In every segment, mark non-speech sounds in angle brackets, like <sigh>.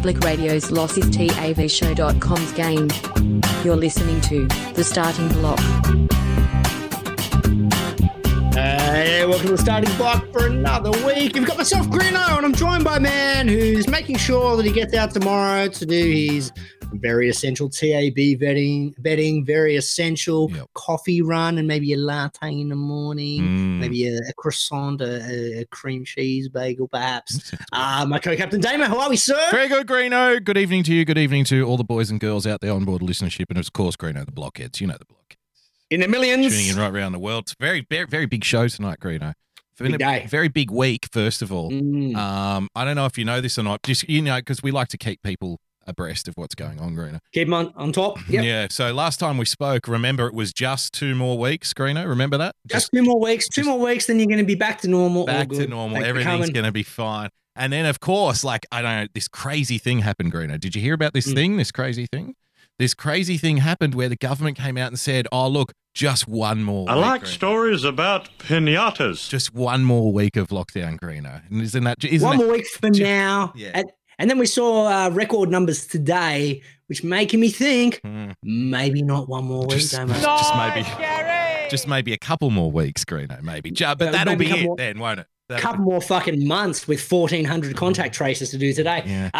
Public Radio's LossisTAVShow.com's game. You're listening to The Starting Block. Hey, welcome to the starting block for another week. You've got myself, Greeno, and I'm joined by a man who's making sure that he gets out tomorrow to do his very essential TAB betting, betting very essential Yep. coffee run, and maybe a latte in the morning, Mm. maybe a, a croissant, a, a cream cheese bagel, perhaps. Uh, my co-captain Damo, how are we, sir? Very good, Greeno. Good evening to you. Good evening to all the boys and girls out there on board listenership, and of course, Greeno, the blockheads. You know the blockheads. In the millions. Tuning in right around the world. It's very, very, very big show tonight, Greeno. Big day. Very big week. First of all, Mm. um, I don't know if you know this or not. Just you know, because we like to keep people abreast of what's going on, Greeno. Keep him on, on top. <laughs> Yep. Yeah. So last time we spoke, remember it was just two more weeks, Greeno. Remember that? Just two more weeks. Two more weeks, then you're going to be back to normal. Back to normal. Thanks Everything's going to be fine. And then, of course, like, I don't know, this crazy thing happened, Greeno. Did you hear about this Mm. thing, this crazy thing? This crazy thing happened where the government came out and said, oh, look, just one more I week, like Greeno. stories about pinatas. Just one more week of lockdown, Greeno. And isn't that, isn't One that more week for ju- now. yeah. And, and then we saw uh, record numbers today, which making me think Hmm. maybe not one more week. just, Damo. just maybe, just maybe a couple more weeks, Greeno, maybe. But Yeah, that'll maybe be it more- then, won't it? A That'll couple more fucking months with 1,400 contact traces to do today. Yeah.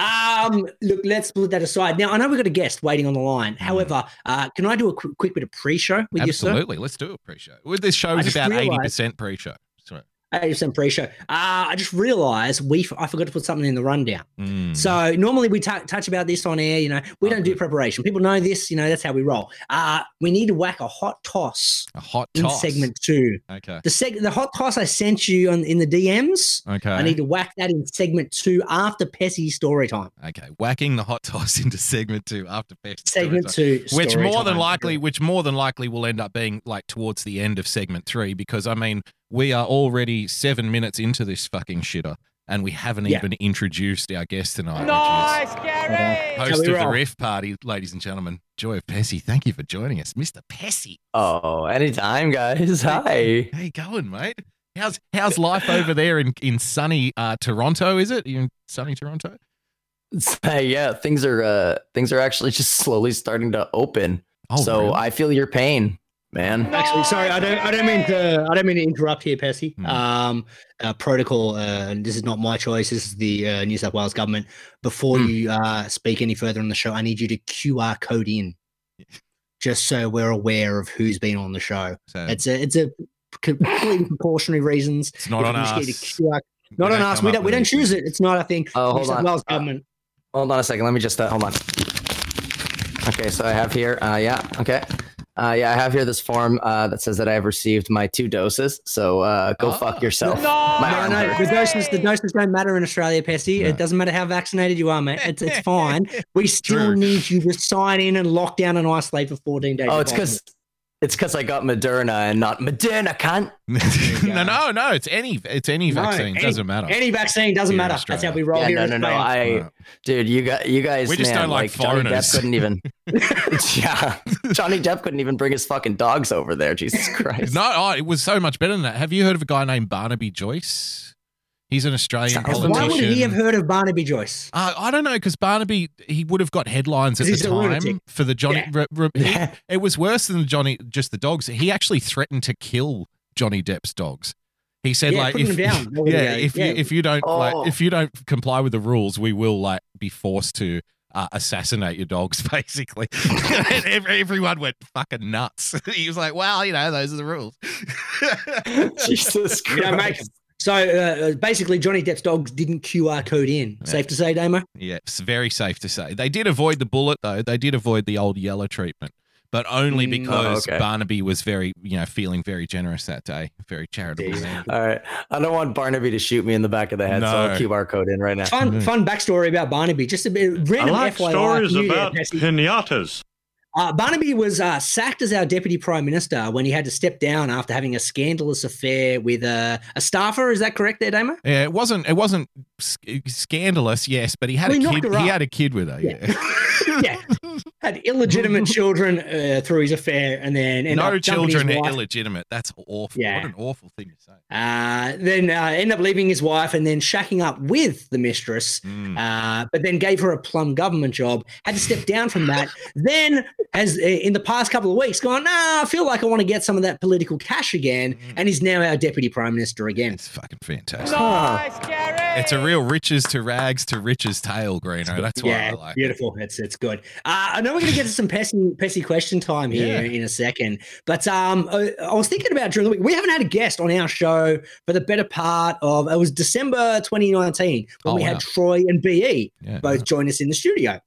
Um, look, let's put that aside. Now, I know we've got a guest waiting on the line. However, uh, can I do a quick, quick bit of pre-show with you, sir? Absolutely. Let's do a pre-show. This show is about realised- 80% pre-show. So, 80% pre-show. Uh, I just realised we I forgot to put something in the rundown. mm. So normally we tou- touch about this on air. You know, we don't do preparation. People know this. You know, that's how we roll. Uh, we need to whack a hot toss a hot in toss. segment two. Okay. The seg- the hot toss I sent you on in the DMs. Okay. I need to whack that in segment two after Pessy's story time. Okay, whacking the hot <laughs> toss into segment two after best. Segment two, which more than likely, which more than likely will end up being like towards the end of segment three, because I mean we are already seven minutes into this fucking shitter, and we haven't Yeah. even introduced our guest tonight, Nice, Gary. host we of the roll. Riff Party, ladies and gentlemen, Joy of Pessy. Thank you for joining us, Mister Pessy. Oh, anytime, guys. Hi. How you going, mate? How's how's life over there in in sunny uh, Toronto? Is it you in sunny Toronto? Hey, yeah, things are uh things are actually just <laughs> slowly starting to open. Oh, so really? I feel your pain, man. Actually, sorry, I don't, I don't mean to, I don't mean to interrupt here, Pessy. Hmm. Um, uh, protocol, uh, and this is not my choice. This is the uh, New South Wales government. Before Hmm. you uh, speak any further on the show, I need you to QR code in, just so we're aware of who's been on the show. So It's a, it's a completely precautionary reasons. it's not If on you just us. QR Not We on don't us. We don't, we don't choose it. It's not a thing. Oh, New hold South on. Wales Uh, government. Hold on a second. Let me just uh, hold on. Okay, so I have here. Uh, yeah. Okay. Uh, yeah, I have here this form uh, that says that I have received my two doses. So uh, go Ah. fuck yourself. No, My no, the doses, the doses don't matter in Australia, Pessy. No. It doesn't matter how vaccinated you are, mate. It's, it's <laughs> fine. We still True. need you to sign in and lock down and isolate for 14 days. Oh, it's because possible. It's because I got Moderna and not Moderna, cunt. <laughs> no, no, no. It's any it's any No, vaccine. any- Doesn't matter. Any vaccine doesn't Here in matter. That's how Australia. we roll Yeah, here. no, in no, no. Australia. I, dude, you got you guys. We just man, don't like Johnny foreigners. Depp couldn't even. <laughs> <laughs> yeah, Johnny Depp couldn't even bring his fucking dogs over there. Jesus Christ. No, oh, it was so much better than that. Have you heard of a guy named Barnaby Joyce? He's an Australian Sounds politician. Why would he have heard of Barnaby Joyce? Uh, I don't know because Barnaby he would have got headlines at the time for the Johnny. Yeah. re- re- he- it was worse than Johnny just the dogs. He actually threatened to kill Johnny Depp's dogs. He said Yeah, like if them down. <laughs> That was yeah if yeah. you if you don't like Oh. if you don't comply with the rules, we will like be forced to. Uh, assassinate your dogs, <laughs> basically. And every- Everyone went fucking nuts. <laughs> he was like, "Well, you know, those are the rules." Jesus You know, mate. Christ. So uh, basically, Johnny Depp's dogs didn't QR code in. Safe to say, Damo? Yeah, it's very safe to say. They did avoid the bullet, though. They did avoid the old yellow treatment, but only Mm. because Oh, okay. Barnaby was very, you know, feeling very generous that day, very charitable. Jeez. man. All right. I don't want Barnaby to shoot me in the back of the head, so I'll No. QR code in right now. Fun, fun backstory about Barnaby. Just a bit random I like FYI. stories for you there, about Pessy. pinatas. Uh, Barnaby was uh, sacked as our deputy prime minister when he had to step down after having a scandalous affair with uh, a staffer. Is that correct, there, Damo? Yeah, it wasn't. It wasn't sc- scandalous, yes, but he had Well, a kid. He had a kid with her. Yeah, <laughs> <laughs> Yeah. Had illegitimate children uh, through his affair, and then no up children are wife. illegitimate. That's awful. Yeah. What an awful thing to say. Uh, then uh, ended up leaving his wife and then shacking up with the mistress. Mm. Uh, but then gave her a plum government job. Had to step down from that. <laughs> then has uh, in the past couple of weeks gone. Nah, I feel like I want to get some of that political cash again, Mm. and he's now our deputy prime minister again. It's fucking fantastic. Huh. It's a real riches to rags to riches tale, Greeno. That's why yeah, I like it. beautiful. It's it's good. Uh, I know we're going to get to some pessy pessy question time here Yeah. in a second, but um, I, I was thinking about during the week. We haven't had a guest on our show for the better part of it was December 2019 when Oh, we wow. had Troy and Be Yeah. both join us in the studio.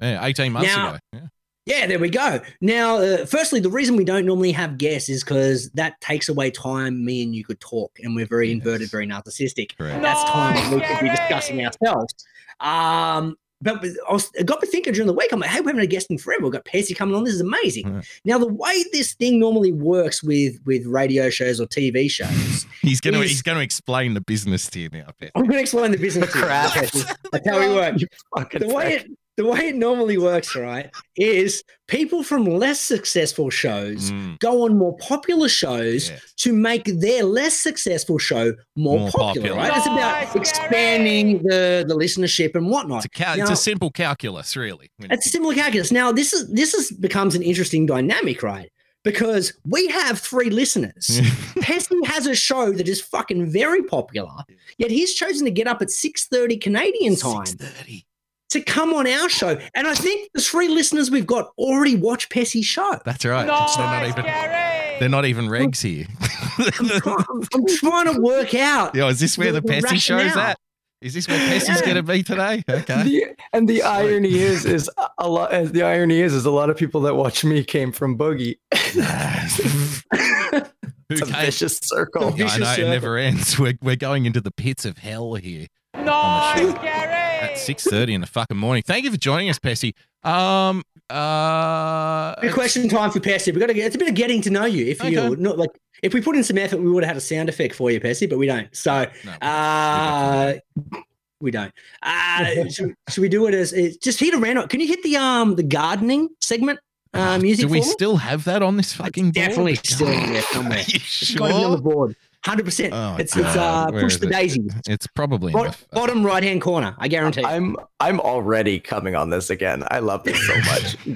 Yeah, 18 months Now- ago. Yeah. Yeah, there we go. Now, uh, firstly, the reason we don't normally have guests is because that takes away time me and you could talk, and we're very inverted, very narcissistic. Correct. That's time that we could be discussing ourselves. Um, but I, was, I got me thinking during the week. I'm like, hey, we haven't had a guest in forever. We've got Percy coming on. This is amazing. Yeah. Now, the way this thing normally works with with radio shows or TV shows, <laughs> He's gonna He's- he's gonna explain the business to you now, Pet. I'm going to explain the business. to you. <laughs> Crap. Percy. That's how we work. You <laughs> fucking the way it the way it normally works, right, is people from less successful shows Mm, go on more popular shows yes. to make their less successful show more, More popular, popular. right? It's about expanding the the listenership and whatnot. It's a, cal- it's a simple calculus, really. It's a similar calculus. Now, this is this is becomes an interesting dynamic, right? Because we have three listeners. <laughs> Pesky has a show that is fucking very popular, yet he's chosen to get up at 6:30 Canadian time 6:30. To come on our show. And I think the three listeners we've got already watch Pessy's show. That's right. they're not even they're not even regs here. <laughs> I'm trying to work out. Yo, is this where the, The- the Pessy show's rationale. at? Is this where Pessy's Yeah. gonna be today? <laughs> Okay. The, and the irony is, is a- a lot. and uh, The irony is, is a lot of people that watch me came from Boogie. <laughs> Who It's a vicious circle. Yeah, I vicious know it never ends. We're, we're going into the pits of hell here on the show at six thirty in the fucking morning. Thank you for joining us, Pessy. Um, uh, Good question time for Pessy. We got to get. It's a bit of getting to know you. If you Okay. not like, if we put in some effort, we would have had a sound effect for you, Pessy, but we don't. So, no, uh, we don't. Uh, <laughs> should, should we do it as just hit a random? Can you hit the um the gardening segment uh, music? do we still have that on this fucking board? definitely still <laughs> there somewhere? Are you It's got to be on the sure? board. Hundred percent. Oh, It's it's uh Where push the it? daisies. It's probably Bot- the- bottom right hand corner. I guarantee. I'm I'm already coming on this again. I love this so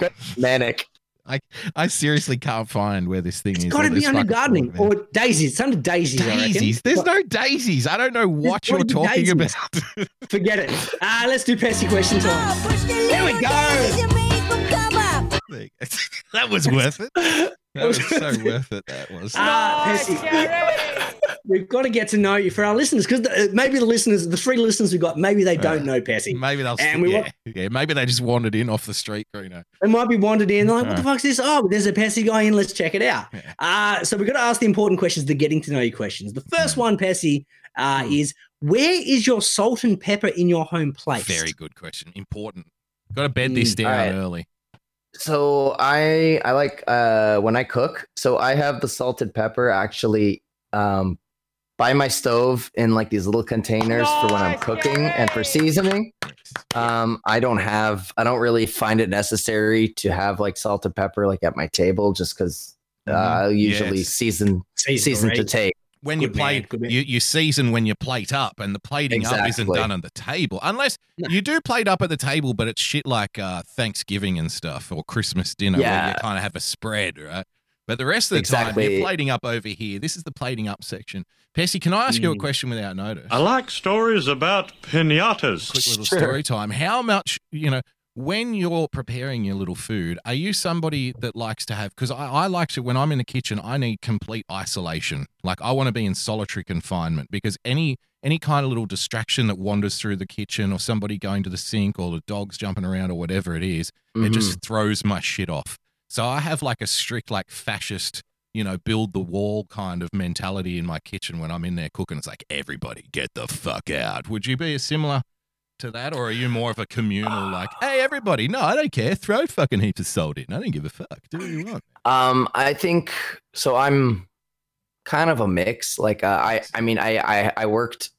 much. <laughs> Manic. I I seriously can't find where this thing is. it's is. got to be under gardening board, or daisies. It's under daisies. I reckon. daisies. There's no daisies. I don't know what gotta you're talking daisies. about. <laughs> Forget it. Ah, let's do Pessy question time. Here we go. <laughs> that was worth it. That was so worth it. That was. Ah, Pessy. We've got to get to know you for our listeners because maybe the listeners, the three listeners we've got, maybe they don't know Pessy. Maybe they'll. And we yeah, want- yeah, maybe they just wandered in off the street, you know. They might be wandered in, like, what the Uh. fuck's this? Oh, there's a Pessy guy in. Let's check it out. Yeah. Uh, so we've got to ask the important questions, the getting to know you questions. The first one, Pessy, uh, Hmm. is where is your salt and pepper in your home place? Very good question. Important. Got to bed this Mm, down alright. early. So I I like uh when I cook. So I have the salted pepper actually um by my stove in like these little containers for when I'm cooking and for seasoning. Um I don't have I don't really find it necessary to have like salted pepper like at my table just because uh, I usually Mm-hmm. Yes. season Season, season to right? Take. When you Good man, plate, man. you, you season when you plate up, and the plating up isn't done on the table. Unless No. you do plate up at the table, but it's shit like uh, Thanksgiving and stuff or Christmas dinner where you kind of have a spread, right? But the rest of the time, you're plating up over here. This is the plating up section. Pessy, can I ask you a Mm. question without notice? I like stories about pinatas. quick little Sure. story time. How much, you know, when you're preparing your little food, are you somebody that likes to have, because I, I like to, when I'm in the kitchen, I need complete isolation. Like I want to be in solitary confinement because any, any kind of little distraction that wanders through the kitchen or somebody going to the sink or the dogs jumping around or whatever it is, it Mhm. just throws my shit off. So I have like a strict, like fascist, you know, build the wall kind of mentality in my kitchen when I'm in there cooking. It's like, everybody get the fuck out. Would you be a similar to that, or are you more of a communal, like, <sighs> hey, everybody, no, I don't care. Throw fucking heaps of salt in. I don't give a fuck. Do what you want. Um, I think so. I'm kind of a mix. Like, uh, I, I mean, I, I, I worked,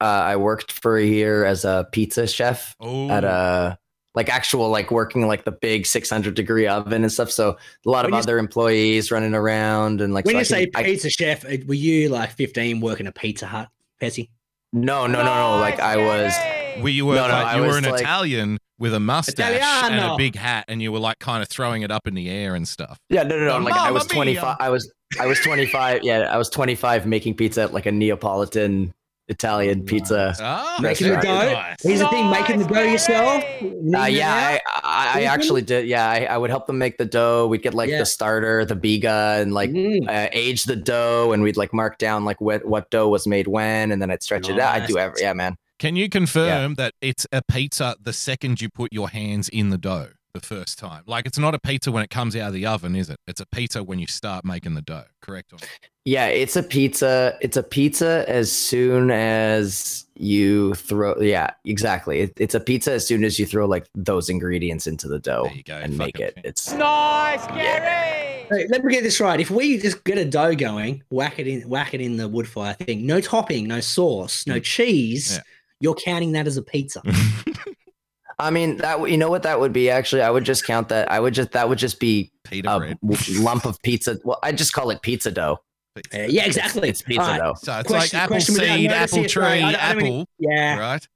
uh, I worked for a year as a pizza chef Oh, at a like actual like working like the big 600 degree oven and stuff. So a lot When of you- other employees running around and like. when so I you say can- I- pizza chef, uh, were you like 15 working a Pizza Hut, Pessy? no, no, no, no. Like I was. Where you were, No, no, like, I you were an like- Italian with a mustache and a big hat, and you were like kind of throwing it up in the air and stuff. Yeah, no, no, no. Oh, Like I was 25. I was I was 25. Yeah, I was 25 making pizza at like a Neapolitan Italian pizza. Ah, Making the dough. Nice. Here's the thing: making the dough yourself. Uh, yeah, I, I, I actually did. Yeah, I, I would help them make the dough. We'd get like Yeah. the starter, the biga, and like Mm. uh, age the dough, and we'd like mark down like what what dough was made when, and then I'd stretch it out. I'd do Nice. every. Yeah, man. Can you confirm that it's a pizza the second you put your hands in the dough the first time? Like it's not a pizza when it comes out of the oven, is it? It's a pizza when you start making the dough. Correct? Or? Yeah, it's a pizza. It's a pizza as soon as you throw. Yeah, exactly. It, it's a pizza as soon as you throw like those ingredients into the dough There you go. and make Fucking it. fan- It's Hey, let me get this right. If we just get a dough going, whack it in, whack it in the wood fire thing. No topping, no sauce, no cheese. Mm. Yeah. You're counting that as a pizza. <laughs> I mean, that you know what that would be actually. I would just count that. I would just that would just be Pita a bread. lump of pizza. Well, I just call it pizza dough. Uh, yeah, exactly. It's pizza All right. dough. So it's Question- like apple seed, apple tree, sorry, I don't- I don't apple. Yeah, Right?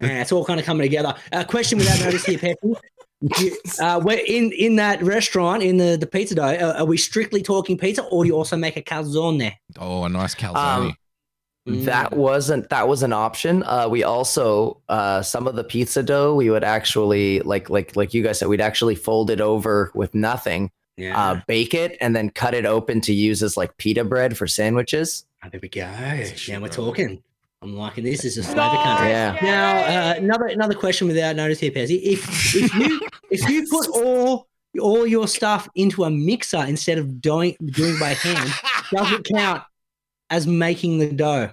yeah, it's all kind of coming together. Uh, question without notice here, Peppy. <laughs> Uh, we're in in that restaurant in the the pizza dough. Uh, are we strictly talking pizza, or do you also make a calzone there? Oh, a nice calzone. Um. That wasn't that was an option. Uh, we also uh, some of the pizza dough we would actually like like like you guys said we'd actually fold it over with nothing, Yeah, uh, bake it, and then cut it open to use as like pita bread for sandwiches. Oh, there we go. Now we're talking. I'm liking this. This is flavor country. Yeah. Now, uh, another another question without notice here, Pessy. If if you if you put <laughs> all all your stuff into a mixer instead of doing doing by hand, does it count as making the dough?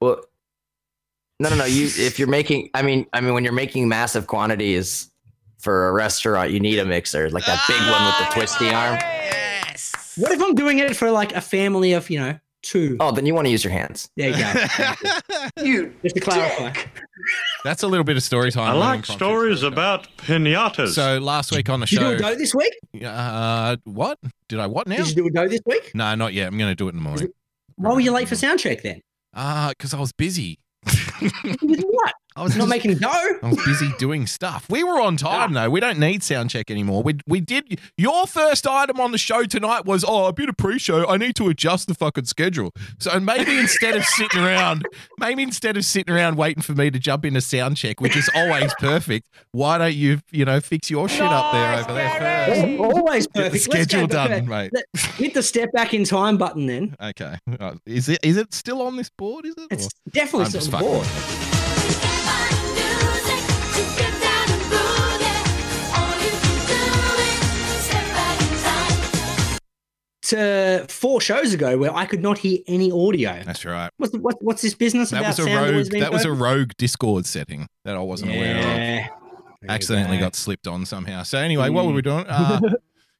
Well, no, no, no. You <laughs> if you're making, I mean, I mean, when you're making massive quantities for a restaurant, you need a mixer, like that big one with the twisty arm. Yes. What if I'm doing it for like a family of you know two? Oh, then you want to use your hands. There you go. <laughs> You Just to clarify. That's a little bit of story time. I like stories there, okay. about pinatas. So last week on the show. Did you do a dough this week? uh, what did I what now? Did you do a dough this week? No, not yet. I'm going to do it in the morning. Why were you late for sound check then? Ah, because I was busy. <laughs> With what? I was Not just- making dough. <laughs> I was busy doing stuff. We were on time though. We don't need sound check anymore. We we did. Your first item on the show tonight was oh a bit of pre-show. I need to adjust the fucking schedule. So maybe instead of sitting around, <laughs> maybe instead of sitting around waiting for me to jump into sound check, which is always perfect, why don't you you know fix your shit up there over there first? Always Get the perfect. Schedule go back. done, mate. Let- Hit the step back in time button then. Okay. Uh, Is it is it still on this board? Is it? It's Or- definitely I'm still on the fucking board. To four shows ago where I could not hear any audio. That's right. What's, what, what's this business That about was a rogue. being That was a rogue Discord setting that I wasn't aware of. Accidentally got slipped on somehow. So anyway, what were we doing? <laughs> Uh,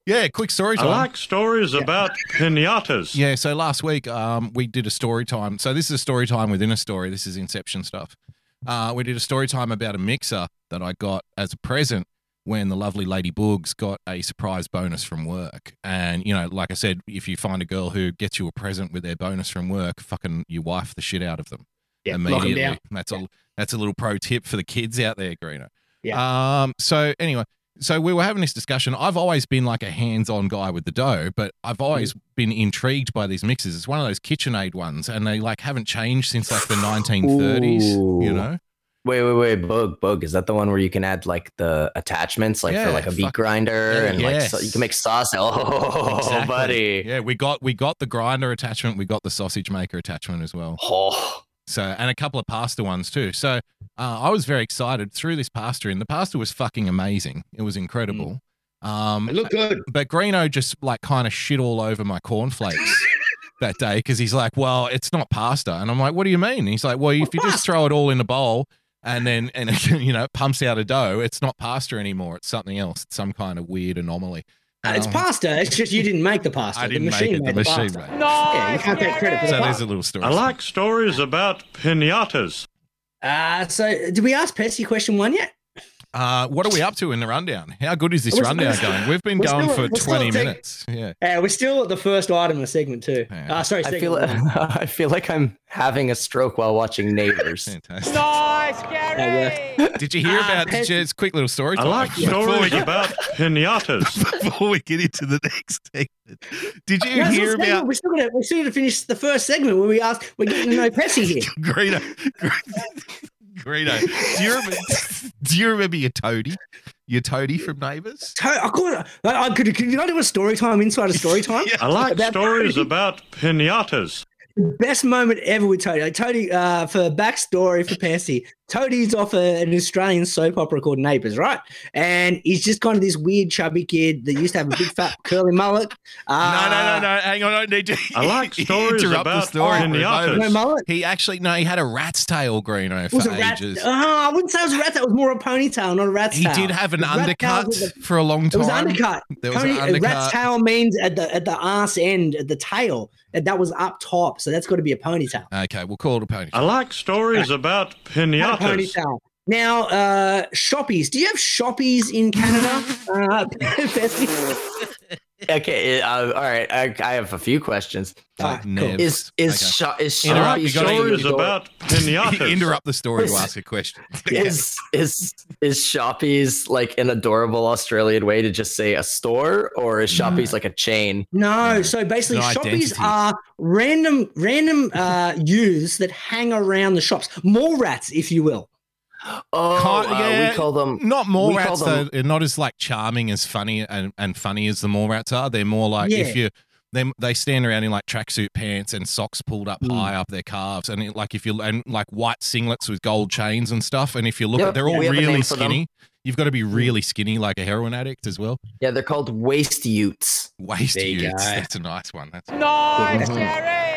yeah, quick story I time. like stories about pinatas. yeah, so last week um, we did a story time. So this is a story time within a story. This is Inception stuff. Uh, we did a story time about a mixer that I got as a present when the lovely Lady Boogs got a surprise bonus from work. And, you know, like I said, if you find a girl who gets you a present with their bonus from work, fucking you wife the shit out of them Yeah, immediately. down. That's a that's a little pro tip for the kids out there, Greeno. Yeah. Um. So anyway, so we were having this discussion. I've always been like a hands-on guy with the dough, but I've always Mm. been intrigued by these mixes. It's one of those KitchenAid ones, and they like haven't changed since like the 1930s. You know? Wait, wait, wait, bug, bug. Is that the one where you can add like the attachments, like Yeah, for like a fuck- grinder Yeah, and like so you can make sauce? Oh, Exactly. buddy. Yeah, we got we got the grinder attachment, we got the sausage maker attachment as well. Oh, So and a couple of pasta ones too. So uh, I was very excited. Threw this pasta in. The pasta was fucking amazing. It was incredible. Um, It looked good. but Greeno just like kind of shit all over my cornflakes <laughs> that day because he's like, "Well, it's not pasta," and I'm like, "What do you mean?" And he's like, "Well, if you just throw it all in a bowl and then and <laughs> you know it pumps out a dough, it's not pasta anymore. It's something else. It's some kind of weird anomaly." Uh, it's Um, pasta. It's just you didn't make the pasta. I didn't the make machine it. The made machine pasta. made it. Yeah, you can't take credit for So the there's a little story. I like stories about pinatas. Uh, so did we ask Petsy question one yet? Uh, what are we up to in the rundown? How good is this We're- rundown still- going? We've been going still- for 20 taking- minutes. Yeah. Uh, we're still at the first item of the segment too. Yeah. Uh, sorry, I feel one. <laughs> I feel like I'm having a stroke while watching Neighbors. Fantastic. That worked. <laughs> Did you hear Ah, about Pet- just quick little story I time? like before we stories get- about pinatas. <laughs> before we get into the next segment. Did you No, hear not segment. about We're still gonna we're still gonna finish the first segment where we ask we're getting no know Pessy here. Greedo? Greedo. Do you remember, <laughs> do you remember your toady? Your toady from Neighbours? To- I could, I, I could, could you not do a story time inside a story <laughs> time? I like About stories Toadie. about pinatas. The best moment ever with Toadie. Like, Toadie, uh, for backstory for Pessy, Toadie's off a, an Australian soap opera called Neighbours, right? And he's just kind of this weird chubby kid that used to have a big fat curly mullet. Uh, <laughs> no, no, no, no. Hang on. I need to I like <laughs> stories interrupt the about story for a pinatas. moment. No mullet. He actually, no, he had a rat's tail, Greeno, It was a rat. ages. Uh, I wouldn't say it was a rat. That was more a ponytail, not a rat's he tail. He did have an The rat tail undercut a- for a long time. It was undercut. There was Pony, an undercut. rat's tail means at the at the arse end, at the tail. And that was up top, so that's got to be a ponytail. Okay, we'll call it a pony. I like stories about Not a pinatas. Ponytail. Now, uh, shoppies. Do you have shoppies in Canada? <laughs> uh? <laughs> Okay, uh, all right. I, I have a few questions. Ah, cool. Is is Okay. shop is I Interrupt, shop like you gotta- about pinatas. <laughs> Interrupt the story to ask a question. <laughs> is is is Shoppies like an adorable Australian way to just say a store, or is Shoppies like a chain? No, No. so basically, No shoppies identity. are random, random uh, youths that hang around the shops, mall rats, if you will. Oh, Can't- uh, yeah. we call them. Not more rats them- though. They're not as like charming as funny and, and funny as the more rats are. They're more like Yeah. if you they they stand around in like tracksuit pants and socks pulled up Mm. high up their calves, and it, like if you and like white singlets with gold chains and stuff. And if you look Yep, at, they're all we have a name really skinny. You've got to be really skinny, like a heroin addict as well. Yeah, they're called waist utes. Waist There you go. That's a nice one. That's Nice, yeah.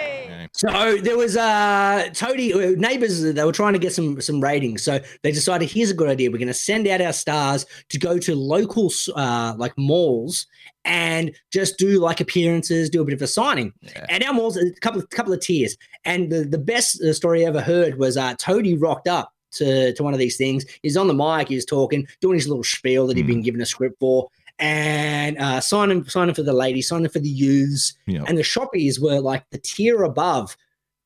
So there was uh Toadie uh, neighbors. They were trying to get some some ratings, so they decided here's a good idea. We're going to send out our stars to go to local uh like malls and just do like appearances, do a bit of a signing. Yeah. And our malls a couple of couple of tiers. And the the best uh, story I ever heard was uh Toadie rocked up. To, to one of these things, he's on the mic, he's talking, doing his little spiel that he'd been given a script for, and uh, signing signing for the ladies, signing for the youths, Yeah. and the shoppies were like the tier above,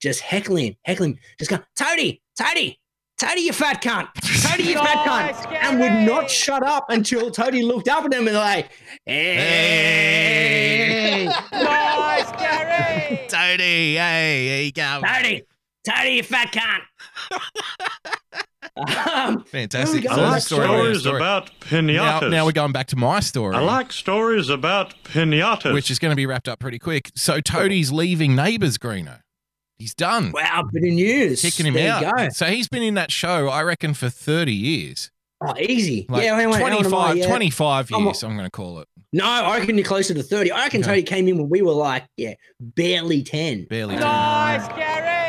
just heckling, heckling, just going, Toadie, Toadie, Toadie, you fat cunt, Toadie, you fat cunt, and would not shut up until Toadie looked up at him and like, hey, <laughs> Tony, hey, here you go. Toadie, Toadie, you fat cunt. <laughs> um, Fantastic. I. So like story, within stories story. about Now, pinatas. now we're going back to my story. I like stories about pinatas. which is going to be wrapped up pretty quick. So Toadie's leaving Neighbours, Greeno. He's done. wow, bit of news. Kicking him there out. You go. So he's been in that show, I reckon, for 30 years. Oh, easy. Like yeah, hang on, hang on, 25, yeah. 25 I'm years, I'm going to call it. No, I reckon you're closer to 30. I reckon Okay. Toadie came in when we were like, yeah, barely 10. Barely.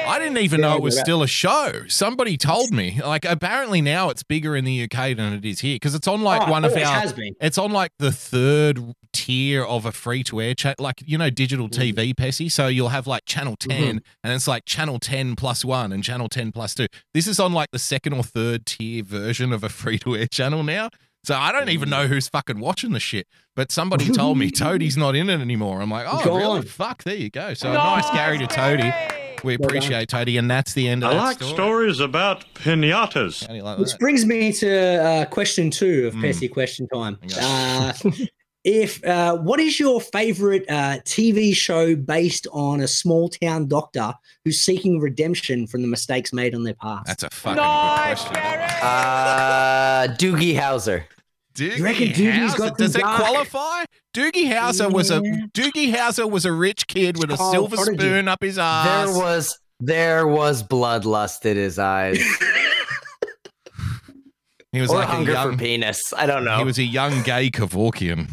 I didn't even know it was Yeah, still a show. Somebody told me. Like, apparently now it's bigger in the UK than it is here because it's on like Oh, one of always our. has been. It's on like the third tier of a free to air chat, like you know, digital Mm. TV, Pessy. So you'll have like channel 10, Mm-hmm. and it's like channel 10 plus one and channel 10 plus two. This is on like the second or third tier version of a free to air channel now. So I don't even Mm. know who's fucking watching the shit. But somebody told me <laughs> Toadie's not in it anymore. I'm like, oh, Gone. really? Fuck, there you go. So nice Gary to Toadie. We Well done. appreciate Toadie, and that's the end of I that like story. stories about pinatas. How do you like Which that? brings me to uh, question two of Mm. Pessy question time. Uh, <laughs> if uh, what is your favorite uh, TV show based on a small town doctor who's seeking redemption from the mistakes made on their past? That's a fucking good question. Uh, Doogie Howser. Doogie You reckon Doogie's Howser, got does some it dark- qualify? Doogie Howser was a Doogie Howser was a rich kid with a Child silver spoon up his ass. There was there was bloodlust in his eyes, <laughs> <laughs> he was or like a hunger young, for penis. I don't know. he was a young gay Kevorkian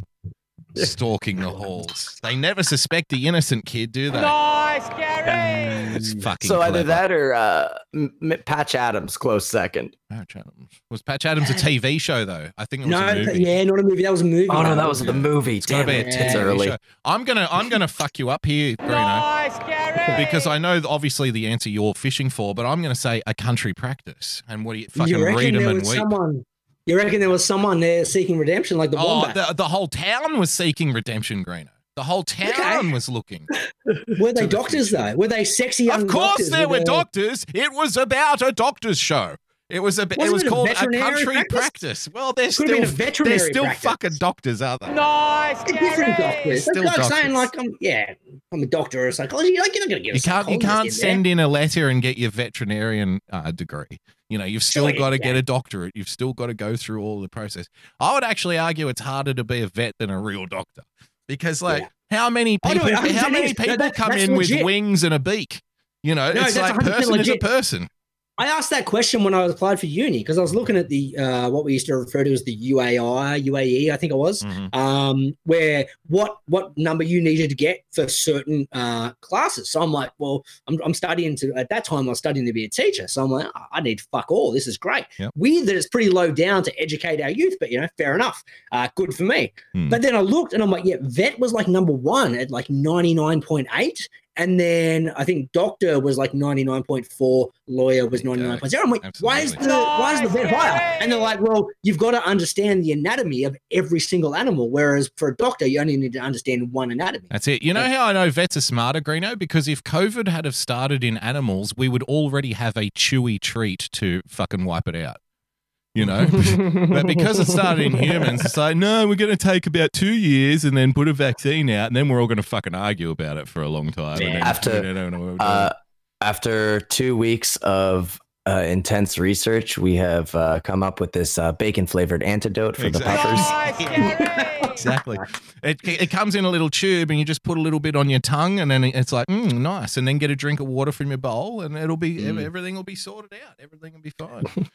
stalking the halls. They never suspect the innocent kid, do they? It's fucking so either clever. that or uh, M- M- Patch Adams, close second. Patch Adams. Was Patch Adams a TV show though? I think it was no, a movie. yeah, not a movie. That was a movie. Oh no, that was the movie. It's gotta Damn be a it, TV it's early. show. I'm gonna I'm gonna fuck you up here, Bruno. Because I know obviously the answer you're fishing for, but I'm gonna say a country practice. And what do you fucking you read them and was weep? someone You reckon there was someone there seeking redemption, like the Oh, wombat? the, the whole town was seeking redemption, Greeno. The whole town Okay. was looking. were they to the doctors though? Were they sexy young Of course, doctors? there were they- doctors. It was about a doctor's show. It was a. it Wasn't was it called a veterinary country practice? practice. Well, they're Could still have been a they're still practice. fucking doctors, aren't they? They're different doctors. Still That's like doctors. saying, like, I'm, yeah, I'm a doctor or a psychologist. Like, you're not going to get a You can't you can't in send in a letter and get your veterinarian uh, degree. You know, you've still got to get a doctorate. You've still got to go through all the process. I would actually argue it's harder to be a vet than a real doctor because, like, how many Oh, no, people? how many. No, people that- come in with wings and a beak? You know, No, it's like 100% person is a person. I asked that question when I was applied for uni because I was looking at the uh, what we used to refer to as the UAI, UAE, I think it was, Mhm. um, where what what number you needed to get for certain uh, classes. So I'm like, well, I'm, I'm studying to at that time I was studying to be a teacher. So I'm like, "Oh, I need fuck all. This is great. Yep. Weird that it's pretty low down to educate our youth, but you know, fair enough. Uh, good for me. Hmm. But then I looked and I'm like, yeah, vet was like number one at like 99.8. And then I think doctor was like 99.4, lawyer was There 99.0. I'm like, why is the why is the vet higher? And they're like, well, you've got to understand the anatomy of every single animal. Whereas for a doctor, you only need to understand one anatomy. That's it. You know how I know vets are smarter, Greeno? Because if COVID had have started in animals, we would already have a chewy treat to fucking wipe it out. You know? <laughs> but because it started in humans, it's like, no, we're going to take about two years and then put a vaccine out, and then we're all going to fucking argue about it for a long time. and After, we don't know what we're doing. Uh, after two weeks of uh, intense research, we have uh, come up with this uh, bacon flavored antidote for the Exactly. puppers. <laughs> exactly. It, it comes in a little tube, and you just put a little bit on your tongue, and then it's like, mm, nice. And then get a drink of water from your bowl, and it'll be Mm. everything will be sorted out. Everything will be fine. <laughs>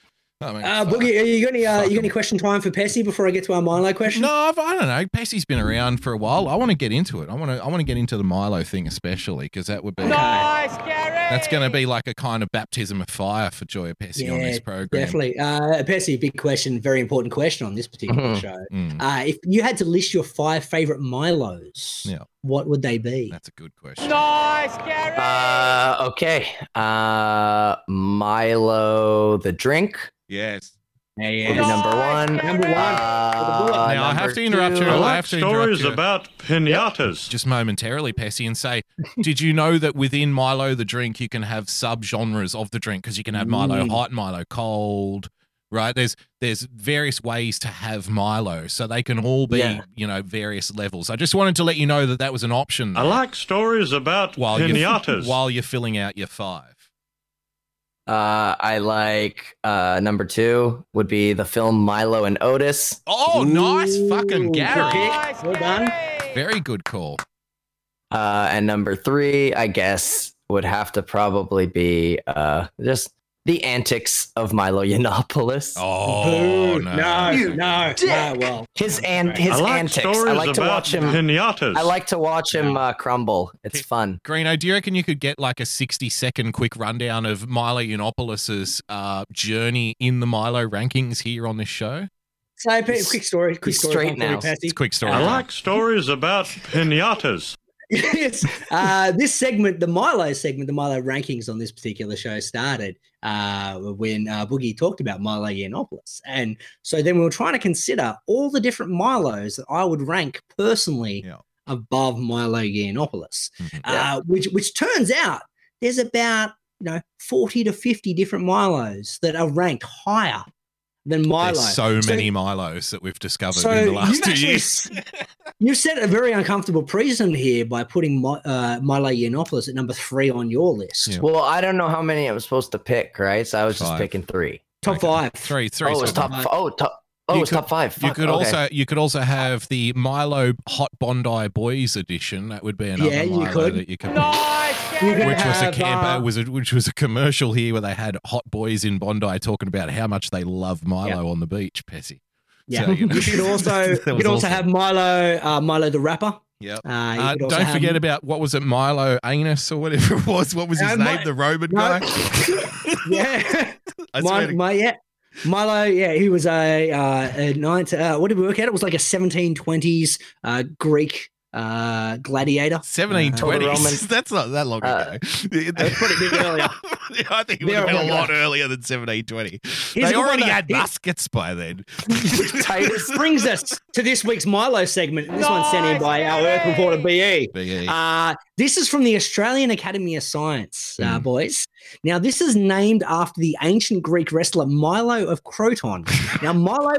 I Uh. Boogie, are you got any uh, you got any question time for Pessy before I get to our Milo question? No, I've, I don't know. Pessy's been around for a while. I want to get into it. I want to. I want to get into the Milo thing, especially because that would be. Nice, Gary. That's going to be like a kind of baptism of fire for Joya Pessy on this program. Definitely. Uh, Pessy, big question, very important question on this particular Mhm. show. Mm, Uh, if you had to list your five favorite Milos, Yeah. what would they be? that's a good question. Nice, Gary. Uh, okay. Uh, Milo the drink. Yes. Yeah, will be number one. Number one. Uh, Now, I have to interrupt you. two- I I have to interrupt stories you. about pinatas. Just momentarily, Pessy, and say, did you know that within Milo the drink you can have subgenres of the drink because you can have Milo Mm. hot, Milo cold, right? There's there's various ways to have Milo, so they can all be Yeah. you know various levels. I just wanted to let you know that that was an option. I like stories about while you're pinatas. <laughs> while you're filling out your five. Uh, I like uh, number two would be the film Milo and Otis. Oh, nice fucking Gary. good pick. Well done. Very good call. Uh, and number three, I guess, would have to probably be uh, just the antics of Milo Yiannopoulos. Oh Boo. no. no, You no, dick. no, well, His and his I like antics. I like to about watch him. pinatas. I like to watch him uh, crumble. It's fun. Greeno, do you reckon you could get like a 60 second quick rundown of Milo Yiannopoulos' uh, journey in the Milo rankings here on this show? so quick story, quick story. straight time for you, now. It's quick story. I like stories about pinatas. Yes. Uh, this segment, the Milo segment, the Milo rankings on this particular show started uh, when uh, Boogie talked about Milo Yiannopoulos. And so then we were trying to consider all the different Milos that I would rank personally Yeah. above Milo Yiannopoulos, Mhm. uh, which, which turns out there's about, you know, 40 to 50 different Milos that are ranked higher than Milo. There's so many Milos that we've discovered so in the last two actually years. you've set a very uncomfortable precedent here by putting Mi- uh, Milo Yiannopoulos at number three on your list. Yeah. Well, I don't know how many I was supposed to pick, right? So I was just picking three. Top Okay. five. Three, three. oh, it was top. five. Oh, top. Oh, You it could- top five. You could okay. also you could also have the Milo Hot Bondi Boys edition. That would be another Yeah, you Milo could. that you could. You could Which was a have, camp, uh, was a, which was a commercial here where they had hot boys in Bondi talking about how much they love Milo on the beach, Pessy. Yeah. So, you you, could also <laughs> you could also awesome. have Milo uh, Milo the rapper. Yep. Uh, Uh, don't have- forget about what was it, Milo Anus or whatever <laughs> it was. What was his Uh, name? Mi- the Roman no. guy. <laughs> yeah. My, to- my, yeah. Milo, yeah, he was a, uh, a ninth. Uh, what did we work out? It was like a 1720s uh, Greek uh, Gladiator. Seventeen twenty. Roman. <laughs> That's not that long Uh, ago. That's pretty big earlier. <laughs> I think it would have been a go. lot earlier than seventeen twenty. Here's They a good one, already had Here- muskets by then. <laughs> Titus. This brings us to this week's Milo segment. This one's sent in by our Earth reporter, BE. BE. Uh, this is from the Australian Academy of Science, uh, Mm. boys. Now, this is named after the ancient Greek wrestler Milo of Croton. Now, <laughs> Milo,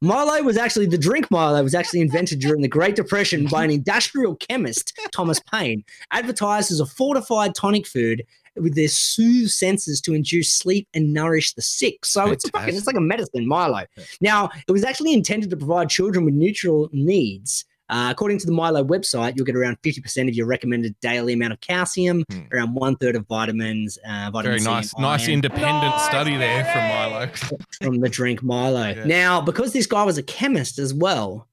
Milo was actually the drink Milo was actually invented during the Great Depression by an industrial chemist, Thomas Mayne, advertised as a fortified tonic food with their soothe senses to induce sleep and nourish the sick. So it's fucking, it's like a medicine, Milo. Now, it was actually intended to provide children with neutral needs. Uh, according to the Milo website, you'll get around 50% of your recommended daily amount of calcium, Hmm. around one third of vitamins, uh, vitamin Very C nice, and nice iron independent study there from Milo. <laughs> <laughs> from the drink Milo. Yeah. Now, because this guy was a chemist as well,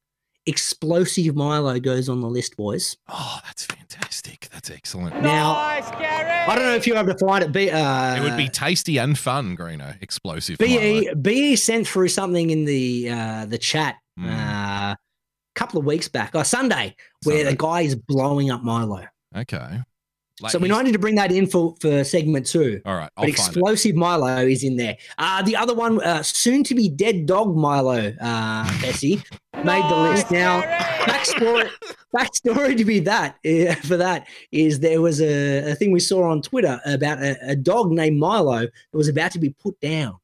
explosive Milo goes on the list, boys. Oh, that's fantastic. That's excellent. Now, I don't know if you have to find it. Be, uh, it would be tasty and fun, Greeno. Explosive. Milo. BE BE sent through something in the uh, the chat Mm. uh, a couple of weeks back, or Sunday, where Sunday. the guy is blowing up Milo. Okay. Like so we he's- might need to bring that in for, for segment two. All right, I'll but find it. explosive Milo is in there. Uh, the other one, uh, soon to be dead dog Milo, uh, <laughs> Bessie, made the list. Now, backstory, backstory to be that <laughs> uh, for that is there was a, a thing we saw on Twitter about a, a dog named Milo that was about to be put down.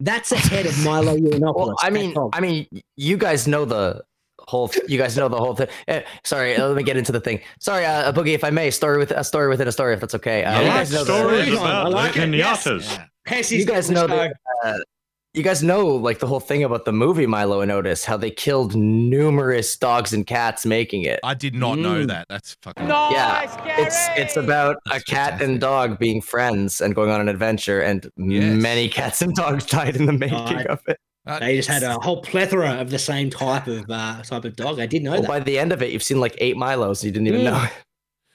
That's ahead of Milo <laughs> Yiannopoulos. Well, I mean. I mean, you guys know the whole. You guys know the whole thing. Eh, sorry, uh, let me get into the thing. Sorry, uh, Boogie, if I may, story with a story within a story, if that's okay. Uh, Yeah. you guys know stories the, I like it, yes. pinatas. Yeah. You guys know the the, uh, you guys know like the whole thing about the movie Milo and Otis, how they killed numerous dogs and cats making it. I did not know Mm. that. That's fucking. No, yeah, it's it's about a That's cat fantastic. and dog being friends and going on an adventure, and Yes. many cats and dogs <laughs> died in the making Right. of it. They just had a whole plethora of the same type of uh, type of dog. I didn't know Well, that. by the end of it, you've seen like eight Milos. You didn't even Mm. know.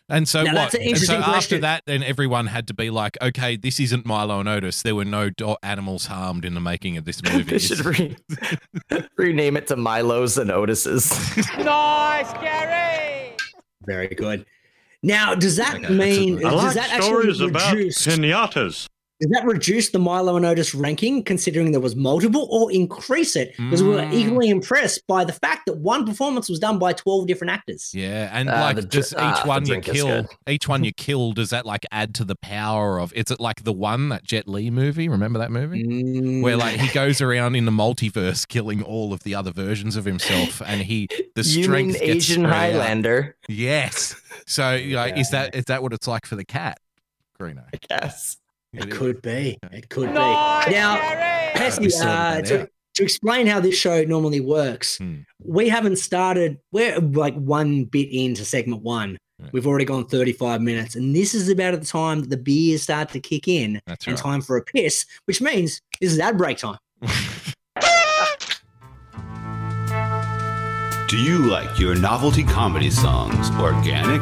It. And so Now, what? that's an and so after question. that, then everyone had to be like, okay, this isn't Milo and Otis. There were no do- animals harmed in the making of this <laughs> movie. They should re- <laughs> rename it to Milos and Otis's. <laughs> Nice, Gary. Very good. Now, does that Okay, that's a mean good- I does like that actually stories about reduce pinatas. Does that reduce the Milo and Otis ranking, considering there was multiple, or increase it because we were Mm. equally impressed by the fact that one performance was done by twelve different actors? Yeah, and Ah, like the dr- does ah, each one you kill, <laughs> each one you kill, does that like add to the power of? Is it like the one that Jet Li movie? Remember that movie? Mm. Where like he goes around in the multiverse killing all of the other versions of himself, and he the <laughs> you strength mean gets Asian spread out. Highlander? Yes. So you know, is that is that what it's like for the cat, Greeno? I guess. It could be. It could be. Now, Pesky, uh, to, to explain how this show normally works, Hmm. we haven't started. We're like one bit into segment one. Yeah. We've already gone 35 minutes, and this is about at the time that the beers start to kick in That's and right. time for a piss, which means this is ad break time. <laughs> Do you like your novelty comedy songs organic?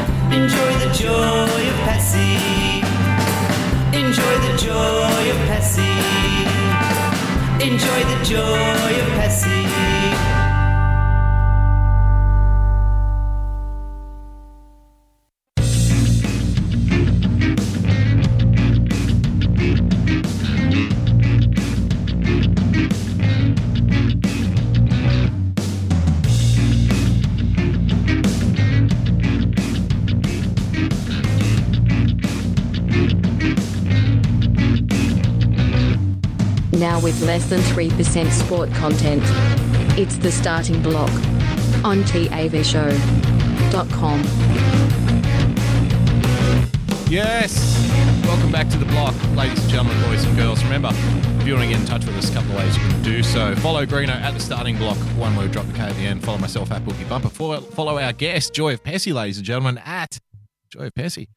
Enjoy the joy of Pessy. Enjoy the joy of Pessy. Enjoy the joy of Pessy. With less than 3% sport content. It's the starting block on TAVShow.com. Yes. Welcome back to the block, ladies and gentlemen, boys and girls. Remember, if you want to get in touch with us, a couple of ways you can do so. Follow Greeno at the starting block, one word, drop the K at the end. Follow myself at Bookie Bumper. Follow, our guest, Joy of Pessy, ladies and gentlemen, at Joy of Pessy.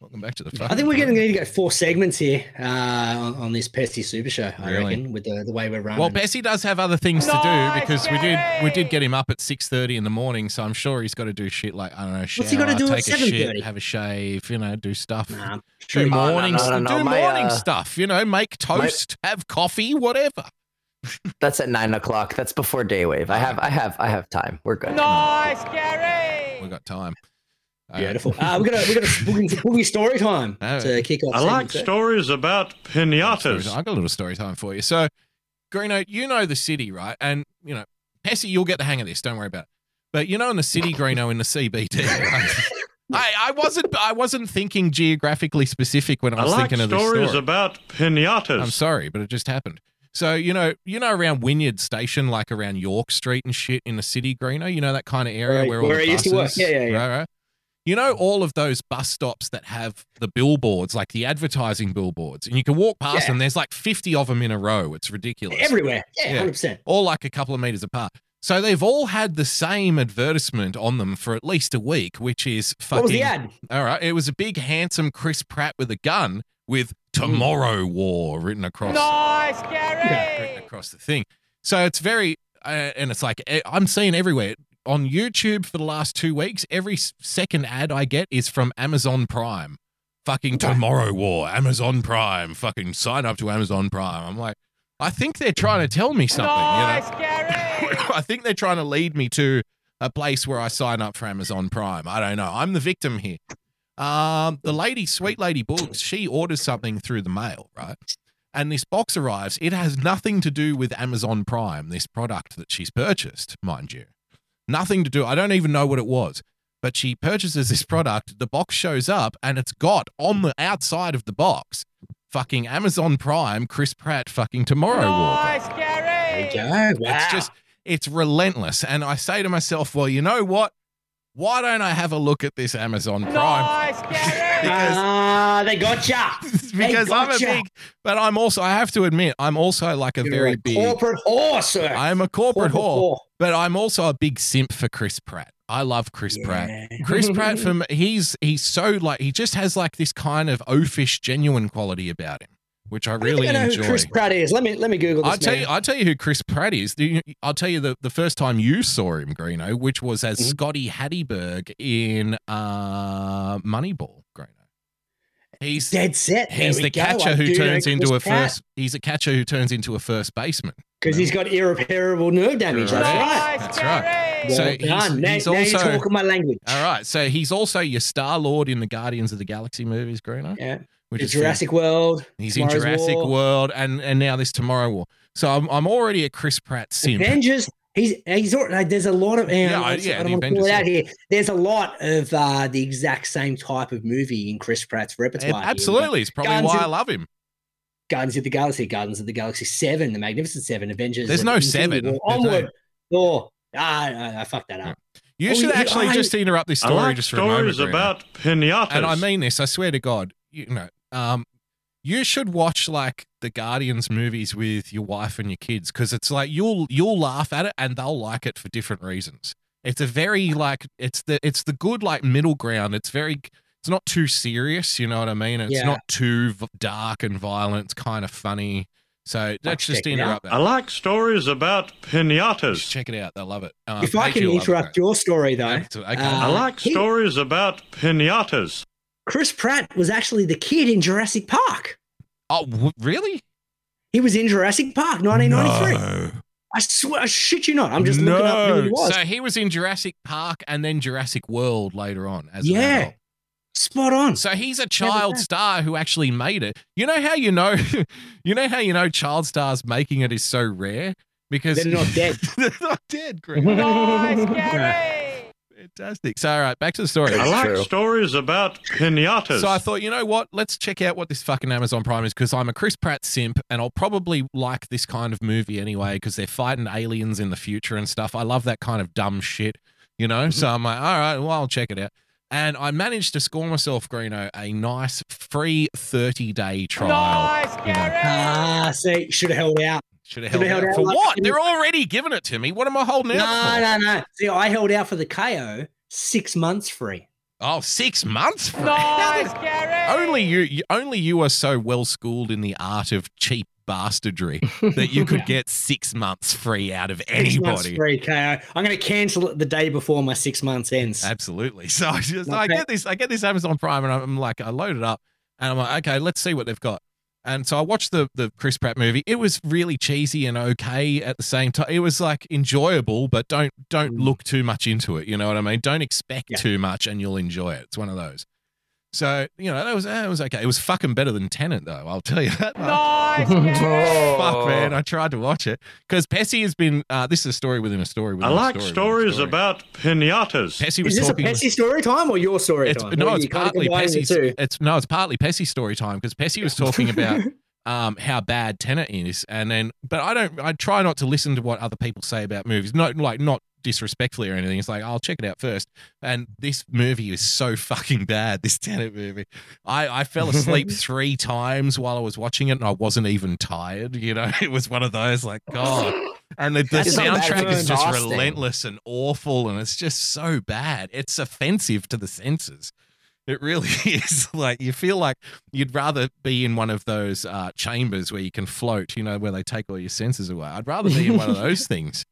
Welcome back to the I think we're going to need to go four segments here uh, on, on this Pessy Super Show. I Really? reckon with the, the way we're running. Well, Pessy does have other things to do because we did we did get him up at six thirty in the morning, so I'm sure he's got to do shit like I don't know, shower, What's he gotta do take a shit, 7:30? have a shave, you know, do stuff, Nah, do true. Oh, no, morning, no, no, no, do my, morning uh, stuff, you know, make toast, have coffee, whatever. <laughs> That's at nine o'clock. That's before day wave. I have, I have, I have time. We're good. Nice, Gary. We got time. Uh, Beautiful. Uh, we got a we got a boogie, boogie story time to kick off. I like segment two. stories about stories. pinatas. I got a little story time for you. So, Greeno, you know the city, right? And you know, Pessy, you'll get the hang of this. Don't worry about it. But you know, in the city, Greeno, in the CBD, <laughs> right? I, I wasn't I wasn't thinking geographically specific when I I was like thinking of this stories story. about pinatas. I'm sorry, but it just happened. So you know, you know, around Wynyard Station, like around York Street and shit in the city, Greeno. You know that kind of area Where- where, all where the I used to work. buses- Yeah, yeah, yeah. Right, right. You know all of those bus stops that have the billboards, like the advertising billboards, and you can walk past Yeah. them. There's like 50 of them in a row. It's ridiculous. everywhere. Yeah, Yeah. hundred percent. all like a couple of meters apart. So they've all had the same advertisement on them for at least a week, which is fucking. What was the ad? All right, it was a big, handsome Chris Pratt with a gun with Mm. "Tomorrow War" written across. Nice, Gary. Written across the thing. So it's very, uh, and it's like eh, I'm seeing everywhere on YouTube for the last two weeks. Every second ad I get is from Amazon Prime. Fucking Tomorrow War, Amazon Prime. Fucking sign up to Amazon Prime. I'm like, I think they're trying to tell me something. you know? <laughs> I think they're trying to lead me to a place where I sign up for Amazon Prime. I don't know. I'm the victim here. Um, the lady, sweet lady Books, she orders something through the mail, right? And this box arrives. It has nothing to do with Amazon Prime, this product that she's purchased, mind you. Nothing to do. I don't even know what it was. But she purchases this product. The box shows up and it's got on the outside of the box fucking Amazon Prime, Chris Pratt, fucking Tomorrow War. There you go. Wow. It's just, it's relentless. And I say to myself, well, you know what? Why don't I have a look at this Amazon Prime? <laughs> because ah, they got ya. <laughs> because I'm a gotcha. big, but I'm also, I have to admit, I'm also like a You're very a big, corporate whore, sir. I'm a corporate Corporate whore, whore. but I'm also a big simp for Chris Pratt. I love Chris Pratt. Chris Pratt, <laughs> from he's he's so like he just has like this kind of oafish, genuine quality about him, which I I really think I know enjoy. who Chris Pratt is. Let me let me Google this. I'll tell now. you, I'll tell you who Chris Pratt is. I'll tell you the, the first time you saw him, Greeno, which was as Mhm. Scotty Hattie in uh, Moneyball, Greeno. He's Dead set. There he's the go. catcher I who turns into Chris a Pratt. first. He's a catcher who turns into a first baseman. because he's got irreparable nerve damage. That's right. That's right. Well So done. he's, now, he's now you're also talking my language. all right. So he's also your Star Lord in the Guardians of the Galaxy movies, Greeno. Yeah. Which The is Jurassic World. He's Tomorrow's in Jurassic War. World, and and now this Tomorrow War. So I'm I'm already a Chris Pratt simp. Avengers. He's he's al- like, there's a lot of Yeah, yeah, I- I, yeah, I don't want to it out here. There's a lot of uh, the exact same type of movie in Chris Pratt's repertoire. And here. Absolutely, it's probably Guardians why of- I love him. Guardians of the Galaxy, Guardians of the Galaxy Seven, the Magnificent Seven, Avengers. There's no Infinity seven. War, There's no- Onward. Thor. Ah, I, I fucked that up. You Oh, should you- actually I- just interrupt this I story like just for a moment. stories about pinatas. and I mean this. I swear to God, you know, um, you should watch like the Guardians movies with your wife and your kids because it's like you'll you'll laugh at it and they'll like it for different reasons. It's a very like it's the it's the good like middle ground. It's very it's not too serious. You know what I mean? It's Yeah. not too v- dark and violent. It's kind of funny. So let's just check interrupt that. I like stories about Just pinatas. check it out. They'll love it. Uh, if I can will love it, interrupt your story though, mate. Okay. uh, I like he- stories about pinatas. Chris Pratt was actually the kid in Jurassic Park. oh, w- really? He was in Jurassic Park, 1993. No. I swear, I shit you not. I'm just looking up who he was. So he was in Jurassic Park and then Jurassic World later on. As Yeah. An adult. Spot on. So he's a child that. star who actually made it. You know how you know, <laughs> you know how you know child stars making it is so rare because They're not dead. <laughs> they're not dead. Greg. <laughs> Fantastic. So all right, back to the story. I like true. stories about pinatas. So I thought, you know what? Let's check out what this fucking Amazon Prime is because I'm a Chris Pratt simp and I'll probably like this kind of movie anyway because they're fighting aliens in the future and stuff. I love that kind of dumb shit, you know? So I'm like, all right, well, I'll check it out. And I managed to score myself, Greeno, a nice free 30 day trial. Nice, Ah, see, should have held out. Should have held, held out. out For like what? They're already giving it to me. What am I holding No, out for? no, no. No. See, I held out for the KO six months free. Oh, six months? Nice, <laughs> Gary. Only you, you, only you are so well schooled in the art of cheap bastardry <laughs> that you could get six months free out of Six months anybody. free KO. I'm going to cancel it the day before my six months ends. Absolutely. <laughs> So I just Not I get this I get this Amazon Prime and I'm like I load it up and I'm like okay let's see what they've got. And so I watched the the Chris Pratt movie. It was really cheesy and okay at the same time. It was like enjoyable, but don't don't Mm. look too much into it. You know what I mean? Don't expect Yeah. too much and you'll enjoy it. It's one of those. So you know that was that was okay. It was fucking better than Tenet though. I'll tell you that. much. <laughs> Fuck man, I tried to watch it because Pessy has been. Uh, this is a story within a story. I Within a like story within a stories story. about pinatas. Pessy was Is this a talking. with- Pessy story time or your story it's, time? no, it's partly combining the Pessy's. It's no, it's partly Pessy's story time because Pessy was talking about <laughs> um how bad Tenet is, and then but I don't. I try not to listen to what other people say about movies. Not like not disrespectfully or anything. It's like I'll check it out first. And this movie is so fucking bad. <laughs> This Tenet movie. I I fell asleep <laughs> three times while I was watching it, and I wasn't even tired. You know, <laughs> it was one of those like God. And the, the That's not bad, soundtrack is just relentless and awful, and it's just so bad. It's offensive to the senses. It really is. Like you feel like you'd rather be in one of those uh, chambers where you can float, you know, where they take all your senses away. I'd rather be in one of those things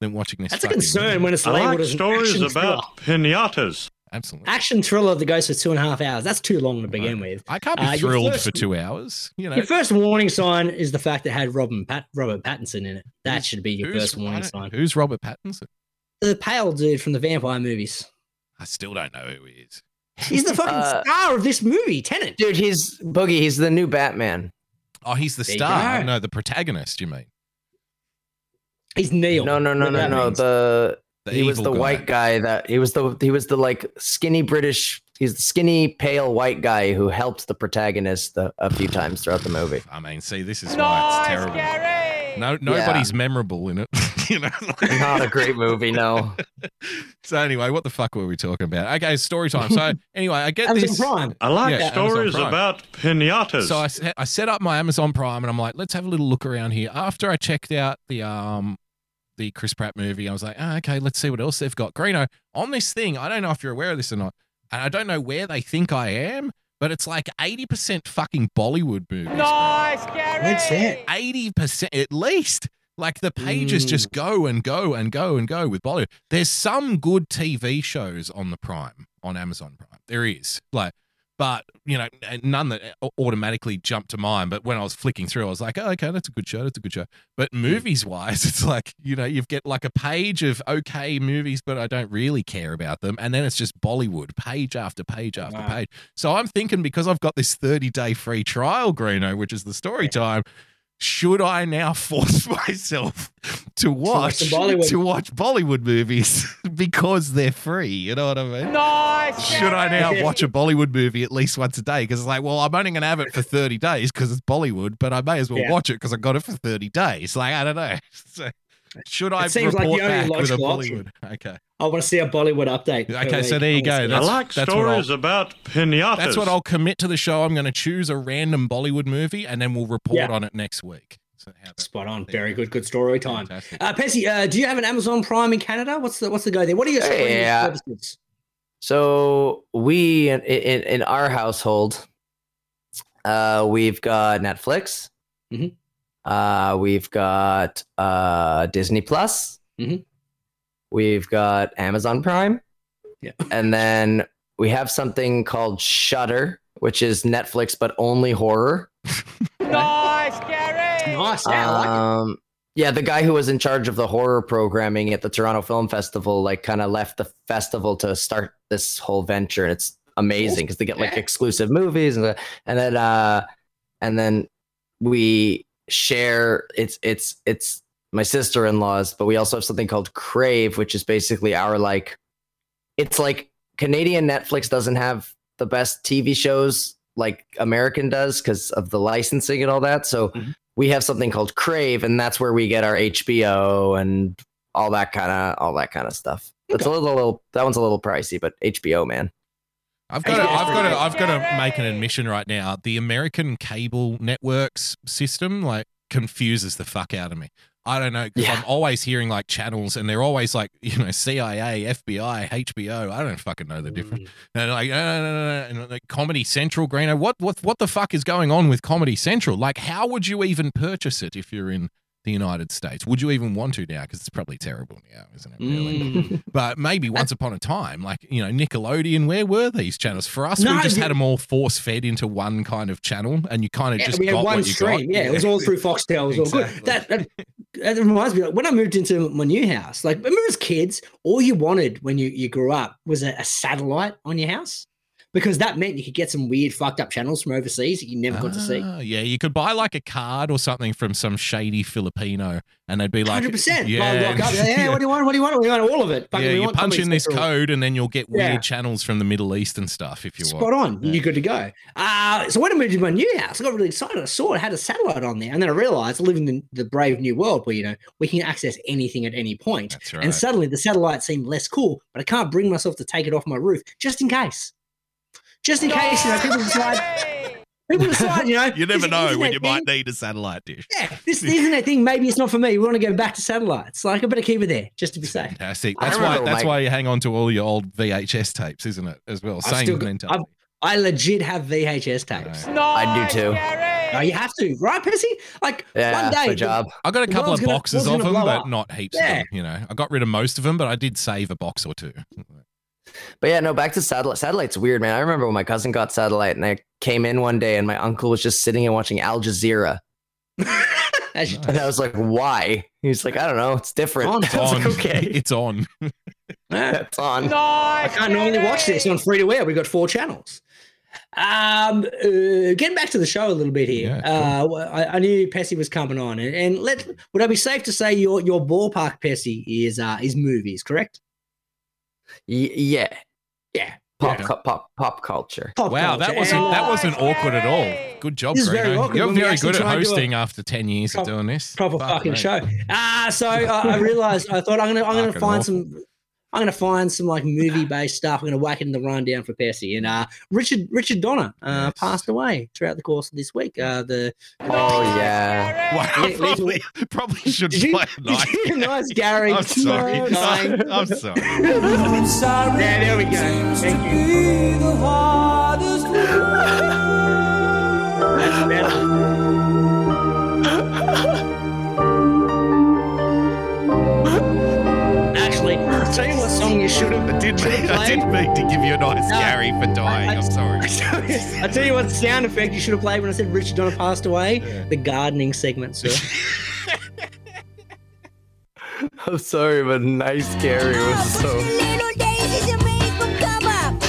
than watching this. That's a concern movie. when it's I labeled like as stories action about thriller. pinatas. Absolutely. Action thriller that goes for two and a half hours. That's too long to begin with. I can't be Uh, thrilled first- for two hours. You know, Your first warning sign is the fact that it had Robin Pat- Robert Pattinson in it. That Who's- should be your first warning don't- sign. Who's Robert Pattinson? The pale dude from the vampire movies. I still don't know who he is. He's the fucking Uh, star of this movie, Tenet. Dude, he's Boogie. He's the new Batman. Oh, he's the There star. No, the protagonist. You mean He's Neil. No, no, no, no, no. means. The, the he was the guy. white guy that he was the he was the like skinny British. He's the skinny, pale white guy who helped the protagonist a, a few times throughout the movie. I mean, see, this is why it's terrible. No, nobody's memorable in it. <laughs> you know. Not a great movie, no. <laughs> so anyway, what the fuck were we talking about? Okay, story time. So <laughs> anyway, I get Amazon this. Prime. I like Yeah, stories Amazon about pinatas. So I I set up my Amazon Prime and I'm like, let's have a little look around here. After I checked out the um the Chris Pratt movie, I was like, oh, okay, let's see what else they've got. Greeno, on this thing, I don't know if you're aware of this or not, and I don't know where they think I am, but it's like 80% fucking Bollywood movies. Nice, Gary! That's it. 80% at least. Like the pages Mm. just go and go and go and go with Bollywood. There's some good TV shows on the Prime, on Amazon Prime. There is. Like, but, you know, none that eh, automatically jumped to mind. But when I was flicking through, I was like, oh, okay, that's a good show. That's a good show. But hmm. movies wise, <laughs> it's like, you know, you've get like a page of okay movies, but I don't really care about them. And then it's just Bollywood, page after page after Wow. page. So I'm thinking because I've got this 30 day free trial, Greeno, which is the story time, should I now <laughs> force myself to watch watch Bollywood. to watch Bollywood movies <laughs> because they're free? You know what I mean? Should I now watch a Bollywood movie at least once a day? Because it's like, well, I'm only going to have it for 30 days because it's Bollywood, but I may as well Yeah. watch it because I got it for 30 days. Like, I don't know. <laughs> So, should I It seems like report the only back with a logical option. Bollywood? Okay. I want to see a Bollywood update. Okay, so week. there you go. wanna I like that's stories about pinatas. That's what I'll commit to the show. I'm going to choose a random Bollywood movie and then we'll report Yeah. on it next week. So how about- Spot on. Very good. Good story time. Fantastic. Uh, Pessy, uh, do you have an Amazon Prime in Canada? What's the what's the go there? What are your streaming Yeah. services? So we in, in in our household, uh, we've got Netflix. Mhm. Uh, we've got uh, Disney Plus. Mhm. We've got Amazon Prime. Yeah. <laughs> and then we have something called Shudder, which is Netflix but only horror. <laughs> Nice. Yeah, I like. Um, yeah, the guy who was in charge of the horror programming at the Toronto Film Festival, like, kind of left the festival to start this whole venture, and it's amazing because they get like Yeah. exclusive movies, and and then uh, and then we share. It's it's it's my sister in law's, but we also have something called Crave, which is basically our like, it's like Canadian Netflix doesn't have the best TV shows like American does because of the licensing and all that. So Mhm. we have something called Crave, and that's where we get our HBO and all that kind of all that kind of stuff. It's a little, little that one's a little pricey, but HBO man. I've got to, Yeah. I've got to, I've got to make an admission right now. The American cable networks system like confuses the fuck out of me. I don't know 'cause Yeah. I'm always hearing like channels, and they're always like <laughs> you know CIA, FBI, HBO. I don't fucking know the difference. And like, no, no, no, no, and like Comedy Central, Greeno. What, what, what the fuck is going on with Comedy Central? Like, how would you even purchase it if you're in the United States? Would you even want to now? Because it's probably terrible now, isn't it? Really? Mm. <laughs> But maybe once upon a time, like you know, Nickelodeon. Where were these channels for us? No, we just you- had them all force fed into one kind of channel, and you kind of Yeah, just got one what you stream. got. Yeah, it was all through Foxtel. It was all good. That, that that reminds me. Like, when I moved into my new house, like remember as kids, all you wanted when you you grew up was a, a satellite on your house because that meant you could get some weird fucked up channels from overseas that you never got to see. Ah, Yeah, you could buy like a card or something from some shady Filipino, and they'd be like, Hundred percent. Yeah, up, yeah, What do you want? What do you want? We want all of it. Fucking, yeah, we you punch in this code, and then you'll get weird Yeah. channels from the Middle East and stuff if you Spot want. Spot on. Yeah. You're good to go. Uh, so when I moved to my new house, I got really excited. I saw it had a satellite on there, and then I realized I live in the, the brave new world where you know we can access anything at any point. Right. And suddenly the satellite seemed less cool, but I can't bring myself to take it off my roof just in case. Just in case, you know, people decide. People decide, you know. <laughs> you never know when internet you might need a satellite dish. Yeah, this isn't internet thing. Maybe it's not for me. We want to go back to satellites. Like I better keep it there just to be safe. Fantastic. I That's why. That's my- why you hang on to all your old VHS tapes, isn't it? As well. I've Same still got- mentality. I legit have VHS tapes. No, I do too. No, you have to, right, Pessy? Like Yeah, one day, my job. I got a couple of world's gonna- boxes of them, but up. not heaps Yeah. of them. You know, I got rid of most of them, but I did save a box or two. But yeah, no, back to satellite. Satellite's weird, man. I remember when my cousin got satellite, and I came in one day, and my uncle was just sitting and watching Al Jazeera, As <laughs> you- and I was like, "Why?" He's like, "I don't know. It's different." On, <laughs> <laughs> It's on. like, okay, It's on. it's on. I can't normally watch this on free to air. We've got four channels. Um, uh, getting back to the show a little bit here. Yeah, uh, I, I knew Pessy was coming on, and, and let would I be safe to say your your ballpark Pessy is uh is movies, correct? Y- yeah, Yeah. pop, Yeah. cu- pop, pop culture. Pop Wow, that wasn't And, that wasn't awkward at all. Good job, This very awkward You're when very good at try and do a hosting after ten years proper- of doing this. proper Fuck fucking me. show. Uh so uh, I realized I thought I'm gonna I'm gonna find awful. some I'm gonna find some like movie based stuff. I'm gonna whack it in the rundown for Percy. And uh Richard Richard Donner uh Yes. passed away throughout the course of this week. Uh the Oh yeah, Well, Le- I lethal- probably, probably should did you, play did nice. you nice Gary? I'm sorry. No, dying. <laughs> I'm sorry. Yeah, there we go. Thank you. <laughs> That's better. Actually, I'll tell you what song you should have. I didn't, mean, I didn't mean to give you a nice No, Gary for dying. I- I'm sorry. <laughs> I tell you what sound effect you should have played when I said Richard Donner passed away. Yeah. The gardening segment, sir. <laughs> I'm sorry, but nice Gary was so. Little daisies and make 'em come up.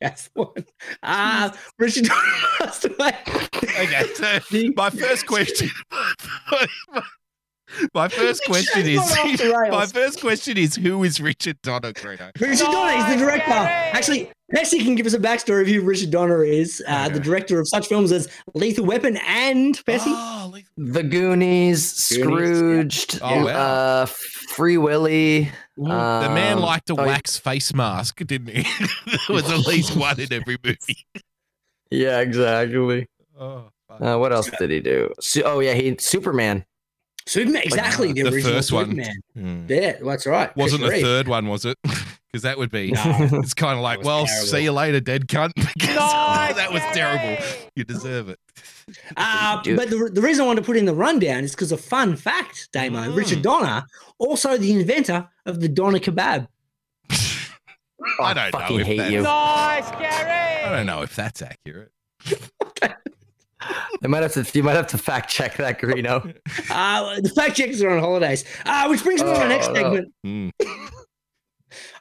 That's one. Ah, Richard Donner passed away. Okay, so <laughs> my first question. My first <laughs> question is gone off the rails. <laughs> my first question is who is Richard Donner, Greeno? Richard Donner, he's the director. Actually, Pessy can give us a backstory of who Richard Donner is, uh, the director of such films as Lethal Weapon and Pessy. Oh, The Goonies, Goonies, Scrooged, Oh, wow. uh, Free Willy. the man um, liked a oh, wax face mask, didn't he? <laughs> there was at least one in every movie. Yeah, exactly. Oh. Uh, what else did he do? Su- oh yeah, he Superman. Superman, exactly. the, the original first one. Superman. Hmm. Yeah, that's right. Wasn't Christopher the Reeve. third one, was it? <laughs> Because that would be. No. <laughs> It's kind of like, well, terrible. see you later, dead cunt. <laughs> Because that was terrible. You deserve it. Uh, but the, the reason I wanted to put in the rundown is because a fun fact, Damo, Mm. Richard Donner, also the inventor of the Donner kebab. I don't know fucking if hate that- you. I don't know if that's accurate. I might have to. You might have to fact check that, Greeno. <laughs> Uh, the fact checkers are on holidays. Uh, which brings me to the next Oh, no. segment. Mm. <laughs>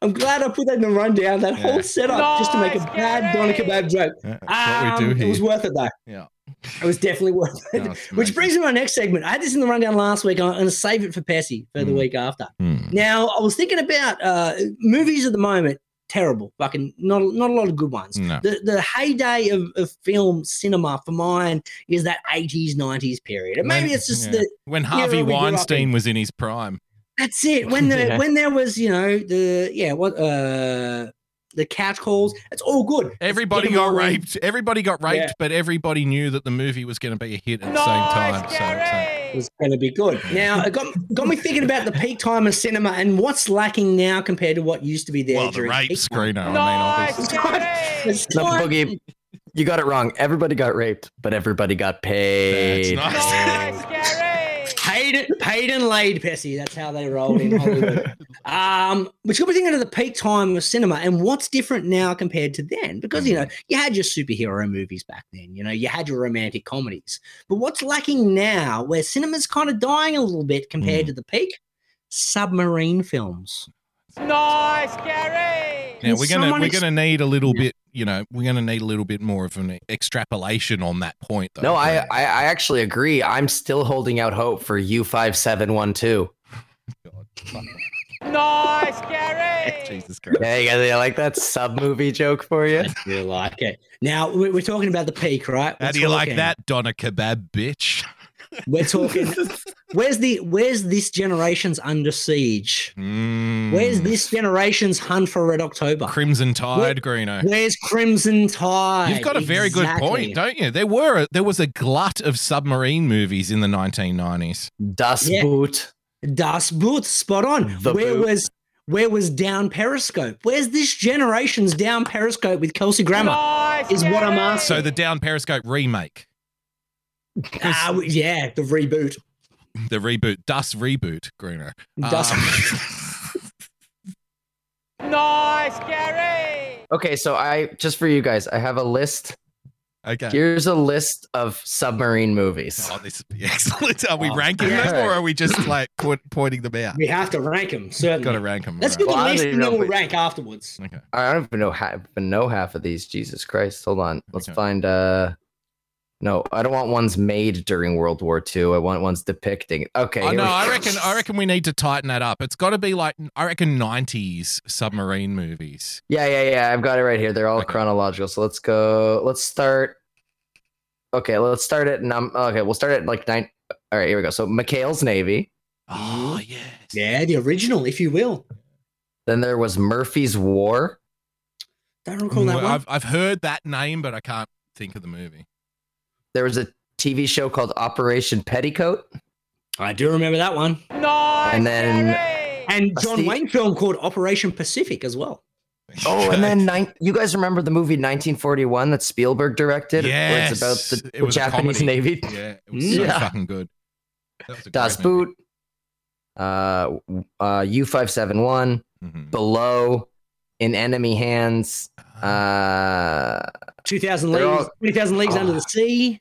I'm glad I put that in the rundown, that Yeah. whole setup, just to make a bad Doner kebab joke. Yeah, That's what Um, It was worth it, though. Yeah. It was definitely worth it. No, <laughs> Which brings me to my next segment. I had this in the rundown last week. I'm going to save it for Pessy for the Mm. week after. Mm. Now, I was thinking about uh, movies at the moment. Terrible, fucking not not a lot of good ones. No. The the heyday of, of film cinema for mine is that 80s 90s period. And maybe When- it's just yeah. that When Harvey we grew Weinstein in. was in his prime. that's it. When the <laughs> Yeah. when there was you know the yeah what uh the couch calls. It's all good. Everybody Get 'em got all in. raped. Everybody got raped, Yeah. but everybody knew that the movie was going to be a hit at the same time. So, so was going to be good. Now, it got, got me thinking about the peak time of cinema and what's lacking now compared to what used to be there. well, the rape peak time. screener. I mean, obviously. It's No, Boogie, you got it wrong. Everybody got raped, but everybody got That's paid. nice. Paid paid and laid, Pessy. That's how they rolled in Hollywood. <laughs> um, which got me thinking of the peak time of cinema and what's different now compared to then. Because you know, you had your superhero movies back then. You know, you had your romantic comedies. But what's lacking now, where cinema's kind of dying a little bit compared Mm. to the peak? Submarine films. Nice, Gary. Now we're gonna Someone we're gonna need a little Yeah. bit. You know, we're gonna need a little bit more of an extrapolation on that point. Though. No, I, I I actually agree. I'm still holding out hope for U five seven one two. <laughs> Nice, Gary. Jesus Christ. Yeah, you guys- I like that sub movie joke for you. You like it. Now we- we're talking about the peak, right? How We're do you like that, Donner Kebab, bitch? We're talking. <laughs> where's the Where's this generation's Under Siege? Mm. Where's this generation's Hunt for Red October? Crimson Tide, Greeno? Where's Crimson Tide? You've got a very good point, don't you? There were a, there was a glut of submarine movies in the 1990s. Das Yeah. Boot. Das Boot, spot on. The where Boot. was Where was Down Periscope? Where's this generation's Down Periscope with Kelsey Grammer? Is what I'm asking. So the Down Periscope remake, w- yeah, the reboot. The reboot, Das reboot, Greeno. Das- Um, <laughs> Okay, so I just for you guys, I have a list. okay. Here's a list of submarine movies. Oh, this would be excellent. Are we Oh, ranking yeah. them or are we just like point, pointing them out? we have to rank them, certainly. Got to rank them. Let's right. do the Well, list and then we'll but- rank afterwards. Okay. I don't even know half, even know half of these. Jesus Christ! Hold on. Let's Okay. find. uh No, I don't want ones made during World War II. I want ones depicting. Okay. I here know. I reckon. I reckon we need to tighten that up. It's got to be like I reckon '90s submarine movies. Yeah, yeah, yeah. I've got it right here. They're all Okay. chronological. So let's go. Let's start. Okay, let's start at num. Okay, we'll start at like nine. All right, here we go. So McHale's Navy. Oh yes. Yeah, the original, if you will. Then there was Murphy's War. Don't recall that Mm, one. I've I've heard that name, but I can't think of the movie. There was a TV show called Operation Petticoat. I do remember that one. And then And John Steve- Wayne film called Operation Pacific as well. Oh, and then nine, you guys remember the movie 1941 that Spielberg directed? Where it's about Yes, the, it the was a Japanese. Navy. Yeah, it was so Yeah. fucking good. That was a Das great movie. Boot, uh, uh, U571, Mhm. Below, In Enemy Hands. Uh, 2000 Leagues, all- 20,000 Leagues Under Ah. the Sea.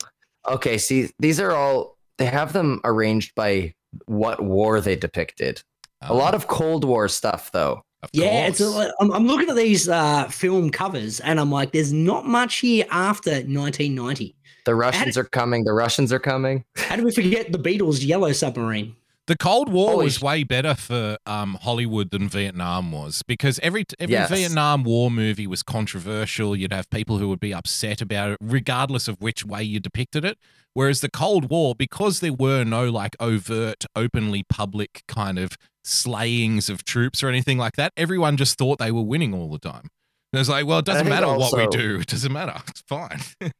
okay, see, these are all, they have them arranged by what war they depicted. A lot of Cold War stuff, though. Of Yeah, it's a, I'm, I'm looking at these uh, film covers and I'm like, there's not much here after 1990. The Russians are coming. The Russians are coming. How do we forget the Beatles' Yellow Submarine? The Cold War Holy was way better for um, Hollywood than Vietnam was because every every Yes. Vietnam War movie was controversial. You'd have people who would be upset about it, regardless of which way you depicted it. Whereas the Cold War, because there were no like overt, openly public kind of slayings of troops or anything like that, everyone just thought they were winning all the time. And it was like, well, it doesn't matter what we do. It doesn't matter. <laughs> It's fine. <laughs>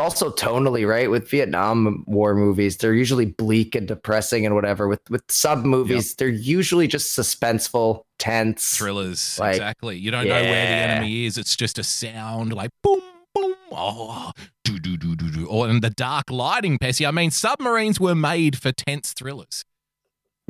also tonally, right? With Vietnam War movies, they're usually bleak and depressing and whatever. With with sub movies, they're usually just suspenseful, tense. Thrillers, Like, exactly. You don't know where the enemy is. It's just a sound like boom, boom, ah, oh, do, do, do, do, do. Or and the dark lighting, Pessy. I mean, submarines were made for tense thrillers.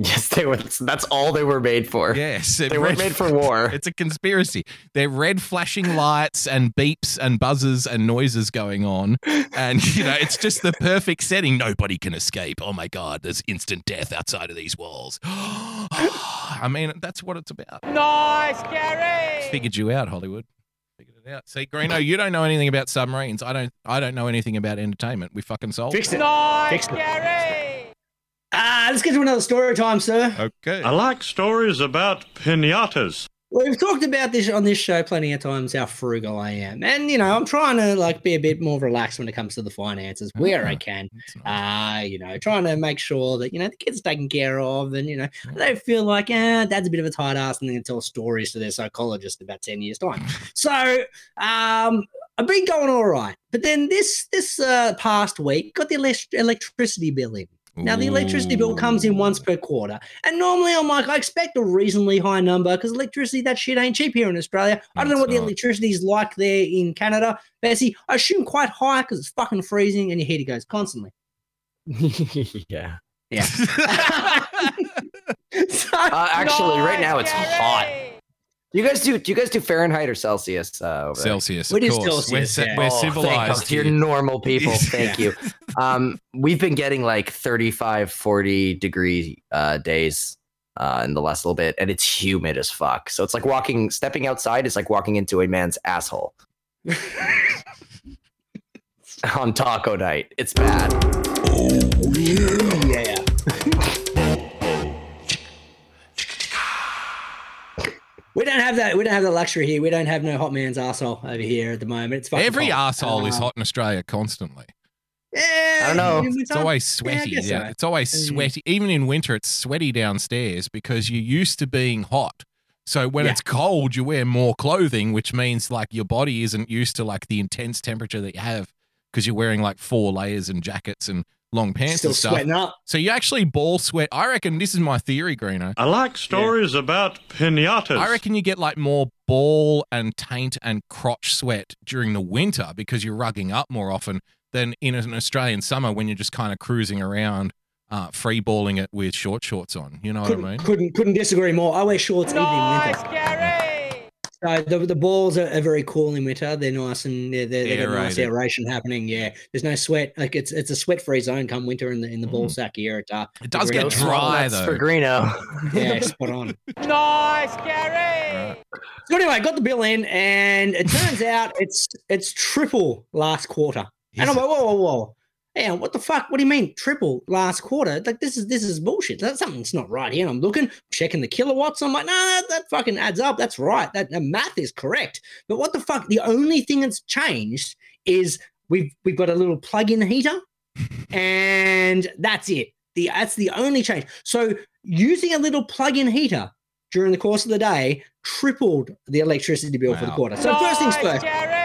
<laughs> Yes, they were. That's all they were made for. Yes, They weren't made for <laughs> war. It's a conspiracy. They're red flashing lights and beeps and buzzes and noises going on. And, you know, it's just the perfect setting. Nobody can escape. Oh my God, there's instant death outside of these walls. <gasps> I mean, that's what it's about. Nice, Gary. Figured you out, Hollywood. Figured it out. See, Greeno, you don't know anything about submarines. I don't I don't know anything about entertainment. We fucking solved Fixed it. it. Nice, Fixed it. Gary. Ah, let's get to another story time, sir. Okay. I like stories about pinatas. We've talked about this on this show plenty of times how frugal I am, and you know I'm trying to like be a bit more relaxed when it comes to the finances where I can. that's nice. Uh, you know, trying to make sure that you know the kids taken care of, and you know they feel like, ah, dad's a bit of a tight ass, and then they tell stories to their psychologist about ten years time. so, um, I've been going all right, but then this this uh, past week got the elect- electricity bill in. Now the electricity bill comes in once per quarter, and normally I'm like, I expect a reasonably high number because electricity that shit ain't cheap here in Australia. I don't know what the electricity is like there in Canada, Pessy. I assume quite high because it's fucking freezing and your heater goes constantly. <laughs> yeah. Yeah. <laughs> <laughs> so, Uh, actually, right now it's hot. Do you guys do? Do you guys do Fahrenheit or Celsius? Uh, over? Celsius, We of do course. Celsius, we're, yeah. we're Oh, civilized. God. You're normal people. <laughs> Thank you. Um, we've been getting like 35, 40 degree uh, days uh, in the last little bit, and it's humid as fuck. So it's like walking, stepping outside is like walking into a man's asshole <laughs> <laughs> on taco night. It's bad. oh yeah. We don't have that. We don't have the luxury here. We don't have no hot man's asshole over here at the moment. It's fucking Every hot. asshole is Uh, hot in Australia constantly. Yeah, I don't know. in It's always sweaty. guess Yeah, so. it's always Mm. sweaty. Even in winter, it's sweaty downstairs because you're used to being hot. So when Yeah. it's cold, you wear more clothing, which means like your body isn't used to like the intense temperature that you have because you're wearing like four layers and jackets and long pants Still and stuff. sweating up. So you actually ball sweat. I reckon this is my theory, Greeno. I like stories about pinatas. I reckon you get like more ball and taint and crotch sweat during the winter because you're rugging up more often than in an Australian summer when you're just kind of cruising around, uh, free balling it with short shorts on. You know what Couldn't, I mean? couldn't couldn't disagree more. I wear shorts even in Nice, winter. Gary. So the, the balls are, are very cool in winter. They're nice and they're, they're, they got nice Aerated. aeration happening. Yeah, there's no sweat. Like it's it's a sweat free zone come winter in the in the ball sack here. At, uh, Mm. It does get greenhouse. dry That's though. for Greeno. <laughs> Yeah, spot on. <laughs> Nice, Gary. So anyway, got the bill in, and it turns out it's it's triple last quarter. And I'm like, whoa, whoa, whoa. Hey, uh, what the fuck? What do you mean triple last quarter? Like this is this is bullshit. That's something's not right here. And I'm looking, checking the kilowatts. I'm like, no, that, that fucking adds up. That's right. That, that math is correct. But what the fuck? The only thing that's changed is we've we've got a little plug-in heater, <laughs> and that's it. The that's the only change. So using a little plug-in heater during the course of the day tripled the electricity bill for the quarter. So first things first, Gary.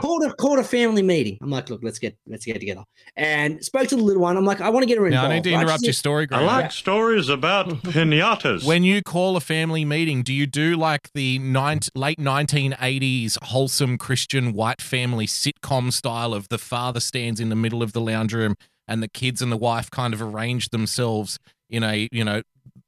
Called a called a family meeting. I'm like, look, let's get let's get together. And spoke to the little one. I'm like, I want to get her Now involved. I need to interrupt your a- story, I Greeno. like stories about <laughs> pinatas. When you call a family meeting, do you do like the nine, late 1980s wholesome Christian white family sitcom style of the father stands in the middle of the lounge room and the kids and the wife kind of arrange themselves in a, you know,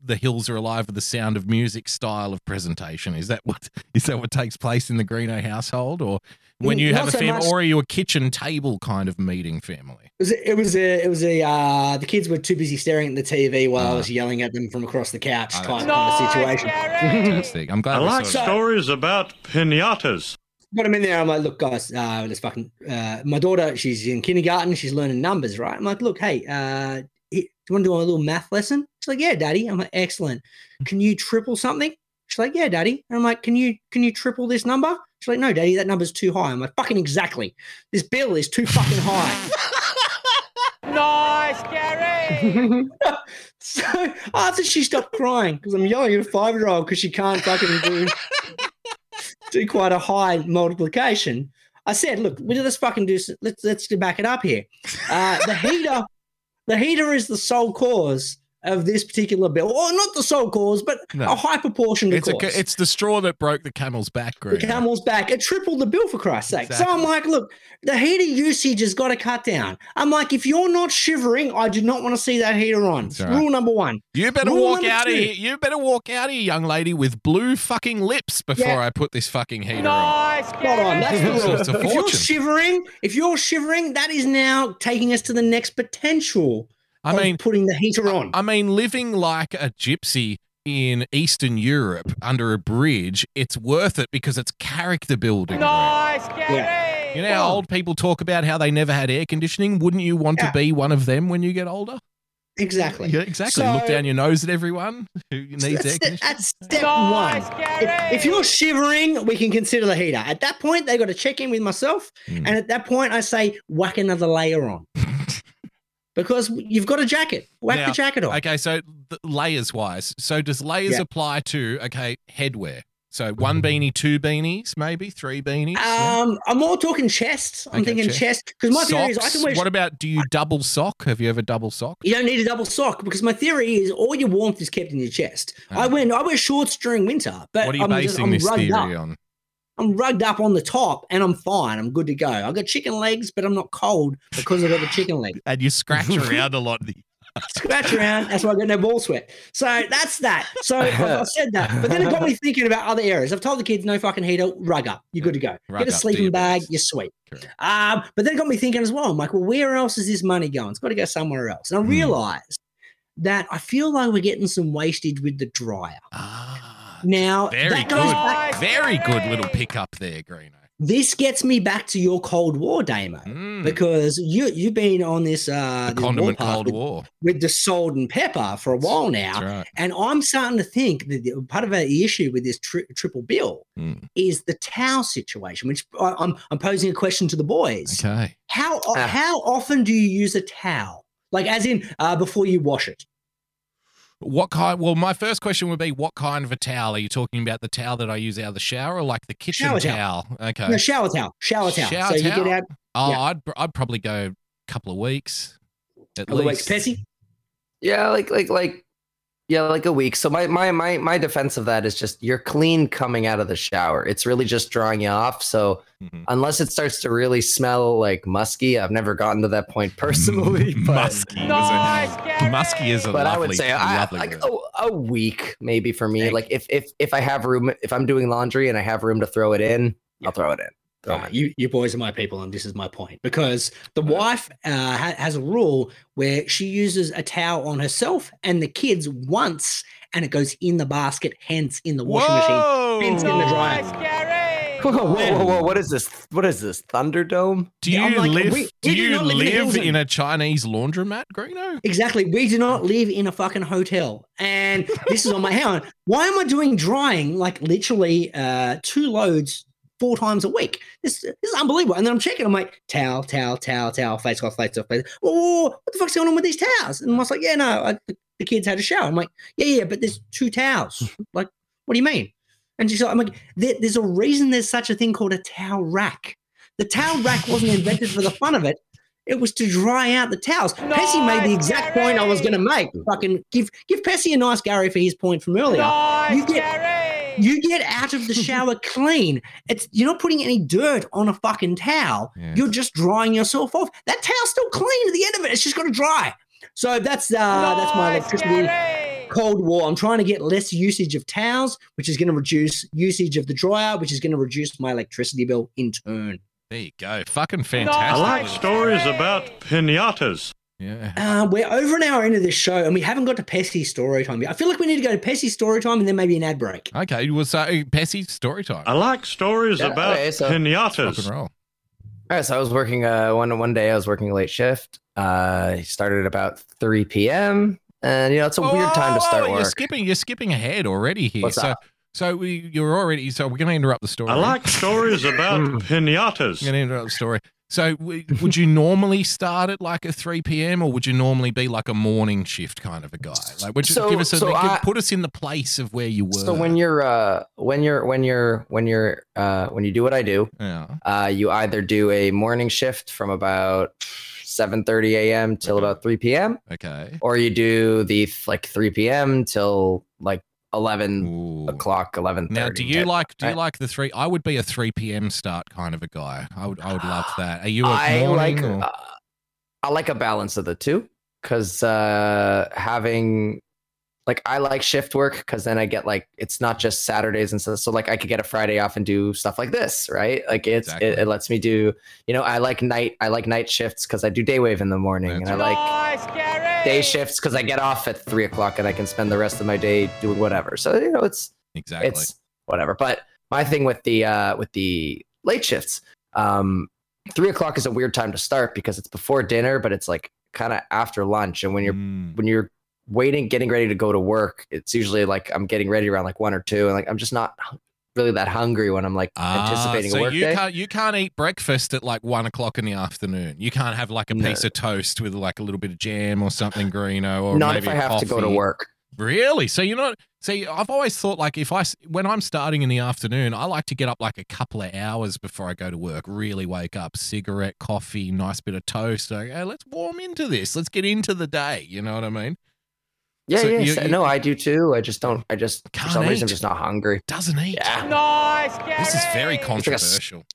the hills are alive with the sound of music style of presentation? Is that what is that what takes place in the Greeno household, or when you not have a so family, much. or are you a kitchen table kind of meeting family? It was a, it was a, it was a uh, the kids were too busy staring at the TV while I Ah. was yelling at them from across the couch Ah, type that's- kind of Nice, situation. Fantastic. I'm glad. I like sorted it. stories about pinatas. Got them in there. I'm like, look, guys, uh, let's fucking. Uh, my daughter, she's in kindergarten. She's learning numbers, right? I'm like, look, hey, uh, do you want to do a little math lesson? She's like, yeah, daddy. I'm like, excellent. Can you triple something? She's like, yeah, daddy. And I'm like, can you can you triple this number? She's like, no, daddy, that number's too high. I'm like, fucking exactly. This bill is too fucking high. <laughs> Nice, Gary. <laughs> so after she stopped crying because I'm yelling at a five year old because she can't fucking do do quite a high multiplication. I said, look, let's fucking do. Let's let's back it up here. Uh, the heater, the heater is the sole cause of this particular bill, or not the sole cause, but No. a high proportion of It's a, cause. it's the straw that broke the camel's back, the camel's back. It tripled the bill for Christ's sake. So I'm like, look, the heater usage has got to cut down. I'm like, if you're not shivering, I do not want to see that heater on. Right. Rule number one. You better Rule walk number out of here. You better walk out of here, young lady, with blue fucking lips before Yeah. I put this fucking heater on. Nice, Spot on. That's the It's rule. just a If you're shivering, if you're shivering, that is now taking us to the next potential. I of mean, putting the heater on. I mean, living like a gypsy in Eastern Europe under a bridge, it's worth it because it's character building. Nice, Gary. You know how old people talk about how they never had air conditioning? Wouldn't you want Yeah. to be one of them when you get older? exactly. Yeah, exactly. Look down your nose at everyone who needs air That's, conditioning. that's step Nice, one. If, if you're shivering, we can consider the heater. At that point, they got to check in with myself, Mm. and at that point, I say whack another layer on because you've got a jacket. Whack Now, the jacket on. Okay, so th- layers wise, so does layers Yeah. apply to okay headwear? So one beanie, two beanies, maybe three beanies. yeah? Um, I'm more talking chest. I'm Okay, thinking chest. chest because my theory is I Socks? can wear. What about do you double sock? Have you ever double sock? you don't need a double sock because my theory is all your warmth is kept in your chest. I wear I wear shorts during winter, but Ah. What are you I'm, just, basing I'm this theory up. on? I'm rugged up on the top and I'm fine. I'm good to go. I've got chicken legs, but I'm not cold because I've got the chicken leg. <laughs> And you scratch <laughs> around a lot. Scratch around. That's why I got no ball sweat. So that's that. So <laughs> I've said that. But then it got me thinking about other areas. I've told the kids no fucking heater, rug up. You're good to go. Rug Get a sleeping bag, diabetes. you're sweet. Um, but then it got me thinking as well. I'm like, well, where else is this money going? It's got to go somewhere else. And I Hmm. realized that I feel like we're getting some wastage with the dryer. Ah, Now, very good. back- Very good little pickup there, Greeno. this gets me back to your Cold War, Damo, Mm, because you you've been on this uh the this condiment warpath Cold with, War. with the salt and pepper for a while now, That's right. and I'm starting to think that the- part of the issue with this tri- triple bill Mm, is the towel situation. Which I- I'm I'm posing a question to the boys: okay. How Ah. how often do you use a towel? Like as in uh, before you wash it? What kind? Well, my first question would be, what kind of a towel are you talking about? The towel that I use out of the shower, or like the kitchen Shower towel? towel. Okay. No, shower towel, shower towel. Shower so you get out oh, yeah. I'd I'd probably go a couple of weeks. At a couple of weeks. least. Pessy? Yeah, like like like yeah, like a week. So my my my my defense of that is just you're clean coming out of the shower. It's really just drawing you off. So Mhm. unless it starts to really smell like musky, I've never gotten to that point personally. <laughs> But, musky. is a- <laughs> musky is a but lovely, I would say I, like a, a week maybe for me. Thank Like if if if I have room, if I'm doing laundry and I have room to throw it in, Yeah. I'll throw it in. Throw 'em Uh, you, you boys are my people, and this is my point because the wife uh, ha- has a rule where she uses a towel on herself and the kids once, and it goes in the basket, hence in the washing machine. Whoa! Hence in the dryer. Nice, Gary. Whoa, whoa, whoa, whoa! What is this? What is this? Thunderdome? Do you I'm like, live? we- do we do you not live in a in a Chinese laundromat, Greeno? Exactly. We do not live in a fucking hotel, and this is on my hang on. Why am I doing drying like literally uh, two loads four times a week? This, this is unbelievable. And then I'm checking. I'm like towel, towel, towel, towel, face cloth, face cloth, face. Oh, what the fuck's going on with these towels? And I was like, yeah, no, I, the, the kids had a shower. I'm like, yeah, yeah, but there's two towels. <laughs> like, what do you mean? And she's like, I'm like, there, there's a reason there's such a thing called a towel rack. The towel rack wasn't invented for the fun of it. It was to dry out the towels. Pessy made the Nice, exact point I was going to make. Fucking give give Pessy a nice Gary for his point from earlier. Nice, You get- Gary. You get out of the shower <laughs> clean. It's you're not putting any dirt on a fucking towel. Yeah. You're just drying yourself off. That towel's still clean at the end of it. It's just got to dry. So that's uh that's my Nice, electricity. Gary. Cold War. I'm trying to get less usage of towels, which is going to reduce usage of the dryer, which is going to reduce my electricity bill in turn. There you go. Fucking fantastic. I like stories about pinatas. Yeah. Uh, we're over an hour into this show, and we haven't got to Pessy's story time yet. I feel like we need to go to Pessy's story time and then maybe an ad break. Okay. Well, so Pessy story time. I like stories Yeah, about okay, so- Rock and pinatas. roll. All right, so I was working uh, one one day. I was working a late shift. Uh, I started about three p.m. And you know, it's a weird time to Whoa, start whoa, You're work. skipping. You're skipping ahead already here. What's so, up? so we, you're already. So we're going to interrupt the story. I like stories about <laughs> pinatas. I'm going to interrupt the story. So w- would you <laughs> normally start at like a 3 p.m. or would you normally be like a morning shift kind of a guy? Like, would you So- give us a so give- I- put us in the place of where you were? So when you're uh when you're when you're when you're uh when you do what I do, yeah, uh you either do a morning shift from about 7:30 a.m. till Okay. about 3 p.m. okay. or you do the like 3 p.m. till like 11 Ooh. o'clock 11 Now, do you like do you right? like the three? I would be a 3 p.m. start kind of a guy. I would I would love <sighs> that. Are you a I morning? like uh, I like a balance of the two because uh, having like I like shift work because then I get like it's not just Saturdays and stuff. So like I could get a Friday off and do stuff like this, right? Like it's Exactly. it, it lets me do. You know, I like night I like night shifts because I do day wave in the morning, and I like Nice, Gary. Day shifts because I get off at three o'clock and I can spend the rest of my day doing whatever. So you know, it's exactly. it's whatever. But my thing with the uh with the late shifts, um, three o'clock is a weird time to start because it's before dinner, but it's like kind of after lunch. And when you're Mm, when you're waiting, getting ready to go to work, it's usually like I'm getting ready around like one or two, and like I'm just not really that hungry when I'm like ah, anticipating so a work you day. can't you can't eat breakfast at like one o'clock in the afternoon. You can't have like a No. piece of toast with like a little bit of jam or something greeno or Not maybe if I have to go to work. Really? So you're not. See, I've always thought like if I when I'm starting in the afternoon, I like to get up like a couple of hours before I go to work. Really wake up, cigarette, coffee, nice bit of toast. Like, hey, let's warm into this. Let's get into the day. You know what I mean? Yeah, So yeah. you- you- no, I do too. I just don't. I just for Can't some reason I'm just not hungry. Doesn't eat. Yeah. Nice, Gary. This is very like a s- controversial It's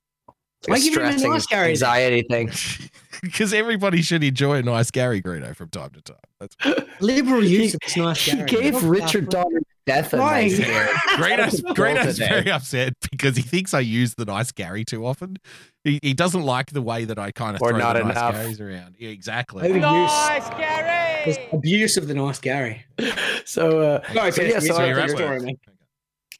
Why like a give me a nice Gary then? anxiety thing. <laughs> because everybody should enjoy a nice Gary Greeno from time to time. That's <laughs> Liberal use of this nice He gave Richard the- Donner death a Why? nice Gary. Greeno's, Well Greeno's very upset because he thinks I use the nice Gary too often. He, he doesn't like the way that I kind of Or throw not the nice. Garys around. Yeah, exactly. Overuse. Nice, There's Gary. abuse of the nice Gary. <laughs> So, uh, Sorry, so yeah, you so, your story, man.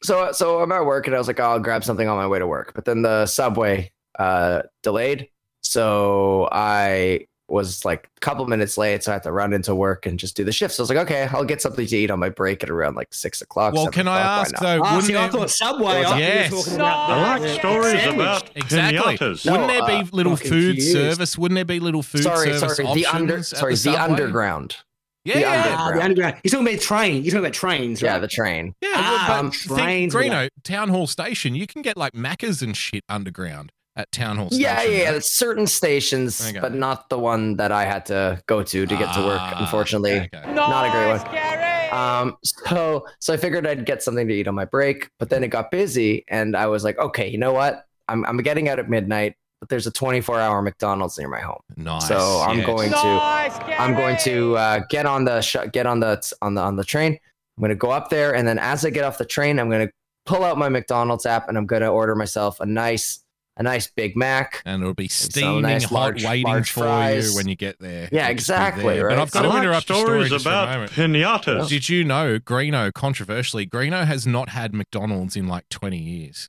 So, so I'm at work and I was like, oh, I'll grab something on my way to work. But then the subway uh, delayed, so I was like a couple minutes late, so I had to run into work and just do the shift. So I was like, okay, I'll get something to eat on my break at around like six o'clock. Well, can I o'clock, why ask though? Wouldn't see, I there- thought Subway. I thought you were Yes. talking No, I like Yeah. stories Sandwich. about Exactly. pinatas. No, wouldn't there be uh, little food confused. service? Wouldn't there be little food sorry, service sorry, options the under, sorry, the, the, underground. Yeah, the yeah, under- Ah, the Underground. underground. You're talking about train. You're talking about trains, right? Yeah, the train. yeah. Ah, but um, think, trains with Greeno, Town Hall Station. You can get like Macca's and shit underground at Town Hall Station. Yeah, yeah, yeah. right? Certain stations, Okay. but not the one that I had to go to to get to work. Ah, Unfortunately, okay. Not a great one. Gary. Um, so so I figured I'd get something to eat on my break, but then it got busy, and I was like, okay, you know what? I'm I'm getting out at midnight, but there's a 24 hour McDonald's near my home, Nice. so I'm yes. going to Nice, Gary. I'm going to uh, get on the sh- get on the on the on the train. I'm going to go up there, and then as I get off the train, I'm going to pull out my McDonald's app, and I'm going to order myself a nice a nice Big Mac. and it'll be steaming nice hot large- waiting large for fries. you when you get there. Yeah, It'll just be exactly, there. right? But I've got I to like interrupt your story stories just for a about moment. pinatas. Did you know Greeno, controversially, Greeno has not had McDonald's in like 20 years.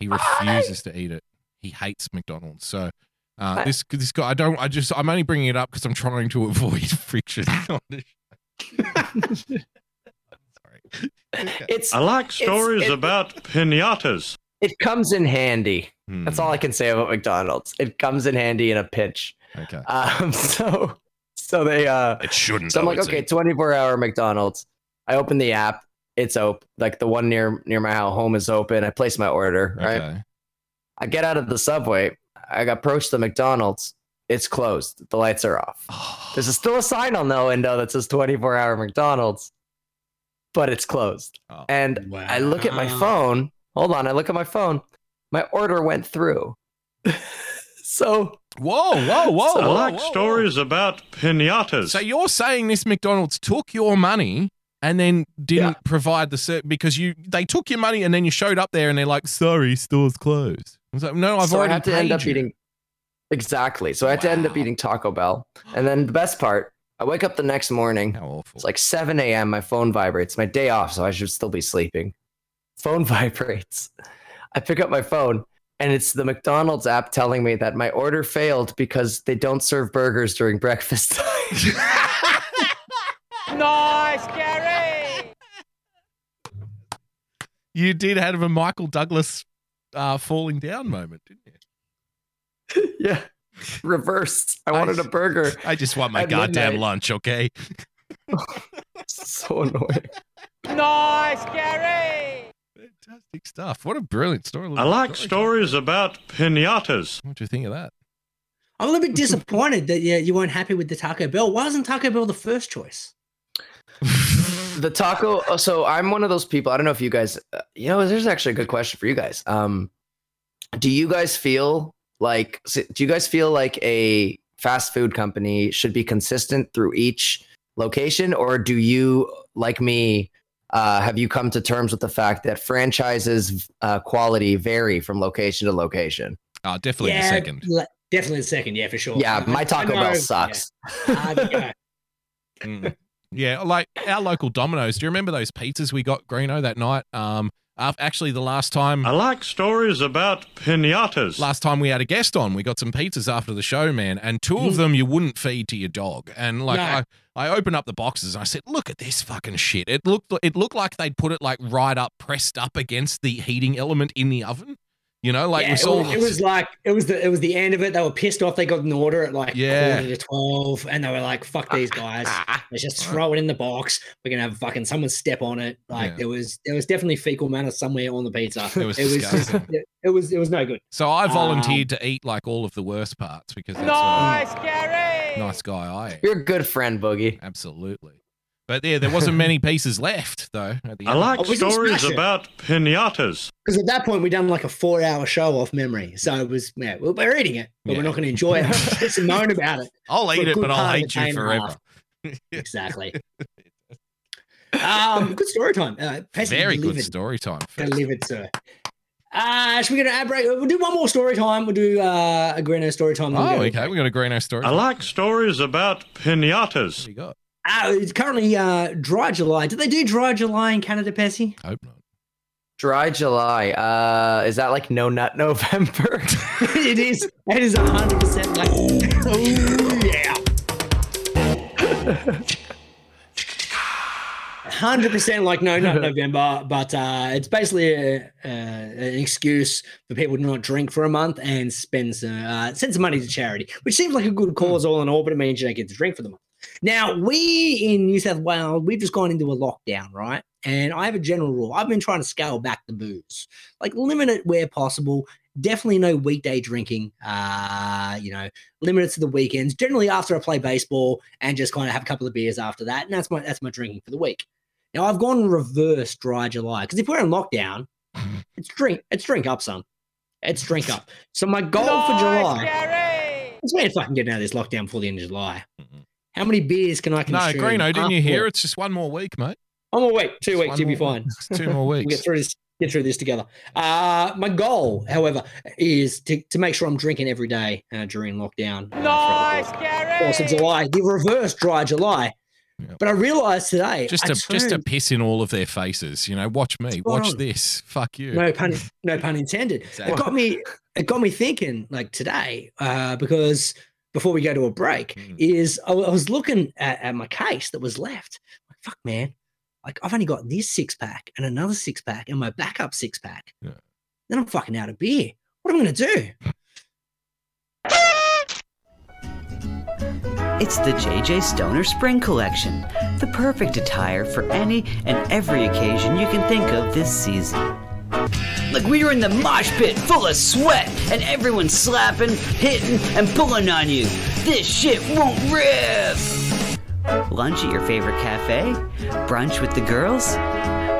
He refuses to eat it. He hates McDonald's. So uh, What? this this guy, I don't. I just I'm only bringing it up because I'm trying to <laughs> avoid friction. on this show. Sorry. It's I like stories it- about pinatas. It comes in handy. That's Hmm, all I can say about McDonald's. It comes in handy in a pinch. Okay. Um, <laughs> so so they uh It shouldn't. so I'm like, okay, 24 hour McDonald's. I open the app, it's open. Like the one near near my house home is open. I place my order, right? Okay. I get out of the subway. I approach the McDonald's. It's closed. The lights are off. <sighs> There's still a sign on the window that says 24 hour McDonald's, but it's closed. Oh. And I look at my phone. Hold on. I look at my phone. My order went through. <laughs> so Whoa, whoa, whoa! So I like whoa, whoa. stories about pinatas. So you're saying this McDonald's took your money and then didn't provide the ser- because you they took your money and then you showed up there and they're like, sorry, store's closed. I was like, no, I've so I already had to paid end up you. eating. Exactly. So I had to end up eating Taco Bell. And then the best part, I wake up the next morning. How awful! It's like 7 a.m. My phone vibrates. My day off, so I should still be sleeping. Phone <laughs> vibrates. I pick up my phone, and it's the McDonald's app telling me that my order failed because they don't serve burgers during breakfast <laughs> time. Nice, Gary. you did have a Michael Douglas uh, falling down moment, didn't you? <laughs> yeah. Reverse. I wanted a burger. I just want my goddamn midnight. lunch, okay? So annoying. Nice, Gary. Fantastic stuff. What a brilliant story. I like stories about pinatas. What do you think of that? I'm a little bit disappointed that you, you weren't happy with the Taco Bell. Why wasn't Taco Bell the first choice? <laughs> The taco. oh, So I'm one of those people. I don't know if you guys. uh, You know, there's actually a good question for you guys. Um, do you guys feel like? Do you guys feel like a fast food company should be consistent through each location, or do you, like me, uh, have you come to terms with the fact that franchises uh, quality vary from location to location? Oh, definitely the second. le- Definitely the second, yeah, for sure. Yeah, my Taco Bell sucks. yeah. Ah, there you go. Mm. Yeah, like our local Domino's. Do you remember those pizzas we got, Greeno, that night? Um, actually, the last time, I like stories about pinatas. last time we had a guest on, we got some pizzas after the show, man, and two of Mm. them you wouldn't feed to your dog. And like, No. I, I opened up the boxes and I said, "Look at this fucking shit." It looked, it looked like they'd put it like right up, pressed up against the heating element in the oven. You know, like yeah, we it, saw. was, it was like it was the it was the end of it. They were pissed off. They got an order at like Yeah. quarter to twelve, and they were like, "Fuck these guys! <laughs> Let's just throw it in the box. We're gonna have fucking someone step on it." Like Yeah. there was there was definitely fecal matter somewhere on the pizza. <laughs> It was just, disgusting. it, it was it was no good. so I Um, volunteered to eat like all of the worst parts because that's Nice, Gary. nice guy I am. You're a good friend, Boogie. Absolutely. But yeah, there wasn't many pieces left though. At the I end. like Oh, stories about pinatas. Because at that point we'd done like a four hour show off memory, so it was yeah we we're eating it, but Yeah. we're not going to enjoy it. <laughs> Just moan about it. I'll eat it, but I'll hate you day and a forever. Exactly. um, good story time. Uh, Pessy Very good story time. Delivered, sir. Uh, should we get an ad break? We'll do one more story time. We'll do uh, a Greeno story time. then Oh, we'll go. okay. We got a Greeno story. I like stories about What pinatas. do you got? Uh, it's currently uh, dry July. Do they do dry July in Canada, Pessy? Hope not. Dry July. Uh, is that like no nut November? <laughs> it is. It is hundred percent like. Oh yeah. Hundred percent like no, not November, but uh, it's basically a, uh, an excuse for people to not drink for a month and spend some, uh, send some money to charity, which seems like a good cause all in all, but it means you don't get to drink for the month. Now we in New South Wales, we've just gone into a lockdown, right? And I have a general rule. I've been trying to scale back the booze, like limit it where possible. Definitely no weekday drinking. Uh, you know, limit it to the weekends. Generally after I play baseball, and just kind of have a couple of beers after that. And that's my that's my drinking for the week. Now I've gone reverse dry July because if we're in lockdown, <laughs> it's drink it's drink up, son. It's drink up. So my goal for July. Gary. Let's wait if I can get out of this lockdown before the end of July. How many beers can I consume? No, consume? Greeno, didn't you hear? It's just one more week, mate. One more gonna two Just weeks. You'll be fine. It's two more weeks. <laughs> We'll get through this. Get through this together. Uh, my goal, however, is to, to make sure I'm drinking every day uh, during lockdown. uh, Nice, Gary. the course of July, the reverse dry July. Yep. But I realized today, Just I to just to piss in all of their faces. You know, watch me. Watch on. this. Fuck you. no pun, no pun intended. Exactly. It got me, it got me thinking like today, uh, because before we go to a break, Mm. is I, I was looking at, at my case that was left. Like, fuck, man, like I've only got this six pack and another six pack and my backup six pack. Yeah. Then I'm fucking out of beer. What am I gonna do? It's the JJ Stoner Spring Collection, the perfect attire for any and every occasion you can think of this season. Like we were in the mosh pit full of sweat and everyone's slapping, hitting, and pulling on you. This shit won't rip! Lunch at your favorite cafe? Brunch with the girls?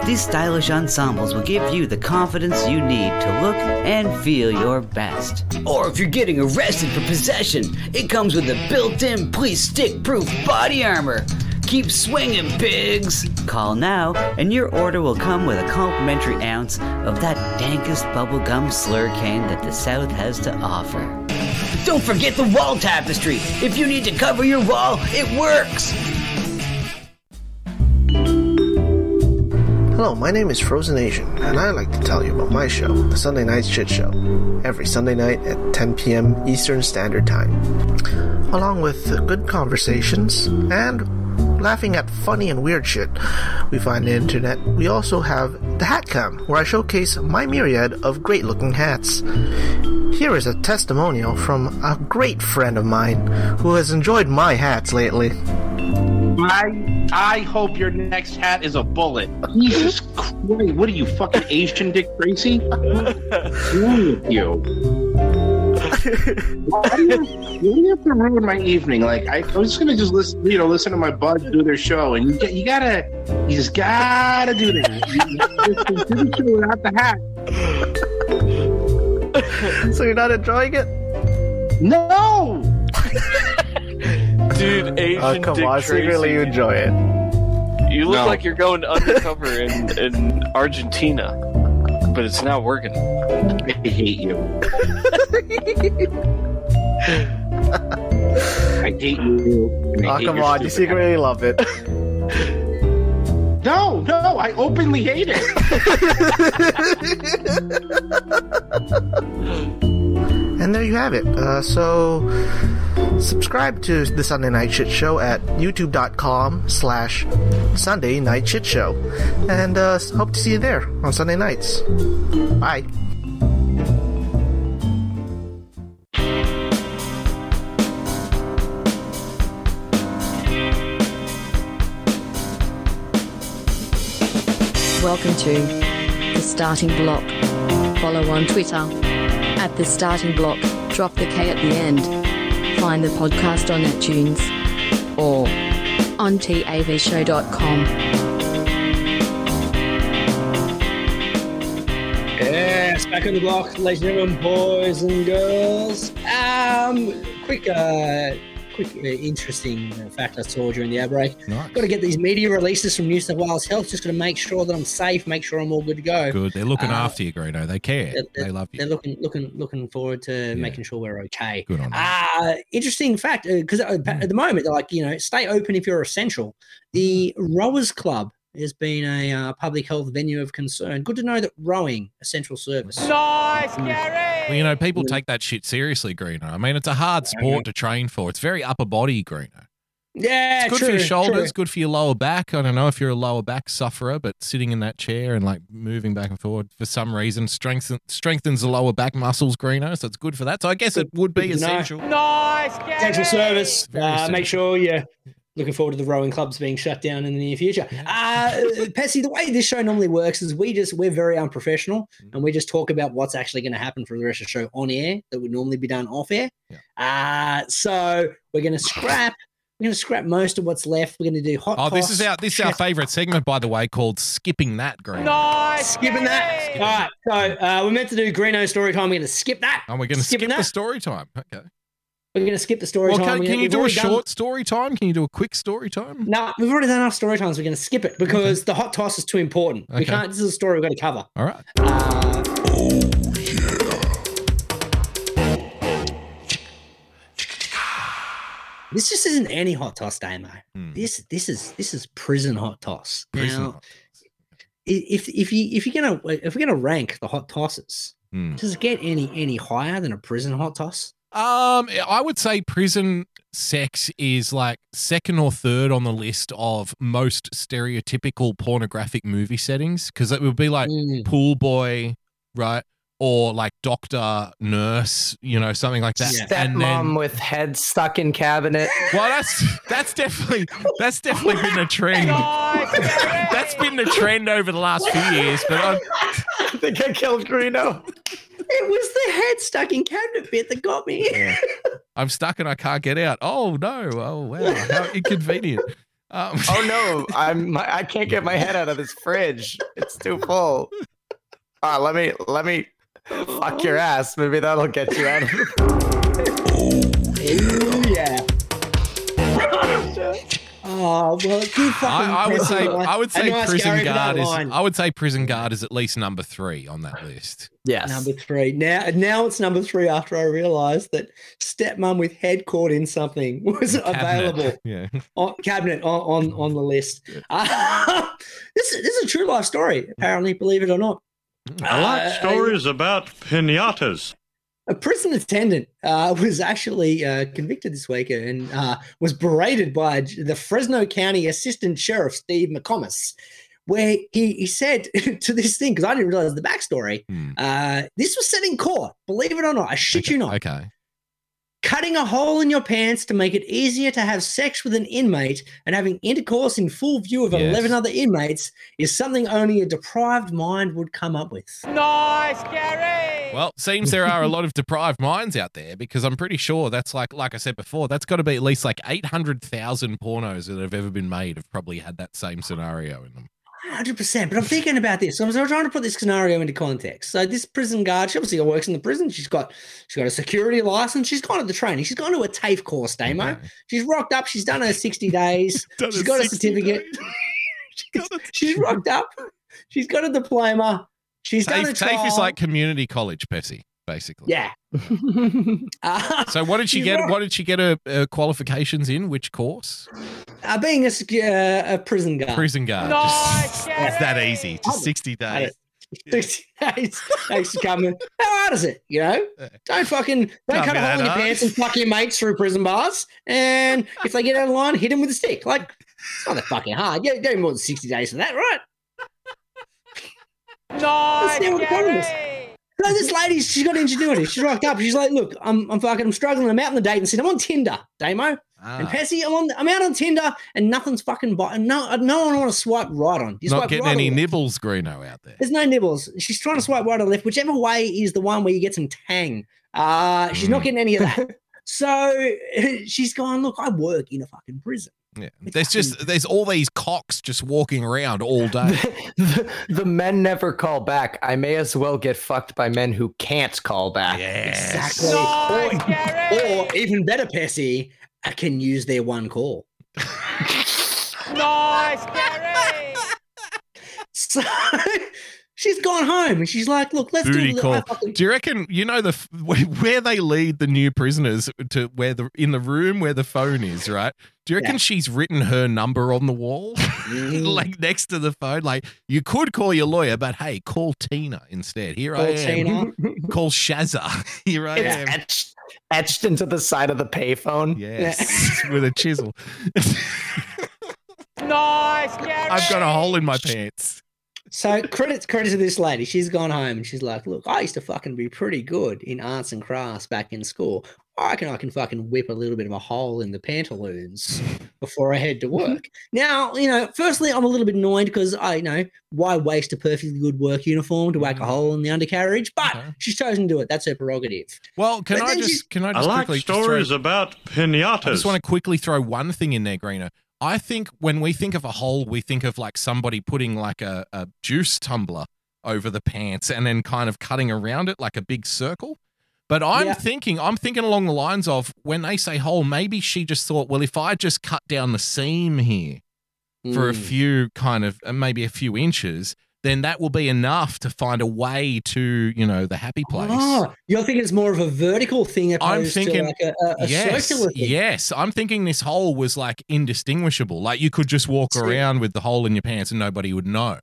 These stylish ensembles will give you the confidence you need to look and feel your best. Or if you're getting arrested for possession, it comes with a built in police stick proof body armor. Keep swinging, pigs! Call now, and your order will come with a complimentary ounce of that dankest bubblegum slur cane that the South has to offer. Don't forget the wall tapestry! If you need to cover your wall, it works! Hello, my name is Frozen Asian, and I'd like to tell you about my show, The Sunday Night Shit Show, every Sunday night at 10 p.m. Eastern Standard Time, along with good conversations and laughing at funny and weird shit we find on the internet, we also have the Hat Cam, where I showcase my myriad of great looking hats. Here is a testimonial from a great friend of mine who has enjoyed my hats lately. I I hope your next hat is a bullet. <laughs> Jesus Christ! What are you fucking Asian Dick Tracy? <laughs> What's wrong with you? Why do you, why do you have to ruin my evening? Like I, I was just gonna just listen, you know, listen to my buds do their show, and you, you gotta, you just gotta do this. You, you just do the show without the hat. so you're not enjoying it? No. Dude, uh, Asian Oh, come Dick on, Tracy. secretly you enjoy it. You look No. like you're going undercover in, in Argentina, but it's not working. I hate you. I hate you. I Oh, hate come on, you stupid secretly love it. No, no, I openly hate it. <laughs> And there you have it. Uh, so subscribe to the Sunday Night Shit Show at youtube.com slash Sunday Night Shit Show. And uh, hope to see you there on Sunday nights. Bye. Welcome to The Starting Block. Follow on Twitter at The Starting Block. Drop the K at the end. Find the podcast on iTunes or on tavshow.com. Yes, back on the block, ladies and gentlemen, boys and girls. Um, quick, uh, quick, uh, interesting uh, fact I saw during the outbreak. break. Nice. Got to get these media releases from New South Wales Health. Just got to make sure that I'm safe, make sure I'm all good to go. Good. They're looking Uh, after you, Greeno. They care. They're, They love you. They're looking, looking, looking forward to making sure we're okay. Good on. Uh, interesting fact, because uh, Hmm. at the moment they're like, you know, stay open if you're essential. The Rowers Club has been a uh, public health venue of concern. Good to know that rowing essential service. Nice, Gary. Well, you know, people take that shit seriously, Greeno. I mean, it's a hard sport to train for. It's very upper body, Greeno. Yeah, It's good true, for your shoulders, true. good for your lower back. I don't know if you're a lower back sufferer, but sitting in that chair and like moving back and forward for some reason strengthens strengthens the lower back muscles, Greeno. So it's good for that. So I guess it would be Good to know. essential. Nice, Gary. Essential service. Uh, make sure you're looking forward to the rowing clubs being shut down in the near future. Uh, Pessy, the way this show normally works is we just we're very unprofessional Mm. and we just talk about what's actually going to happen for the rest of the show on air that would normally be done off air. Yeah. Uh, so we're going to scrap. We're going to scrap most of what's left. We're going to do hot. Oh, this is our this is our favorite segment, by the way, called Skipping That, Green. Nice, Skipping that. All right. So uh, we're meant to do Greeno story time. We're going to skip that. And we're going to skip Skipping the story time. Okay. We're going to skip the story Well, time. can, can you do a done- short story time? Can you do a quick story time? No, we've already done enough story times. We're going to skip it because the hot toss is too important. We can't. This is a story we've got to cover. All right. Uh, This just isn't any hot toss demo. This this is this is prison hot toss. Hmm. Prison now, hot if if you if you're gonna if we're gonna rank the hot tosses, Hmm. does it get any any higher than a prison hot toss? Um, I would say prison sex is like second or third on the list of most stereotypical pornographic movie settings because it would be like Mm. pool boy, right? Or like doctor, nurse, you know, something like that. Stepmom with head stuck in cabinet. Well, that's that's definitely that's definitely been a trend. <laughs> that's been the trend over the last few years. But I'm, I think I killed Greeno. It was the head stuck in cabinet bit that got me. <laughs> I'm stuck and I can't get out. Oh no! Oh wow! How inconvenient. Um, <laughs> oh no, I'm my, I can't get my head out of this fridge. It's too full. Uh, let me let me fuck your ass. Maybe that'll get you out of Oh well, good fucking. I, I would say line. I would say nice prison Gary for that guard is line. I would say prison guard is at least number three on that list. Yes. Number three. Now, now it's number three. After I realised that stepmom with head caught in something <laughs> was available <laughs> Yeah. on cabinet on on, on the list. Uh, <laughs> this is- this is a true life story. Apparently, believe it or not. I like Uh, stories about pinatas. A prison attendant uh, was actually uh, convicted this week and uh, was berated by the Fresno County Assistant Sheriff Steve McComas, where he, he said <laughs> to this thing because I didn't realize the backstory. Hmm. Uh, this was said in court. Believe it or not, I shit you not. Okay. Cutting a hole in your pants to make it easier to have sex with an inmate and having intercourse in full view of Yes. 11 other inmates is something only a deprived mind would come up with. Nice, Gary. Well, seems there are a lot of deprived minds out there because I'm pretty sure that's like, like I said before, that's got to be at least like 800,000 pornos that have ever been made have probably had that same scenario in them. Hundred percent. But I'm thinking about this. So I'm trying to put this scenario into context. So this prison guard, she obviously works in the prison. She's got she's got a security license. She's gone to the training. She's gone to a TAFE course, Damo. She's rocked up. She's done her 60 <laughs> days. <laughs> She's got a certificate. she's rocked up. She's got a diploma. She's done a TAFE, TAFE is like community college, Pessy, basically. yeah. Uh, <laughs> So what did she get? rock- What did she get her uh, qualifications in? Which course? uh, being a, uh, a prison guard. Prison guard. Nice, <laughs> It's that easy. Just 60 days. 60 <laughs> days. Thanks for coming. How hard is it? You know, don't fucking don't Can't cut a hole in your pants and fuck your mates through prison bars. And if they get out of line, hit them with a stick. Like it's not that fucking hard. You don't more than sixty days for that, right? Nice, see what the problem is. So this lady, she's got ingenuity. She's rocked up. She's like, look, I'm, I'm fucking, I'm struggling. I'm out on the date and said, I'm on Tinder, Damo. And Ah. Pessy, I'm on, I'm out on Tinder and nothing's fucking, bi- no, no one want to swipe right on. You Not swipe getting right any nibbles, Greeno, out there. There's no nibbles. She's trying to swipe right or left, whichever way is the one where you get some tang. Uh, she's Mm. not getting any of that. <laughs> so <laughs> she's going, look, I work in a fucking prison. Yeah. There's just there's all these cocks just walking around all day. <laughs> the, the men never call back. I may as well get fucked by men who can't call back. Exactly. Nice, Or, or even better, Pessy, I can use their one call. Nice, Gary. <laughs> So she's gone home and she's like, look, let's Booty do call. I fucking- Do you reckon you know the where where they lead the new prisoners to where the in the room where the phone is, right? Do you reckon Yeah. she's written her number on the wall, Mm. <laughs> like next to the phone? Like you could call your lawyer, but hey, call Tina instead. Here I Call am. Tina. <laughs> Call Shazza. <laughs> Here I It's am. etched, etched into the side of the payphone. Yes, with a chisel. Nice, Gary. I've got a hole in my pants. So credit credit to this lady. She's gone home and she's like, "Look, I used to fucking be pretty good in arts and crafts back in school. I reckon I can fucking whip a little bit of a hole in the pantaloons before I head to mm-hmm. work." now, you know, firstly, I'm a little bit annoyed because I you know why waste a perfectly good work uniform to whack a mm-hmm. hole in the undercarriage, but Okay. she's chosen to do it. That's her prerogative. Well, can But I just can I just I like quickly just throw- stories about I pinatas. just want to quickly throw one thing in there, Greener. I think when we think of a hole, we think of like somebody putting like a, a juice tumbler over the pants and then kind of cutting around it like a big circle. But I'm Yeah. thinking, I'm thinking along the lines of when they say hole, maybe she just thought, well, if I just cut down the seam here for a Mm. few kind of uh, maybe a few inches, then that will be enough to find a way to, you know, the happy ah, place. Oh, you're thinking it's more of a vertical thing opposed I'm thinking, to like a, a, a yes, circular thing. yes. I'm thinking this hole was like indistinguishable. Like you could just walk See- around with the hole in your pants and nobody would know.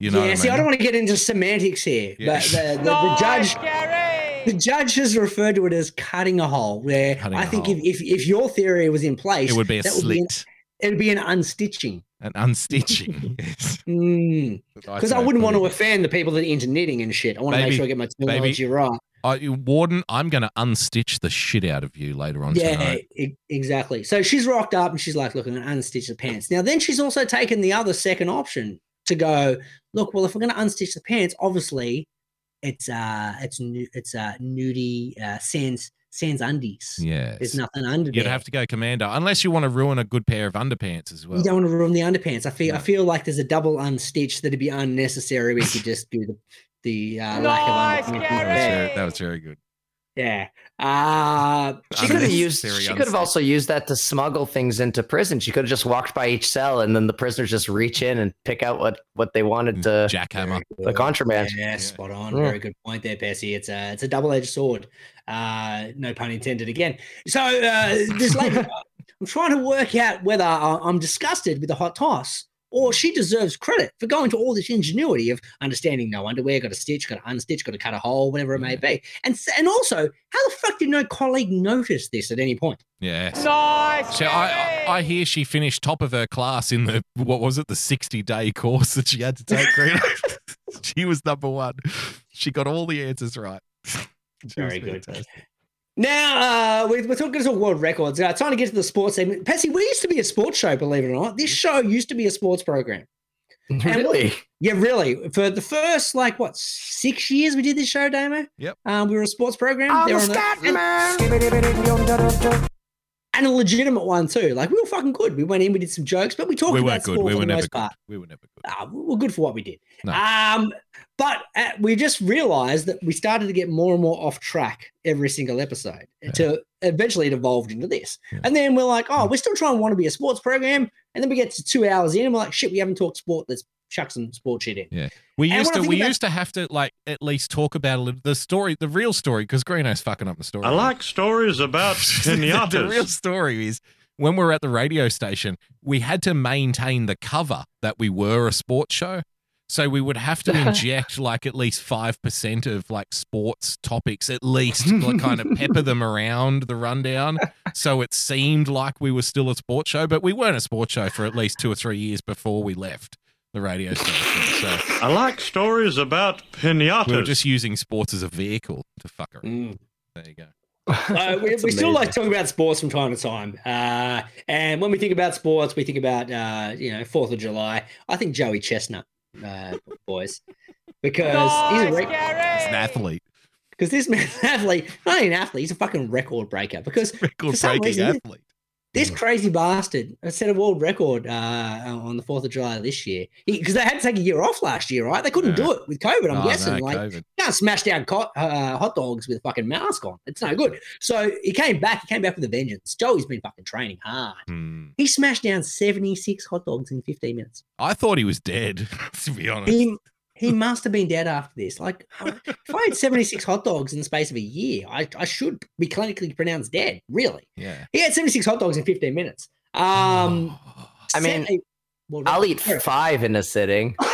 You know yeah, what I see, I mean? don't want to get into semantics here, Yeah. but the, the, the Nice, judge Gary. the judge has referred to it as cutting a hole. Where Cutting I a think if, if if your theory was in place, it would be a that would be an, slit, it would be an unstitching. An unstitching. <laughs> yes. Because I wouldn't want to offend the people that are into knitting and shit. I want to make sure I get my terminology right. Uh, Warden, I'm going to unstitch the shit out of you later on Yeah, tonight. e- exactly. So she's rocked up and she's like, look, I'm going to unstitch the pants. Now, then she's also taken the other second option to go, look, well, if we're going to unstitch the pants, obviously it's uh it's it's uh nudie uh sans sans undies. Yeah, There's nothing under You'd there. have to go commando, unless you want to ruin a good pair of underpants as well. you don't want to ruin the underpants. I feel I feel like there's a double unstitch that'd be unnecessary. We could just do the the uh, lack of underpants. that, was that was very good. Yeah. Uh, She could have used. She could have also used that to smuggle things into prison. She could have just walked by each cell, and then the prisoners just reach in and pick out what what they wanted to Jackhammer. the contraband. Yeah, spot on. Yeah. Very good point there, Pessy. It's a it's a double edged sword. Uh, no pun intended again. So uh, this lady, <laughs> I'm trying to work out whether I'm disgusted with the hot toss or mm. she deserves credit for going to all this ingenuity of understanding no underwear, got a stitch, got to unstitch, got to cut a hole, whatever it may be. And and also, how the fuck did no colleague notice this at any point? Yeah. Nice. So I, I I hear she finished top of her class in the what was it the sixty day course that she had to take. Green. <laughs> she was number one. She got all the answers right. <laughs> She was Very good. fantastic. Now, uh, we're, we're talking to world records. Uh, time to get to the sports segment. Patsy, we used to be a sports show, believe it or not. This show used to be a sports program. <laughs> And- Really? Yeah, really. For the first, like, what, six years we did this show, Damo? Yep. Um, we were a sports program. They were on the- and, a legitimate one, too. Like, we were fucking good. We went in, we did some jokes, but we talked We about sport We for were the never most good. part. We were never good. Uh, we we're good for what we did. No. Um, but uh, we just realized that we started to get more and more off track every single episode. To eventually it evolved into this, and then we're like, oh, we're still trying to want to be a sports program, and then we get to two hours in, and we're like, shit, we haven't talked sport. Let's chuck some sport shit in. Yeah. We And used to we about- used to have to like at least talk about a little, the story, the real story, because Greeno's fucking up the story. I like stories about <laughs> the, pinatas. the real story is when we were at the radio station, we had to maintain the cover that we were a sports show. So we would have to <laughs> inject like at least five percent of like sports topics, at least like kind of <laughs> pepper them around the rundown, so it seemed like we were still a sports show, but we weren't a sports show for at least two or three years before we left the radio station. So I like stories about pinatas. we were pinatas. just using sports as a vehicle to fuck around. There you go. Uh, we, we still like talking about sports from time to time. Uh, and when we think about sports, we think about uh, you know Fourth of July. I think Joey Chestnut, uh, boys, because he's a Nice, re- He's an athlete, because this man's an athlete, not only an athlete, he's a fucking record breaker. Because record breaking reason, athlete. This crazy bastard set a world record uh, on the Fourth of July this year because they had to take a year off last year, right? They couldn't Yeah. do it with COVID. I'm Oh, guessing, no, like COVID. you can't smash down co- uh, hot dogs with a fucking mask on. It's no good. So he came back. He came back with a vengeance. Joey's been fucking training hard. Hmm. He smashed down 76 hot dogs in 15 minutes. I thought he was dead, <laughs> to be honest. He he must have been dead after this. Like, if I had 76 hot dogs in the space of a year, I, I should be clinically pronounced dead. Really? Yeah. He had 76 hot dogs in 15 minutes. Um, <sighs> I mean, set well, I'll eat five in a sitting. <laughs>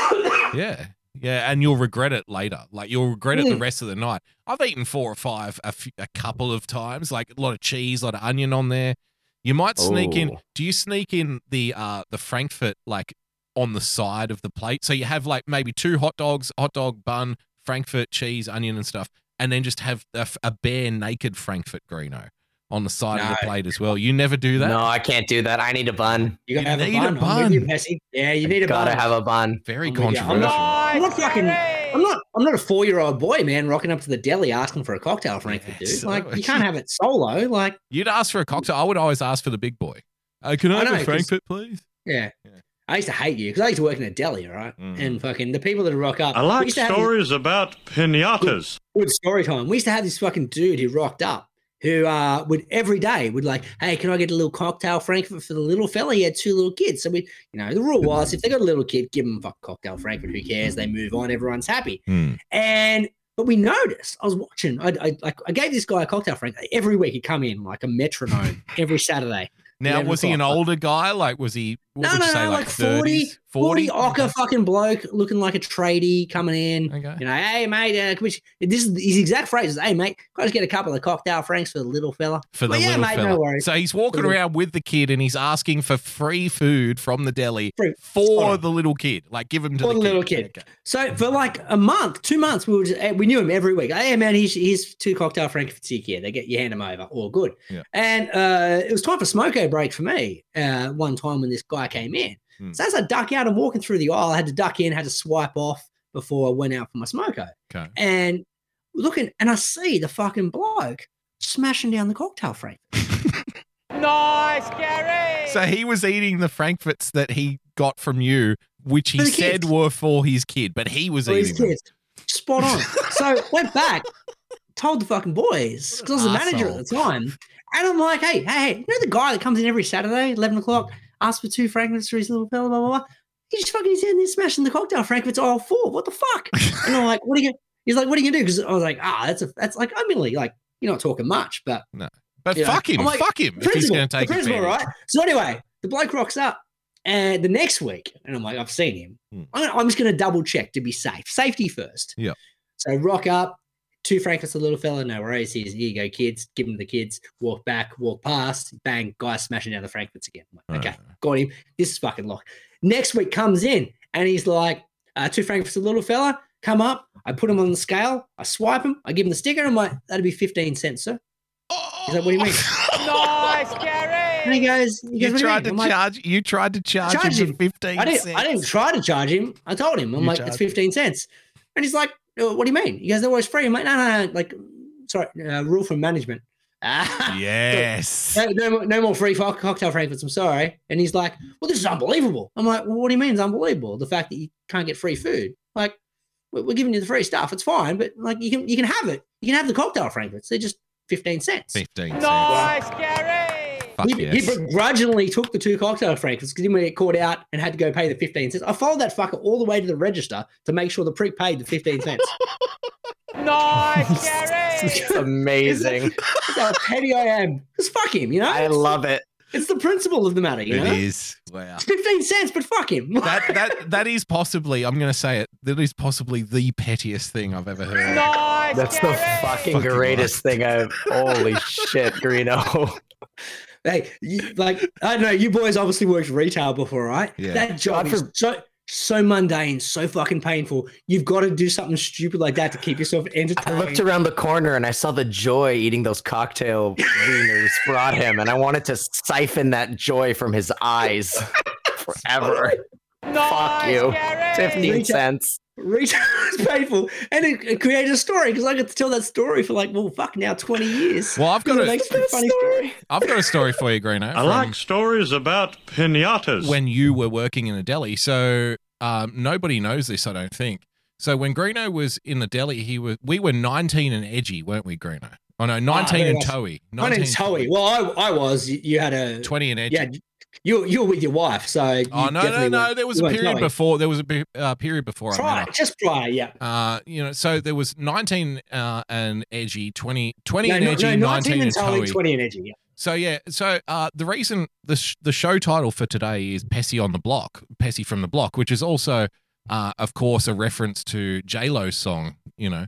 Yeah. Yeah, and you'll regret it later. Like you'll regret it the Mm. rest of the night. I've eaten four or five a, few, a couple of times, like a lot of cheese, a lot of onion on there. You might sneak in. Oh. Do you sneak in the uh the Frankfurt like on the side of the plate? So you have like maybe two hot dogs, hot dog bun, Frankfurt cheese, onion and stuff, and then just have a bare naked Frankfurt Greeno on the side of the plate as well. You never do that. No, I can't do that. I need a bun. You gotta You have a need a bun. I'm with you, bun. Yeah, you need a Gotta bun. have a bun. Very I'm controversial. I'm not, I'm not fucking. I'm not. I'm not a four year old boy, man, rocking up to the deli asking for a cocktail, Frankfurt, dude. Yes, like you can't have it solo. Like, You'd ask for a cocktail. I would always ask for the big boy. Uh, can I, I have know, a 'cause- Frankfurt, please? yeah. Yeah. I used to hate you because I used to work in a deli, right? Mhm. And fucking the people that rock up. I like used to this- stories about pinatas. good story time. We used to have this fucking dude who rocked up who uh would every day would like, hey, can I get a little cocktail Frankfurt for the little fella? He had two little kids. So we, you know, the rule was if they got a little kid, give them a cocktail Frankfurt. Who cares? They move on. Everyone's happy. Hmm. And but we noticed. I was watching. I I, like, I gave this guy a cocktail Frankfurt every week. He'd come in like a metronome every Saturday. Now, was he an older guy? Like, was he? What No, would no, you say, no, like, like 40, 30s? 40 ochre Okay. fucking bloke looking like a tradie coming in. Okay. You know, hey mate, uh, we, this is his exact phrase is, hey mate, can I just get a couple of cocktail franks for the little fella? For the Well, yeah, little mate, fella. no worries. So he's walking around with the kid and he's asking for free food from the deli Free- for the little kid. Like, give him to For the, the little kid. Okay. So for like a month, two months, we were just, eh, we knew him every week. Hey man, here's, here's two cocktail frankfurts here. They get you hand them over. All good. Yeah. And uh, it was time for smoko break for me. Uh, one time when this guy came in. Hmm. So as I duck out, I'm walking through the aisle. I had to duck in, had to swipe off before I went out for my smoko. Okay. and looking, and I see the fucking bloke smashing down the cocktail frame. <laughs> Nice, Gary. So he was eating the Frankfurts that he got from you, which he said kids. were for his kid, but he was for his eating them. Spot on. so went back, told the fucking boys because I was the manager at the time, and I'm like, hey, hey, hey, you know the guy that comes in every Saturday, eleven o'clock, asks for two frankfurts for his little fella, blah blah blah. He just fucking is in there smashing the cocktail frankfurts all four. What the fuck? and I'm like, what are you? He's like, what are you gonna do? Because I was like, ah, that's a that's like I'm really like you're not talking much, but No. But you know, fuck him. I'm like, fuck him if he's going to take the principal, right? So anyway, the bloke rocks up. And the next week, and I'm like, I've seen him. Hmm. I'm, I'm just going to double check to be safe. Safety first. Yeah. So rock up, two Frankfurts, a little fella, no worries. Here's, here you go, kids. Give him the kids. Walk back, walk past, bang, guy smashing down the Frankfurts again. I'm like, okay, got him. This is fucking locked. Next week comes in and he's like, uh, two Frankfurts, a little fella, come up. I put him on the scale. I swipe him. I give him the sticker. I'm like, that'd be 15 cents, sir. He's like, what do you mean? <laughs> nice, Gary. And he goes, he goes You tried to like, charge. You tried to charge, charge him him. for fifteen I didn't, cents. I didn't try to charge him. I told him, I'm You like, it's 15 cents. And he's like, "Uh, what do you mean? He goes, they're always free. I'm like, no, no, no. Like, sorry, uh, rule from management. Ah, <laughs> Yes. no, no, more- no more free co- cocktail frankfurts. I'm sorry. And he's like, well, this is unbelievable. I'm like, well, what do you mean it's unbelievable? The fact that you can't get free food. Like, we're we're giving you the free stuff. It's fine, but like, you can you can have it. You can have the cocktail frankfurts. They're just 15 cents. Fifteen cents. Nice, Gary. Fuck He, yes. he begrudgingly took the two cocktail frankfurts because he didn't get caught out and had to go pay the 15 cents. I followed that fucker all the way to the register to make sure the prick paid the 15 cents. <laughs> Nice, Gary. <laughs> It's amazing. That's how petty I am. Because fuck him, you know? I love it. It's the principle of the matter, you It know? is. Wow. It's 15 cents, but fuck him. That that that is possibly. I'm going to say it. That is possibly the pettiest thing I've ever heard. Nice, That's the fucking Fucking greatest thing I've. Holy shit, Greeno. <laughs> hey, you, like, I don't know, you boys obviously worked retail before, right? Yeah. That job God is for- so so mundane, so fucking painful. You've got to do something stupid like that to keep yourself <laughs> entertained. I looked around the corner and I saw the joy eating those cocktail <laughs> wieners brought him, and I wanted to siphon that joy from his eyes <laughs> forever. Fuck you. Gary. 15 Retail- cents. Retail is <laughs> painful, and it, it created a story because I got to tell that story for like, well, fuck, now twenty years. Well, I've got a a funny story. I've got a story for you, Greeno. I from like stories about pinatas. when you were working in a deli. So um, nobody knows this, I don't think. So when Greeno was in the deli, he was we were 19 and edgy, weren't we, Greeno? Oh no, 19 very and much. toey. My name's Hoey. Well, I, I was. You, you had a 20 and edgy. yeah. You you were with your wife, so Oh no, no, no! There was a period before. There was a uh, period before. Prior, just prior, yeah. Uh, you know, so there was 19 uh, and edgy, 20, 20 No, and no, edgy, no, 19 19 and Tully, 20 and edgy. Yeah. So yeah, so uh, the reason the sh- the show title for today is Pessy on the Block, Pessy from the Block, which is also, uh, of course, a reference to J Lo's song, you know,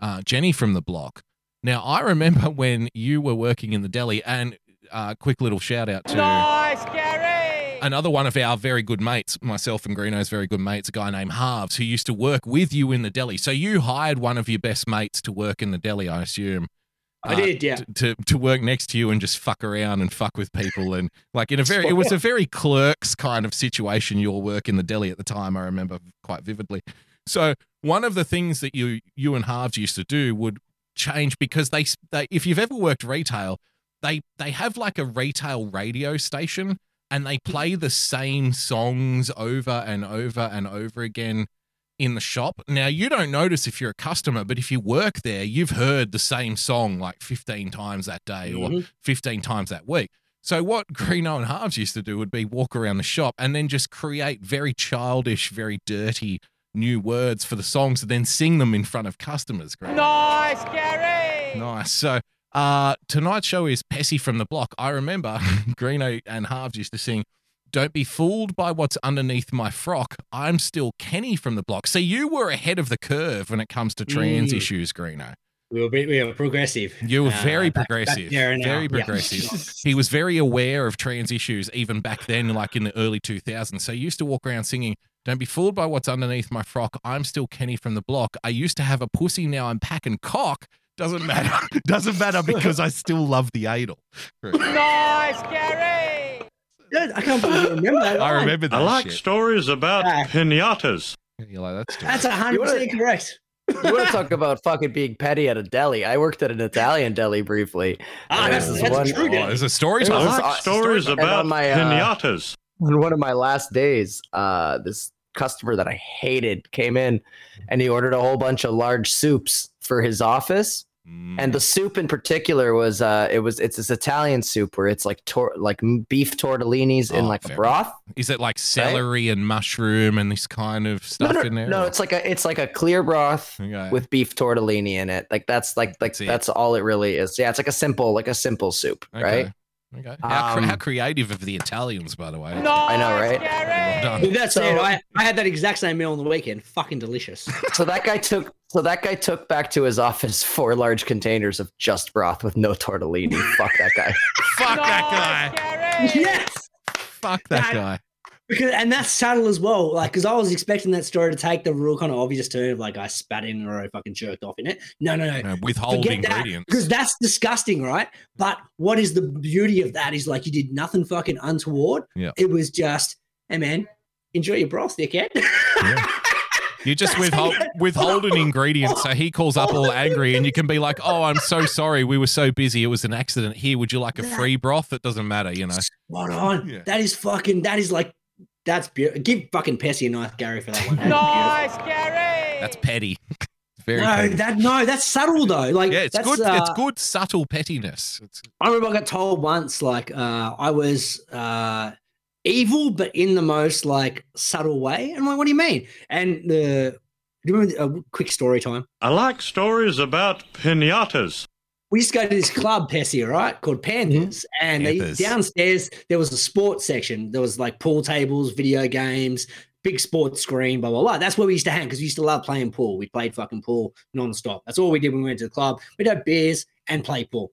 uh, Jenny from the Block. Now I remember <laughs> when you were working in the deli, and uh, quick little shout out to Nice, Gary. another one of our very good mates, myself and Greeno's very good mates, a guy named Harves, who used to work with you in the deli. So you hired one of your best mates to work in the deli, I assume. I uh, did, yeah. t- To, to work next to you and just fuck around and fuck with people and <laughs> like in a very it was a very clerks kind of situation your work in the deli at the time I remember quite vividly. So one of the things that you you and Harves used to do would change because they, they if you've ever worked retail they they have like a retail radio station and they play the same songs over and over and over again in the shop. Now you don't notice if you're a customer, but if you work there, you've heard the same song like 15 times that day or Mhm. 15 times that week. So what <laughs> Greeno and Harves used to do would be walk around the shop and then just create very childish, very dirty new words for the songs and then sing them in front of customers. Greeno. Nice, Gary. Nice. So uh tonight's show is Pessy from the Block. I remember <laughs> Greeno and Harves used to sing Don't be fooled by what's underneath my frock. I'm still Kenny from the block. See, you were ahead of the curve when it comes to trans Mm. issues, Greeno. We were, we were progressive. You were Uh, very back- back progressive. now, very yeah. progressive. <laughs> he was very aware of trans issues even back then, like in the early 2000s. So he used to walk around singing, Don't be fooled by what's underneath my frock. I'm still Kenny from the block. I used to have a pussy, now I'm packing cock. Doesn't matter. <laughs> Doesn't matter because I still love the idol. Nice, Gary. Yeah, I can't believe you remember that. I remember that I like shit. stories about Ah. pinatas. You like that story? That's hundred percent correct. You want to talk about fucking being petty at a deli? I worked at an Italian deli briefly. Ah, And that's, that's one- a true Oh, game. there's a story It I a- like a stories story- about on my, uh, pinatas. on one of my last days, uh, this customer that I hated came in and he ordered a whole bunch of large soups for his office. Mm. And the soup in particular was uh it was it's this Italian soup where it's like tor- like beef tortellinis in Oh, like a very broth. Is it like celery and mushroom and this kind of stuff no, no, in there? no, or- it's like a it's like a clear broth Okay. with beef tortellini in it. Like that's like like That's that's all it really is. Yeah, it's like a simple like a simple soup, Okay. right? Okay. How, Um, how creative of the Italians, by the way. I know, right? Well done. With that So- said, I, I had that exact same meal on the weekend. Fucking delicious. <laughs> So that guy took so that guy took back to his office <laughs> four large containers of just broth with no tortellini. Fuck that guy. <laughs> Fuck that guy. yes. Fuck that That- guy. Because and that's subtle as well. Like, because I was expecting that story to take the real kind of obvious turn of like I spat in or I fucking jerked off in it. No, no, no. No, withhold Forget that, ingredients. because that's disgusting, right? But what is the beauty of that is like you did nothing fucking untoward. Yeah. It was just, hey man, enjoy your broth, dickhead. <laughs> You just withhold withhold an ingredient, so he calls up all angry, and you can be like, "Oh, I'm so sorry. We were so busy. It was an accident. Here, would you like a free broth? It doesn't matter, you know." Spot on. Yeah. That is fucking. That is like. That's beautiful. Give fucking Pessy a knife, Gary, for that one. That's Nice, Gary. That's petty. <laughs> Very no, petty. that no, that's subtle though. Like yeah, it's that's, good. it's uh, good subtle pettiness. It's, I remember I got told once, like uh, I was uh, evil, but in the most like subtle way. And I'm like, what do you mean? And the do you remember a quick story time? I like stories about pinatas. We used to go to this club, Pessy, right, called Panthers, mm-hmm. and they, downstairs there was a sports section. There was like pool tables, video games, big sports screen, blah blah blah. That's where we used to hang because we used to love playing pool. We played fucking pool nonstop. That's all we did when we went to the club. We'd have beers and play pool.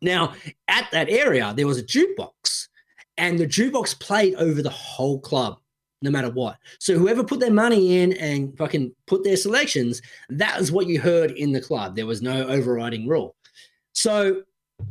Now, at that area, there was a jukebox, and the jukebox played over the whole club, no matter what. So whoever put their money in and fucking put their selections, that is what you heard in the club. There was no overriding rule. So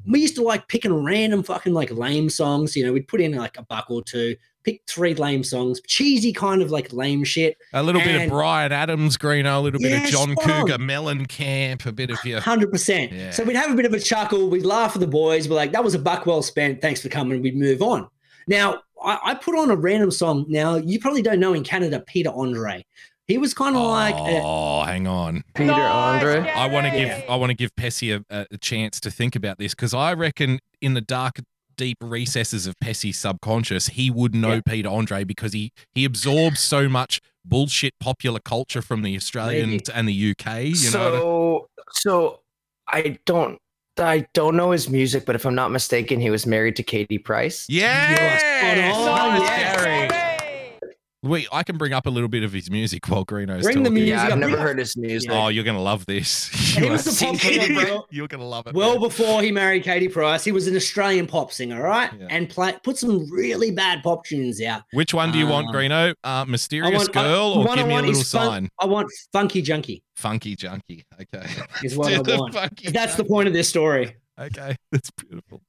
we used to like picking random fucking like lame songs. You know, we'd put in like a buck or two, pick three lame songs, cheesy kind of like lame shit. a little bit of And- Bryan Adams, Greeno, a little bit of John Cougar, on. Cougar, Mellencamp, a bit of your Hundred percent. Yeah. So we'd have a bit of a chuckle. We'd laugh at the boys. We're like, "That was a buck well spent. Thanks for coming." We'd move on. Now I, I put on a random song. Now you probably don't know in Canada Peter Andre. He was kind of like Oh, hang on. Peter Andre. I want to give Yeah. I want to give Pessy a, a, a chance to think about this because I reckon in the dark, deep recesses of Pessy's subconscious, he would know Peter Andre because he he absorbs so much bullshit popular culture from the Australians and the UK. You know, so so I don't I don't know his music, but if I'm not mistaken, he was married to Katie Price. Yes! Nice, Gary. Wait, I can bring up a little bit of his music while Greeno's Bring the talking. music Yeah, I've up. never heard his music. Oh, you're gonna love this. <laughs> He You was are- the pop singer, bro. <laughs> You're gonna love it. well man. before he married Katie Price. He was an Australian pop singer, all right, and play, put some really bad pop tunes out. Which one do you want, Um, Greeno? Uh, mysterious want- I- girl the or one I give me a want little is fun- sign? I want Funky Junkie. Funky junkie. Okay. Is what <laughs> Do I the want. funky That's the point of this story. Okay, that's beautiful.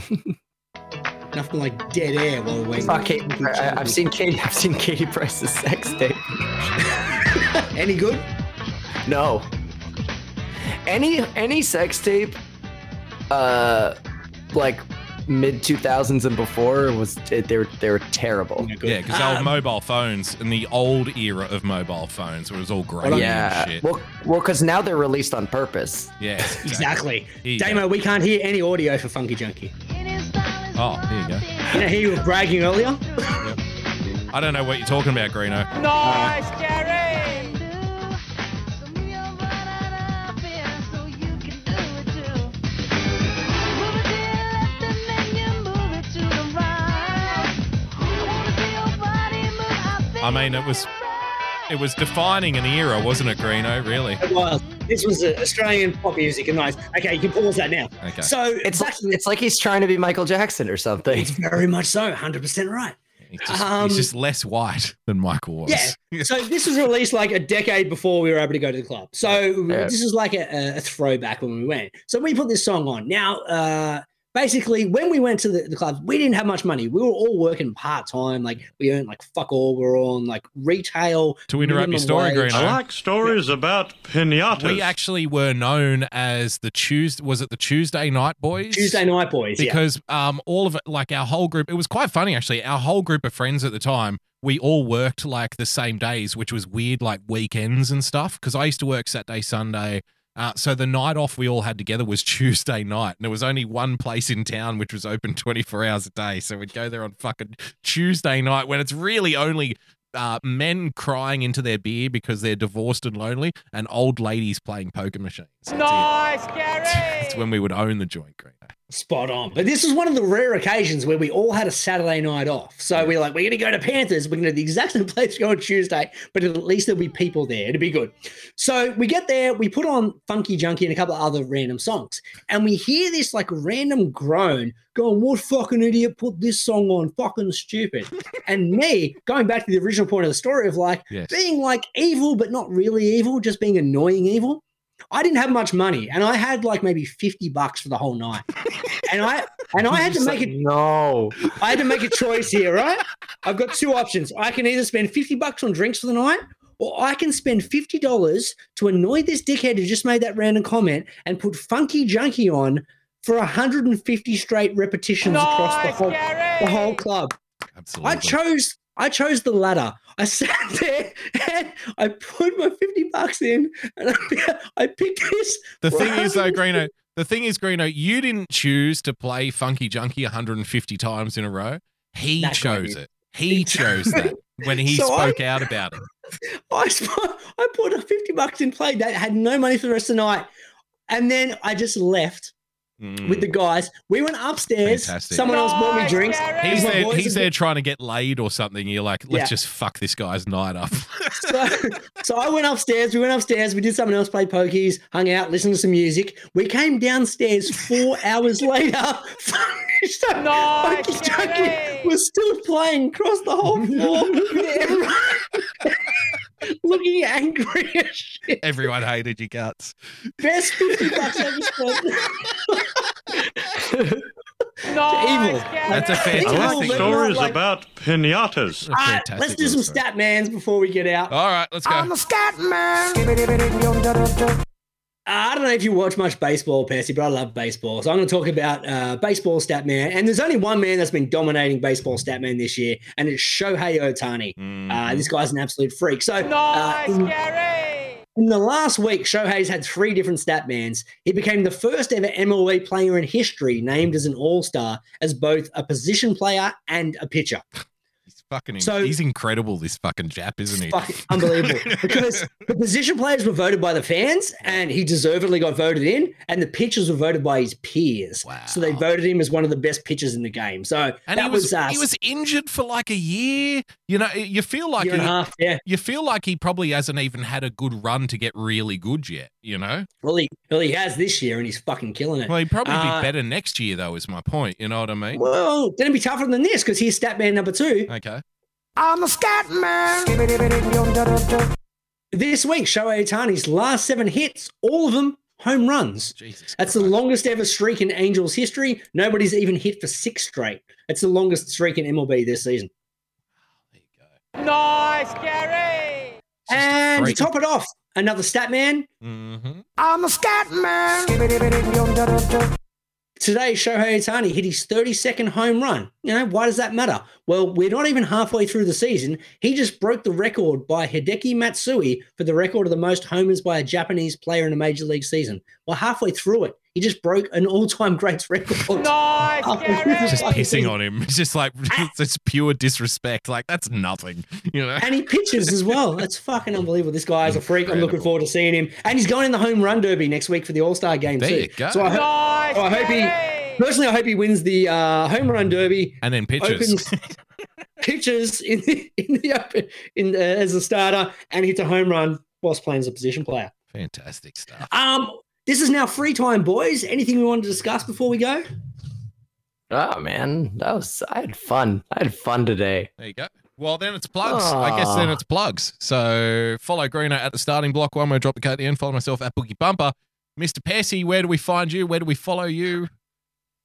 <laughs> Nothing like dead air while we're waiting. Fuck Katie, I, I've seen Katie. I've seen Katie Price's sex tape. <laughs> Any good? No. Any any sex tape, uh, like mid two thousands and before was they were they were terrible. Yeah, because Um, old mobile phones in the old era of mobile phones where it was all grainy yeah. and shit. Well, well, because now they're released on purpose. yeah, <laughs> Exactly. Here you. Damo, we can't hear any audio for Funky Junkie. Oh, here you go. You know, he was bragging earlier. I don't know what you're talking about, Greeno. Nice, Gary. I mean, it was it was defining an era, wasn't it, Greeno? Really? It was. This was uh, Australian pop music, and nice. Okay, you can pause that now. Okay. So It's like it's like he's trying to be Michael Jackson or something. it's very much so, hundred percent right. He's just, Um, he's just less white than Michael was. Yeah. So this was released like a decade before we were able to go to the club. So Yeah. this is like a, a throwback when we went. So we put this song on. Now, uh, basically, when we went to the, the clubs, we didn't have much money. We were all working part time. Like we earned like fuck all. We were on like retail. To interrupt your story, wage. Greeno. I like stories about pinatas. We actually were known as the Tuesday. Was it the Tuesday Night Boys? Tuesday night boys. yeah. because um all of it like our whole group it was quite funny actually our whole group of friends at the time we all worked like the same days which was weird like weekends and stuff because i used to work saturday sunday uh, so the night off we all had together was <laughs> tuesday night and there was only one place in town which was open 24 hours a day so we'd go there on fucking tuesday night when it's really only uh, men crying into their beer because they're divorced and lonely, and old ladies playing poker machines. That's it. Nice, Gary. <laughs> That's when we would own the joint, Green. Spot on. But this is one of the rare occasions where we all had a Saturday night off. So we're like, we're going to go to Panthers. We're going to the exact same place to go on Tuesday, but at least there'll be people there. It'll be good. So we get there, we put on Funky Junkie and a couple of other random songs, and we hear this like random groan going, What fucking idiot put this song on? Fucking stupid. <laughs> and me going back to the original point of the story of like Yes. being like evil, but not really evil, just being annoying evil. I didn't have much money, and I had like maybe fifty bucks for the whole night, and I and I had to make it. No. I had to make a choice here, right? I've got two options. I can either spend fifty bucks on drinks for the night, or I can spend fifty dollars to annoy this dickhead who just made that random comment and put Funky Junkie on for hundred and fifty straight repetitions across the whole Gary. the whole club. Absolutely. I chose I chose the latter. I sat <laughs> there and I put my 50 bucks in and I, I picked this. The thing is, though, 150 Greeno, <laughs> the thing is, Greeno, you didn't choose to play Funky Junkie 150 times in a row. He That's chose it. He chose that <laughs> when he So I- spoke out about it. I, I put 50 bucks in play that had no money for the rest of the night. And then I just left with the guys. We went upstairs. Mm. Fantastic. Someone else bought me drinks. Gary. He's there, he's there trying to get laid or something. You're like, let's Yeah. just fuck this guy's night up. <laughs> so, so I went upstairs. We went upstairs. We did something else, played pokies, hung out, listened to some music. We came downstairs four <laughs> hours later. so Nice, Funky Junkie was still playing across the whole floor. <laughs> Everyone <laughs> Looking angry as shit. Everyone hated your guts. Best 50 bucks ever spent. <laughs> Nice, evil. Gary. That's a fantastic. Evil, like but stories about pinatas. a All right, fantastic let's do some story. stat mans before we get out. All right, let's go. I'm a scat man. I don't know if you watch much baseball, Percy, but I love baseball. So I'm going to talk about uh, baseball stat man. And there's only one man that's been dominating baseball stat man this year, and it's Shohei Ohtani. Mm. Uh, this guy's an absolute freak. So uh, Nice, in, Gary. in the last week, Shohei's had three different stat mans. He became the first ever MLB player in history named as an All Star as both a position player and a pitcher. He's fucking. So- he's incredible. This fucking Jap, isn't he? fucking unbelievable <laughs> because the position players were voted by the fans and he deservedly got voted in and the pitchers were voted by his peers Wow. so they voted him as one of the best pitchers in the game so And that he was, was, uh, he was injured for like a year. You know, you feel like year and a he- half yeah you feel like he probably hasn't even had a good run to get really good yet. You know, well he, well he has this year and he's fucking killing it well, he'd probably Uh, be better next year, though. Is my point. You know what I mean? well gonna be tougher than this because he's stat man number two Okay. I'm the scat man. this week Shohei Ohtani's last seven hits all of them home runs Jesus. that's the longest ever streak in Angels history nobody's even hit for six straight it's the longest streak in MLB this season There you go. Nice, Gary. Just and to top it off another stat man Mhm. I'm a scat man. Today, Shohei Ohtani hit his 32nd home run. You know, why does that matter? Well, we're not even halfway through the season. He just broke the record by Hideki Matsui for the record of the most homers by a Japanese player in a major league season. Well, halfway through it, he just broke an all-time greats record. <laughs> Nice, Halfway through the Gary. Just pissing on him. It's <laughs> just like <laughs> it's just pure disrespect. Like that's nothing. You know. And he pitches as well. That's fucking unbelievable. This guy is a freak. I'm looking forward to seeing him. And he's going in the home run derby next week for the All-Star game There too. you go. So I, ho- Nice, so I hope he personally I hope he wins the uh, home run derby And then pitches. opens pitches in the in the open in the, as a starter and hits a home run whilst playing as a position player. Fantastic stuff. Um, this is now free time, boys. Anything we want to discuss before we go? Oh man, that was I had fun. I had fun today. There you go. Well, then it's plugs. I guess then it's plugs. So follow Greener at the starting block. One way, drop the cut at the end. Follow myself at Boogie Bumper. Mr. Pessy, where do we find you? Where do we follow you?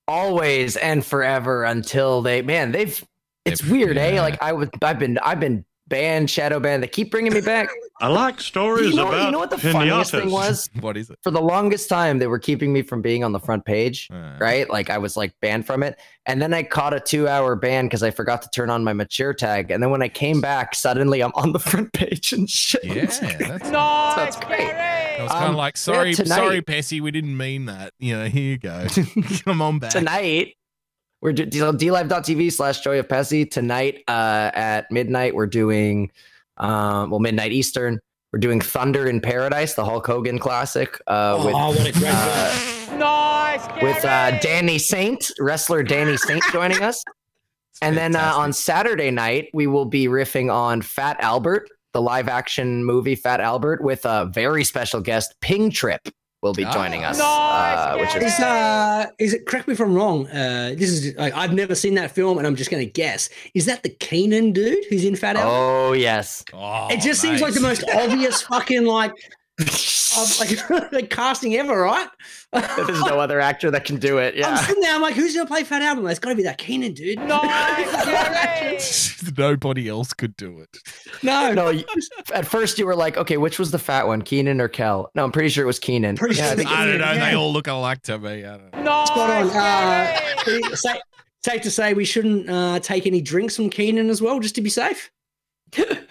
Always and forever until they man, they've it's They've- weird, yeah. eh? Like I was I've been I've been banned, shadow banned. They keep bringing me back. I like stories you know, about you know what the funniest thing was? <laughs> What is it? For the longest time, they were keeping me from being on the front page, Uh, right? Like I was like banned from it. And then I caught a two hour ban because I forgot to turn on my mature tag. And then when I came back, suddenly I'm on the front <laughs> page and shit. Yeah, that's, <laughs> Nice, That's great. I was kind of Um, like, yeah, sorry, tonight- sorry, Pessy, we didn't mean that. You know, here you go. Come on back. Tonight, we're do- dlive.tv slash joy of Pessy tonight uh, at midnight. We're doing um, well midnight Eastern. We're doing Thunder in Paradise, the Hulk Hogan classic, uh, Oh, with what a great uh, Nice, with uh, Danny Saint, wrestler Danny Saint, joining us. <laughs> And then uh, on Saturday night, we will be riffing on Fat Albert, the live action movie Fat Albert, with a very special guest, Ping Trip, will be joining us. uh, which is Is uh is it correct me if I'm wrong? Uh this is like I've never seen that film and I'm just gonna guess. Is that the Keenan dude who's in Fat Albert? oh yes, it just seems like the most obvious <laughs> fucking like of, like, <laughs> like casting ever, right? there's no other actor that can do it. <laughs> Yeah. I'm sitting there, I'm like, who's gonna play Fat Albert? It's gotta be that Keenan dude. No, <laughs> Nobody else could do it. No, no. you- At first, you were like, okay, which was the fat one, Keenan or Kel? No, I'm pretty sure it was Keenan. Pretty Yeah, I sure think I don't know. Yeah. They all look alike to me. I don't know. Spot on. Uh, sa- safe to say we shouldn't uh, take any drinks from Keenan as well, just to be safe.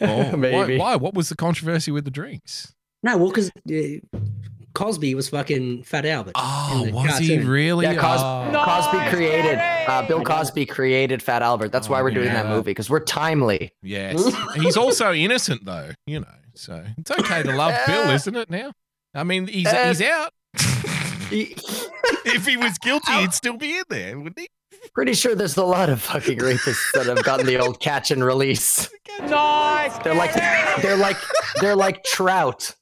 Oh, Maybe. Why, why? What was the controversy with the drinks? No, well, because uh, Cosby was fucking Fat Albert. Oh, in the was he really? Yeah, Cos- Oh. Cosby created uh, Bill Cosby created Fat Albert. That's why Oh, we're doing that movie because we're timely. Yes. He's also innocent though, you know. So it's okay to love Bill, <laughs> isn't it now? I mean, he's Uh, he's out. <laughs> if he was guilty, he'd still be in there, wouldn't he? Pretty sure there's a lot of fucking rapists that have gotten the old catch and release. Nice. They're like they're like they're like trout.